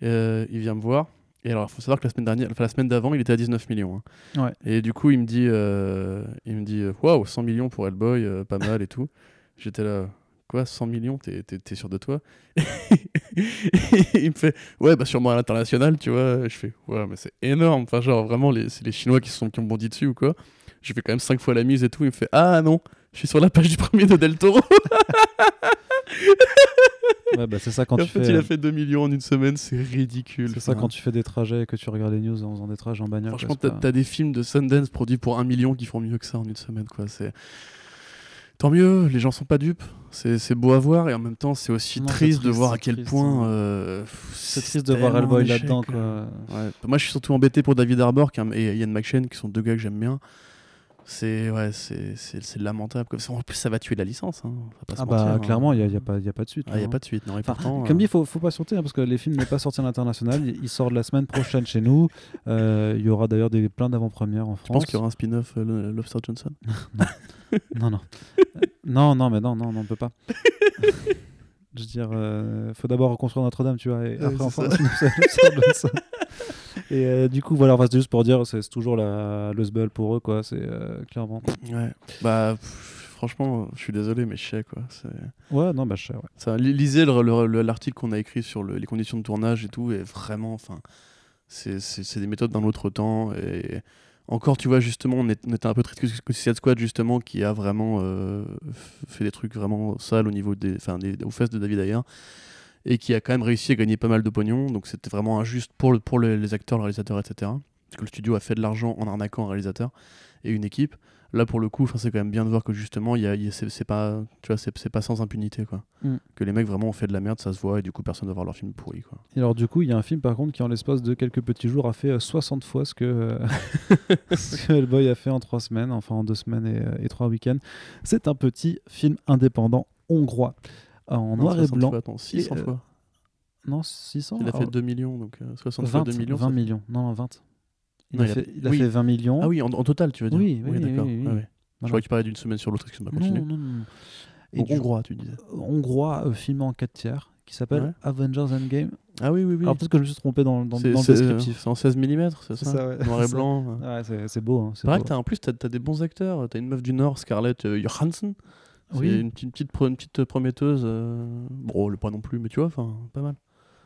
B: Euh, il vient me voir. Et alors, il faut savoir que la semaine dernière, enfin la semaine d'avant, il était à 19 millions. hein.
A: Ouais.
B: Et du coup, il me dit, euh, il me dit, waouh, 100 millions pour Hellboy, pas mal et tout. J'étais là, quoi, 100 millions, t'es, sûr de toi? Il me fait, ouais, bah sûrement à l'international, tu vois. Je fais, ouais, mais c'est énorme. Enfin, genre vraiment, c'est les Chinois qui sont qui ont bondi dessus ou quoi J'ai fait quand même 5 fois la mise et tout. Il me fait, ah non, je suis sur la page du premier de Del Toro.
A: Ouais, bah, c'est ça quand
B: en
A: tu
B: fait,
A: fais.
B: il a fait 2 millions en une semaine, c'est ridicule.
A: C'est ça quand tu fais des trajets et que tu regardes les news en faisant des trajets en bagnole.
B: Franchement, t'as
A: pas-
B: t'as des films de Sundance produits pour 1 million qui font mieux que ça en une semaine, quoi. C'est tant mieux. Les gens sont pas dupes. C'est beau à voir et en même temps, c'est aussi
A: Non,
B: triste, de voir à quel
A: triste,
B: point.
A: hein.
B: euh,
A: C'est triste de voir Hellboy là-dedans.
B: euh. Ouais. Moi, je suis surtout embêté pour David Arbor et Ian McShane, qui sont deux gars que j'aime bien. C'est ouais, c'est lamentable. En plus, ça va tuer la licence. Hein. pas
A: Ah bah
B: mentir, hein.
A: clairement, il n'y a, y a pas y a pas de suite.
B: Ah, y a
A: hein.
B: pas de suite. Non, et
A: Enfin,
B: pourtant,
A: Comme
B: euh,
A: dit, il faut, faut patienter hein, parce que les films n'est pas sorti à l'international. Il, il sort la semaine prochaine chez nous. Euh, Il y aura d'ailleurs des plein d'avant-premières en
B: je
A: France.
B: pense qu'il y aura un spin-off euh, Lobster Johnson?
A: Non, non. Euh, non, non, mais non, non, non, on peut pas. Je veux dire, euh, faut d'abord reconstruire Notre-Dame, tu vois, et
B: Ouais,
A: après enfin,
B: ça.
A: ça-. Et euh, du coup, voilà, enfin, c'est juste pour dire, c'est toujours la, le sbel pour eux, quoi, c'est euh, clairement.
B: Ouais. Bah, pff, franchement, je suis désolé, mais je sais quoi.
A: Ouais, non, bah, je sais, ouais.
B: Ça, li- lisez le- le- le- l'article qu'on a écrit sur le- les conditions de tournage et tout, et vraiment, enfin, c'est des méthodes d'un autre temps. Et encore, tu vois, justement, on, était un peu triste que Suicide Squad, justement, qui a vraiment euh, fait des trucs vraiment sales au niveau des, enfin, des, aux fesses de David Ayer, et qui a quand même réussi à gagner pas mal de pognon. Donc c'était vraiment injuste pour, le- pour le- les acteurs, le réalisateur, etc. Parce que le studio a fait de l'argent en arnaquant un réalisateur et une équipe. Là, pour le coup, 'fin, c'est quand même bien de voir que justement, il y a, y a- c'est pas, tu vois, c'est pas sans impunité, quoi.
A: Mm.
B: Que les mecs vraiment ont fait de la merde, ça se voit, et du coup, personne va voir leur film pourri, quoi.
A: Et alors, du coup, il y a un film, par contre, qui, en l'espace de quelques petits jours, a fait euh, 60 fois ce que, euh, ce que Hellboy a fait en trois semaines, enfin en deux semaines et, euh, et trois week-ends. C'est un petit film indépendant hongrois, en
B: Non,
A: noir et
B: 60
A: blanc.
B: Fois, attends, 600
A: Et, euh,
B: fois.
A: Non, 600
B: Il a fait 2 millions, donc euh, 60 fois
A: 20,
B: 2 millions.
A: 20
B: ça fait-
A: millions. Non, 20. Il
B: Non,
A: a,
B: il a-
A: fait, il a
B: oui.
A: fait 20 millions.
B: Ah oui, en, en total, tu veux dire
A: Oui, oui,
B: d'accord.
A: oui,
B: ouais. Je croyais qu'il parlait d'une semaine sur l'autre, excuse-moi,
A: non,
B: continue.
A: non, non. Et
B: Bon,
A: du
B: hongrois, tu disais.
A: hongrois euh, filmé en 4 tiers qui s'appelle
B: Ouais.
A: Avengers Endgame.
B: Ah oui, oui, oui.
A: Alors peut-être que je me suis trompé dans, dans, dans le
B: euh,
A: descriptif.
B: c'est en 16 mm, c'est ça,
A: ça, ouais.
B: Noir et blanc. euh.
A: Ouais, c'est beau. Hein, c'est
B: Pareil
A: beau.
B: que t'as, en plus, t'as as des bons acteurs. T'as une meuf du Nord, Scarlett euh, Johansson.
A: Oui.
B: une petite, une petite prometteuse. euh, Bon, le pas non plus, mais tu vois, enfin, pas mal.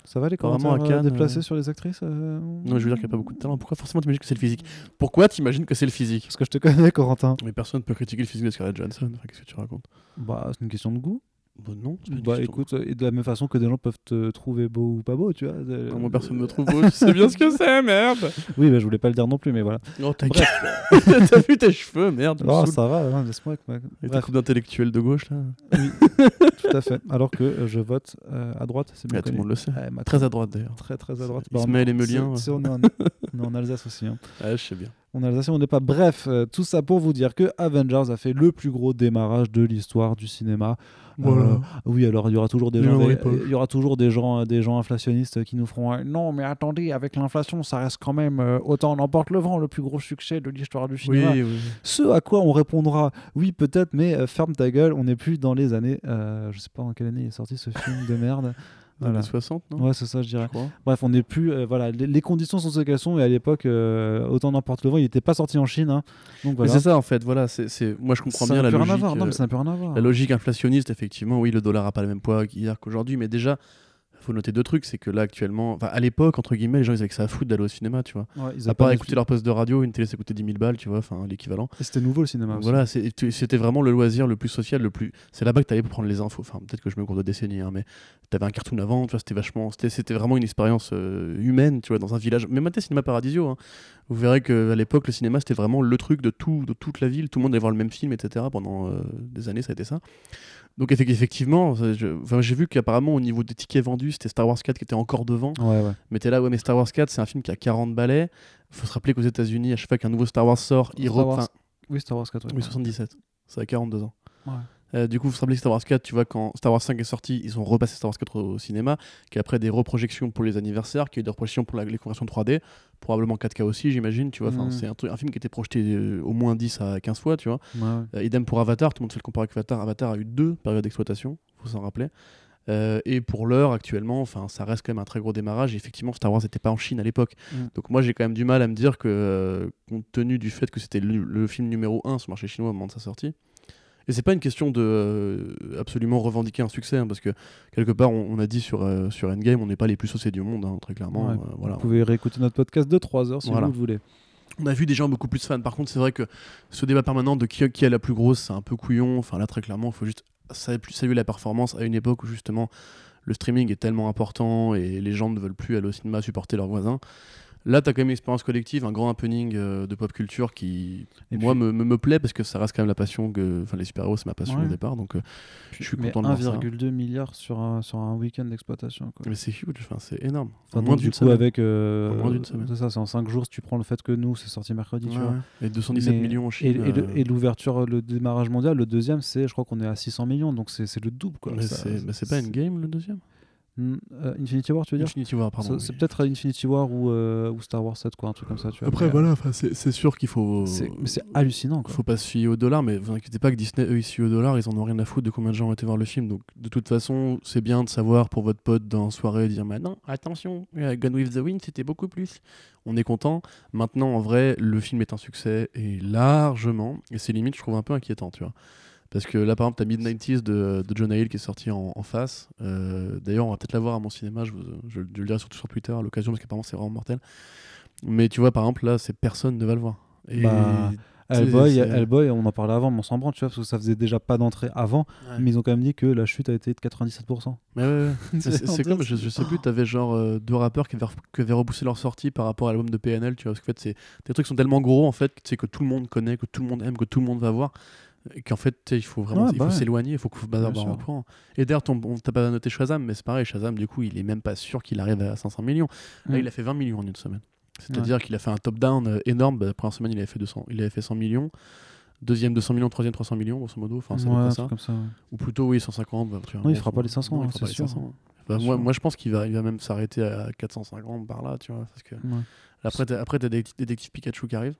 A: Ça va les commentaires
B: à
A: euh,
B: Cannes,
A: déplacés
B: euh,
A: sur les actrices euh,
B: Non, je veux dire qu'il n'y a pas beaucoup de talent. Pourquoi forcément t'imagines que c'est le physique? Pourquoi t'imagines que c'est le physique?
A: Parce que je te connais, Corentin.
B: Mais personne ne peut critiquer le physique de Scarlett Johansson. Enfin, qu'est-ce que tu racontes?
A: Bah, c'est une question de goût.
B: Bah non,
A: Bah écoute, et de la même façon que des gens peuvent te trouver beau ou pas beau, tu vois.
B: Non, moi personne me trouve beau, tu sais bien ce que c'est, merde
A: Oui, bah, je voulais pas le dire non plus, mais voilà.
B: Oh ta gueule T'as vu tes cheveux, merde me
A: Oh, ça va, hein, laisse-moi avec ma...
B: Et
A: Bref,
B: coups d'intellectuel de gauche, là
A: tout à fait. Alors que euh, je vote euh, à droite, c'est bien
B: Ah, Tout le monde le sait.
A: Ouais, ma-
B: Très à droite, d'ailleurs.
A: très très à droite.
B: Ismaël
A: c'est- c'est- on, est en, on est en Alsace aussi. hein.
B: Ah, je sais bien.
A: On est Alsacien, on n'est pas. Bref, euh, tout ça pour vous dire que Avengers a fait le plus gros démarrage de l'histoire du cinéma. Euh, oui, alors il y aura toujours des
B: Il
A: gens, des- il y aura toujours des gens, euh, des gens inflationnistes qui nous feront euh, non, mais attendez, avec l'inflation, ça reste quand même autant on emporte le vent, le plus gros succès de l'histoire du cinéma.
B: oui.
A: Ce à quoi on répondra oui peut-être, mais ferme ta gueule, on n'est plus dans les années. je sais pas en quelle année est sorti ce film de merde. Voilà.
B: les 60, non
A: Ouais, c'est ça, je dirais.
B: Je.
A: Bref, on n'est plus. euh, voilà, les, les conditions sont ce qu'elles sont. Et à l'époque, euh, autant n'importe le vent, il n'était pas sorti en Chine. hein. Donc
B: Mais
A: voilà.
B: c'est ça, en fait. Voilà, c'est, moi, je comprends bien
A: n'a
B: la logique.
A: voir. Non, mais ça n'a plus rien à voir.
B: La logique inflationniste, effectivement, oui, le dollar a pas le même poids qu'hier qu'aujourd'hui, mais déjà, faut noter deux trucs, c'est que là actuellement, enfin à l'époque entre guillemets, les gens ils avaient que ça à foutre d'aller au cinéma, tu vois.
A: Ouais, ils
B: À part écouter leur poste de radio, une télé ça coûtait 10 000 balles, tu vois, enfin l'équivalent.
A: Et C'était nouveau le cinéma. Aussi.
B: Voilà, c'était vraiment le loisir le plus social, le plus. C'est là-bas que tu allais pour prendre les infos. Enfin, peut-être que je me cours de décennies, hein, mais tu avais un cartoon avant, tu vois, c'était vachement. C'était, vraiment une expérience euh, humaine, tu vois, dans un village. Même à Cinéma Paradisio, hein. vous verrez qu'à l'époque, le cinéma c'était vraiment le truc de, tout, de toute la ville. Tout le monde allait voir le même film, etc. Pendant euh, des années, ça a été ça. Donc, effe- effectivement, ça, je- enfin, j'ai vu qu'apparemment, au niveau des tickets vendus, c'était Star Wars 4 qui était encore devant.
A: Ouais, ouais.
B: Mais t'es là, ouais, mais Star Wars 4, c'est un film qui a 40 balais. faut se rappeler qu'aux États-Unis, à chaque fois qu'un nouveau Star Wars sort, il
A: Star. Wars Oui, Star Wars 4. ouais.
B: Oui, 77. Ça a 42 ans.
A: Ouais.
B: Euh, du coup, vous vous rappelez que Star Wars 4, tu vois, quand Star Wars 5 est sorti, ils ont repassé Star Wars 4 au cinéma, qui après des reprojections pour les anniversaires, qui a eu des reprojections pour la, les conversions 3D, probablement 4K aussi, j'imagine, tu vois. Enfin. C'est un, truc- un film qui était projeté euh, au moins 10 à 15 fois, tu vois.
A: Ouais.
B: Euh, idem pour Avatar, tout le monde fait le comparer avec Avatar. Avatar a eu deux périodes d'exploitation, faut s'en rappeler. Euh, et pour l'heure, actuellement, enfin, ça reste quand même un très gros démarrage. Et effectivement, Star Wars n'était pas en Chine à l'époque.
A: Mm.
B: Donc moi, j'ai quand même du mal à me dire que, euh, compte tenu du fait que c'était le, le film numéro 1 sur le marché chinois au moment de sa sortie, et c'est pas une question de euh, absolument revendiquer un succès, hein, parce que quelque part, on, on a dit sur, euh, sur Endgame, on n'est pas les plus saucés du monde, hein, très clairement.
A: Ouais.
B: euh, voilà.
A: Vous pouvez réécouter notre podcast de 3 heures si
B: Voilà.
A: vous le voulez.
B: On a vu des gens beaucoup plus fans. Par contre, c'est vrai que ce débat permanent de qui, qui est la plus grosse, c'est un peu couillon. Enfin, là, très clairement, il faut juste sa- saluer la performance à une époque où justement le streaming est tellement important et les gens ne veulent plus aller au cinéma supporter leurs voisins. Là, tu as quand même une expérience collective, un grand happening euh, de pop culture qui,
A: Et
B: moi,
A: puis-
B: me, me, me plaît parce que ça reste quand même la passion que. Enfin, les super-héros, c'est ma passion
A: Ouais.
B: au départ. Donc, euh, je suis content de voir ça.
A: 1,2 milliard sur un, sur un week-end d'exploitation.
B: Mais c'est huge, enfin, c'est énorme.
A: Enfin,
B: En
A: donc,
B: moins
A: du
B: d'une semaine.
A: avec. euh,
B: En moins d'une semaine.
A: C'est ça, c'est en 5 jours si tu prends le fait que nous, c'est sorti mercredi. tu
B: Ouais,
A: vois.
B: ouais. Et 217
A: Mais-
B: millions en Chine.
A: et
B: euh,
A: l'ouverture, le démarrage mondial, le deuxième, c'est, je crois qu'on est à 600 millions, donc c'est le double. Quoi.
B: c'est pas Endgame le deuxième?
A: Euh, Infinity War, tu veux dire
B: Infinity War, pardon. Oui.
A: C'est peut-être Infinity War ou, euh, ou Star Wars 7, quoi, un truc comme ça. Tu vois.
B: Après,
A: Mais, euh,
B: voilà, c'est sûr qu'il faut.
A: c'est- Mais c'est hallucinant. Quoi.
B: Faut pas se fier au dollar, mais vous inquiétez pas que Disney, eux, ils se fient au dollar, ils en ont rien à foutre de combien de gens ont été voir le film. Donc, de toute façon, c'est bien de savoir pour votre pote dans la soirée, dire Mais non, attention, euh, Gone with the Wind, c'était beaucoup plus. On est content. Maintenant, en vrai, le film est un succès, et largement. Et c'est limite, je trouve un peu inquiétant, tu vois. Parce que là, par exemple, t'as Mid-90s de, de John Hill qui est sorti en, en face. Euh, D'ailleurs, on va peut-être la voir à mon cinéma, je, vous- je- je le dirai surtout sur Twitter à l'occasion, parce qu'apparemment, c'est vraiment mortel. Mais tu vois, par exemple, là, c'est personne ne va le voir. Et
A: Bah, Hellboy, Hellboy, on en parlait avant, mais on s'en branle, tu vois, parce que ça faisait déjà pas d'entrée avant,
B: Ouais.
A: mais ils ont quand même dit que la chute a été de 97%.
B: Mais ouais, ouais.
A: C'est en
B: comme, je, je sais plus, t'avais genre euh, deux rappeurs qui avaient, qui avaient repoussé leur sortie par rapport à l'album de PNL, tu vois, parce qu'en fait, c'est des trucs qui sont tellement gros, en fait, que, que tout le monde connaît, que tout le monde aime, que tout le monde va voir, qu'en fait, il faut vraiment
A: Ouais,
B: il
A: bah ouais.
B: s'éloigner, il faut que
A: sûr.
B: un courant. Et d'ailleurs, ton- on t'a pas noté Shazam, mais c'est pareil, Shazam, du coup, il est même pas sûr qu'il arrive à 500 millions. Là,
A: Mm.
B: il a fait 20 millions en une semaine. C'est-à-dire qu'il a fait un top-down euh, énorme. Bah, la première semaine, il avait fait 200, il avait fait 100 millions. Deuxième 200 millions, troisième 300 millions, grosso modo. Enfin, ça.
A: comme ça.
B: Ou plutôt, oui, 150. bah, tu vois,
A: Non, il fera pas les 500,
B: non, il
A: hein,
B: fera pas
A: c'est
B: les
A: sûr.
B: 500. Bah,
A: Bien
B: moi, moi, je pense qu'il va, il va même s'arrêter à 450 par là, tu vois. Parce que après, t'as, après, t'as des détectives Pikachu qui arrivent.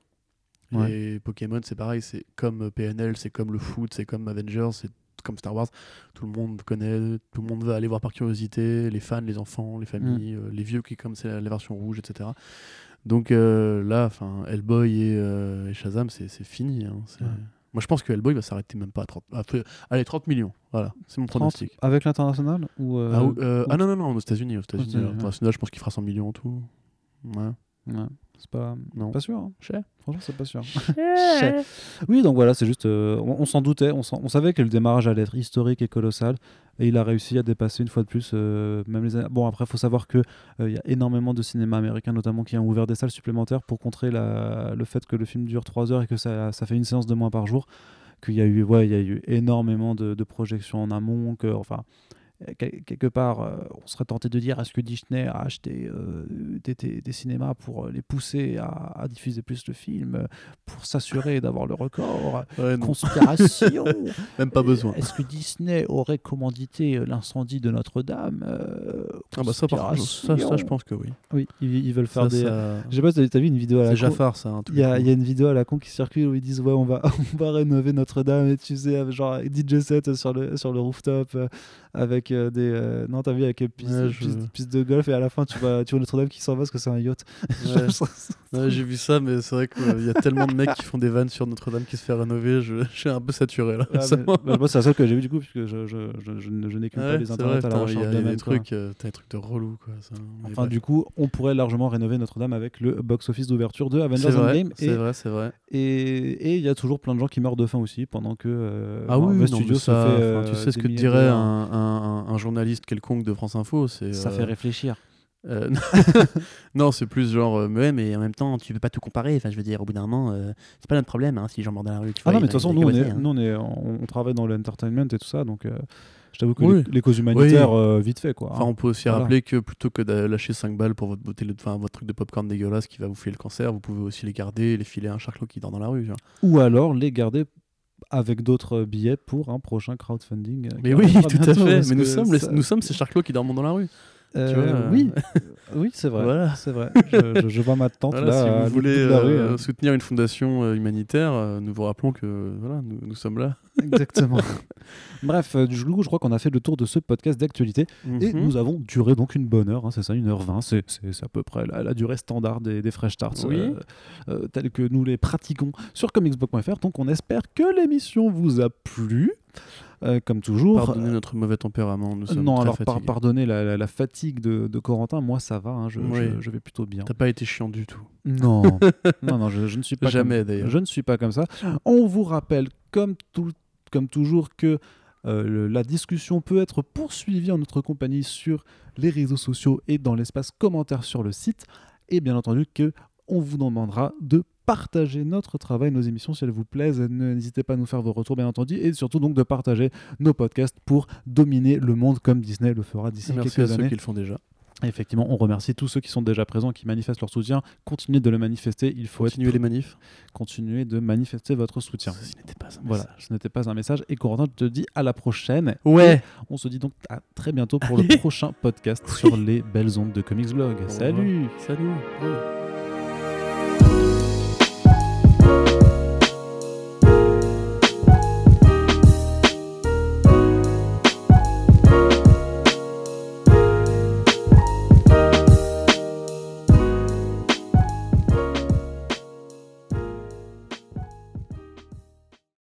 A: Ouais.
B: Et Pokémon, c'est pareil, c'est comme euh, PNL, c'est comme le foot, c'est comme Avengers, c'est comme Star Wars. Tout le monde connaît, tout le monde va aller voir par curiosité, les fans, les enfants, les
A: Mm.
B: familles, euh, les vieux qui, comme c'est la, la version rouge, etc. Donc euh, là, enfin, Hellboy et, euh, et Shazam, c'est, fini. hein,
A: Ouais.
B: Moi, je pense que Hellboy va s'arrêter même pas à 30. à peu- allez, 30 millions. Voilà, c'est mon
A: 30
B: pronostic.
A: avec l'international ou
B: Ah, ou- ah non, non, non, aux États-unis. Aux États-Unis,
A: ouais.
B: international, je pense qu'il fera 100 millions en tout. Ouais.
A: Ouais. C'est pas,
B: Non.
A: pas sûr. hein. Franchement, c'est pas sûr. Oui, donc voilà, c'est juste. euh, on on s'en doutait, on, s'en- on savait que le démarrage allait être historique et colossal. Et il a réussi à dépasser une fois de plus, euh, même les années- Bon, après, il faut savoir qu'il il y a énormément de cinéma américain, notamment, qui ont ouvert des salles supplémentaires pour contrer la- le fait que le film dure 3 heures et que ça, ça fait une séance de moins par jour. Qu'il y a eu, ouais, il y a eu énormément de, de projections en amont. Que, enfin, euh, quelque part, euh, on serait tenté de dire est-ce que Disney a acheté euh, des, des- des cinémas pour euh, les pousser à, à diffuser plus de films, euh, pour s'assurer d'avoir le record?
B: Ouais,
A: Conspiration
B: même pas besoin.
A: Est-ce que Disney aurait commandité euh, l'incendie de Notre-Dame? Euh,
B: Ah bah ça, par contre, ça, ça, je pense que oui.
A: Oui, ils, ils veulent faire
B: Ça,
A: des.
B: ça-
A: Je sais pas si t'as- vu une vidéo à la con.
B: Jafar, ça.
A: Il y, a, il y a une vidéo à la con qui circule où ils disent ouais on va on va rénover Notre-Dame et tu sais avec genre DJ set sur le sur le rooftop euh, avec euh, des euh, non t'as vu avec une piste,
B: Ouais, je-
A: piste- piste de golf et à la fin tu vois tu vois Notre-Dame qui s'en va parce que c'est un yacht.
B: Ouais. Ouais, j'ai vu ça, mais c'est vrai qu'il y a tellement de mecs qui font des vannes sur Notre-Dame qui se fait rénover. Je, je suis un peu saturé là.
A: Ah, mais- bah, moi c'est la seule que j'ai vu du coup puisque je, je, je, je, ne- je n'écume pas les internets
B: vrai,
A: à la recherche de
B: des trucs, euh, t'as des trucs de relou quoi. ça.
A: Enfin, du coup, on pourrait largement rénover Notre-Dame avec le box-office d'ouverture de Avengers Endgame.
B: c'est vrai, c'est vrai.
A: et- il y a toujours plein de gens qui meurent de faim aussi pendant que euh,
B: Ah oui, mais
A: se
B: ça,
A: fait. euh,
B: tu sais ce que dirait un, un- journaliste quelconque de France Info. C'est,
A: Ça
B: euh,
A: fait réfléchir.
B: euh, non, c'est plus genre, euh, mais en même temps, tu peux pas tout comparer. Enfin, je veux dire, au bout d'un moment, euh, c'est pas notre problème hein, si les gens dans la rue. tu
A: Ah non, mais de toute façon, nous, on, est,
B: hein.
A: nous on, est, on, on travaille dans l'entertainment et tout ça, donc euh, je t'avoue que
B: Oui.
A: les, les causes humanitaires, euh, vite fait quoi.
B: Enfin, on peut aussi
A: Voilà.
B: rappeler que plutôt que de lâcher 5 balles pour votre, enfin, votre truc de popcorn dégueulasse qui va vous filer le cancer, vous pouvez aussi les garder et les filer à un charclot qui dort dans la rue. genre.
A: Ou alors les garder avec d'autres billets pour un prochain crowdfunding. euh,
B: Mais oui, tout à fait. Mais nous sommes, les- nous sommes ces charclots qui dorment dans la rue.
A: Euh,
B: vois, euh,
A: Oui, oui c'est vrai.
B: Voilà.
A: C'est vrai. Je, je- je vois ma tante
B: Voilà,
A: là.
B: si vous voulez
A: rue,
B: euh,
A: euh,
B: soutenir une fondation euh, humanitaire, nous vous rappelons que voilà, nous, nous sommes là.
A: Exactement. Bref, du coup, je crois qu'on a fait le tour de ce podcast d'actualité. Et
B: Mhm.
A: nous avons duré donc une bonne heure, hein, c'est ça, une heure vingt, c'est c'est- c'est à peu près la, la durée standard des, des Fresh Starts,
B: Oui.
A: tels que nous les pratiquons sur comicsbook.fr. Donc on espère que l'émission vous a plu. Euh, comme toujours.
B: Pardonnez notre mauvais tempérament, nous
A: Euh,
B: sommes
A: non,
B: très
A: alors par- pardonnez la, la- la fatigue de, de Corentin, moi ça va, hein, je,
B: Oui.
A: je- je vais plutôt bien.
B: T'as pas été chiant du tout.
A: Non, non, non, je, je ne suis pas
B: Jamais,
A: comme-
B: d'ailleurs.
A: Je ne suis pas comme ça. On vous rappelle, comme, tout, comme toujours, que euh, le- la discussion peut être poursuivie en notre compagnie sur les réseaux sociaux et dans l'espace commentaire sur le site. Et bien entendu que on vous demandera de partager notre travail, nos émissions si elles vous plaisent. N'hésitez pas à nous faire vos retours, bien entendu, et surtout donc de partager nos podcasts pour dominer le monde comme Disney le fera d'ici
B: Merci
A: quelques
B: à ceux
A: années.
B: qui le font déjà.
A: Effectivement, on remercie tous ceux qui sont déjà présents, qui manifestent leur soutien. Continuez de le manifester. Il faut
B: Continuez
A: être
B: les manifs.
A: continuer de manifester votre soutien.
B: Ceci n'était pas un
A: Voilà,
B: message.
A: ce n'était pas un message. Et Corentin, je te dis à la prochaine.
B: Ouais.
A: On se dit donc à très bientôt pour le prochain podcast sur les belles ondes de Comics Blog. Salut
B: Salut. Ouais.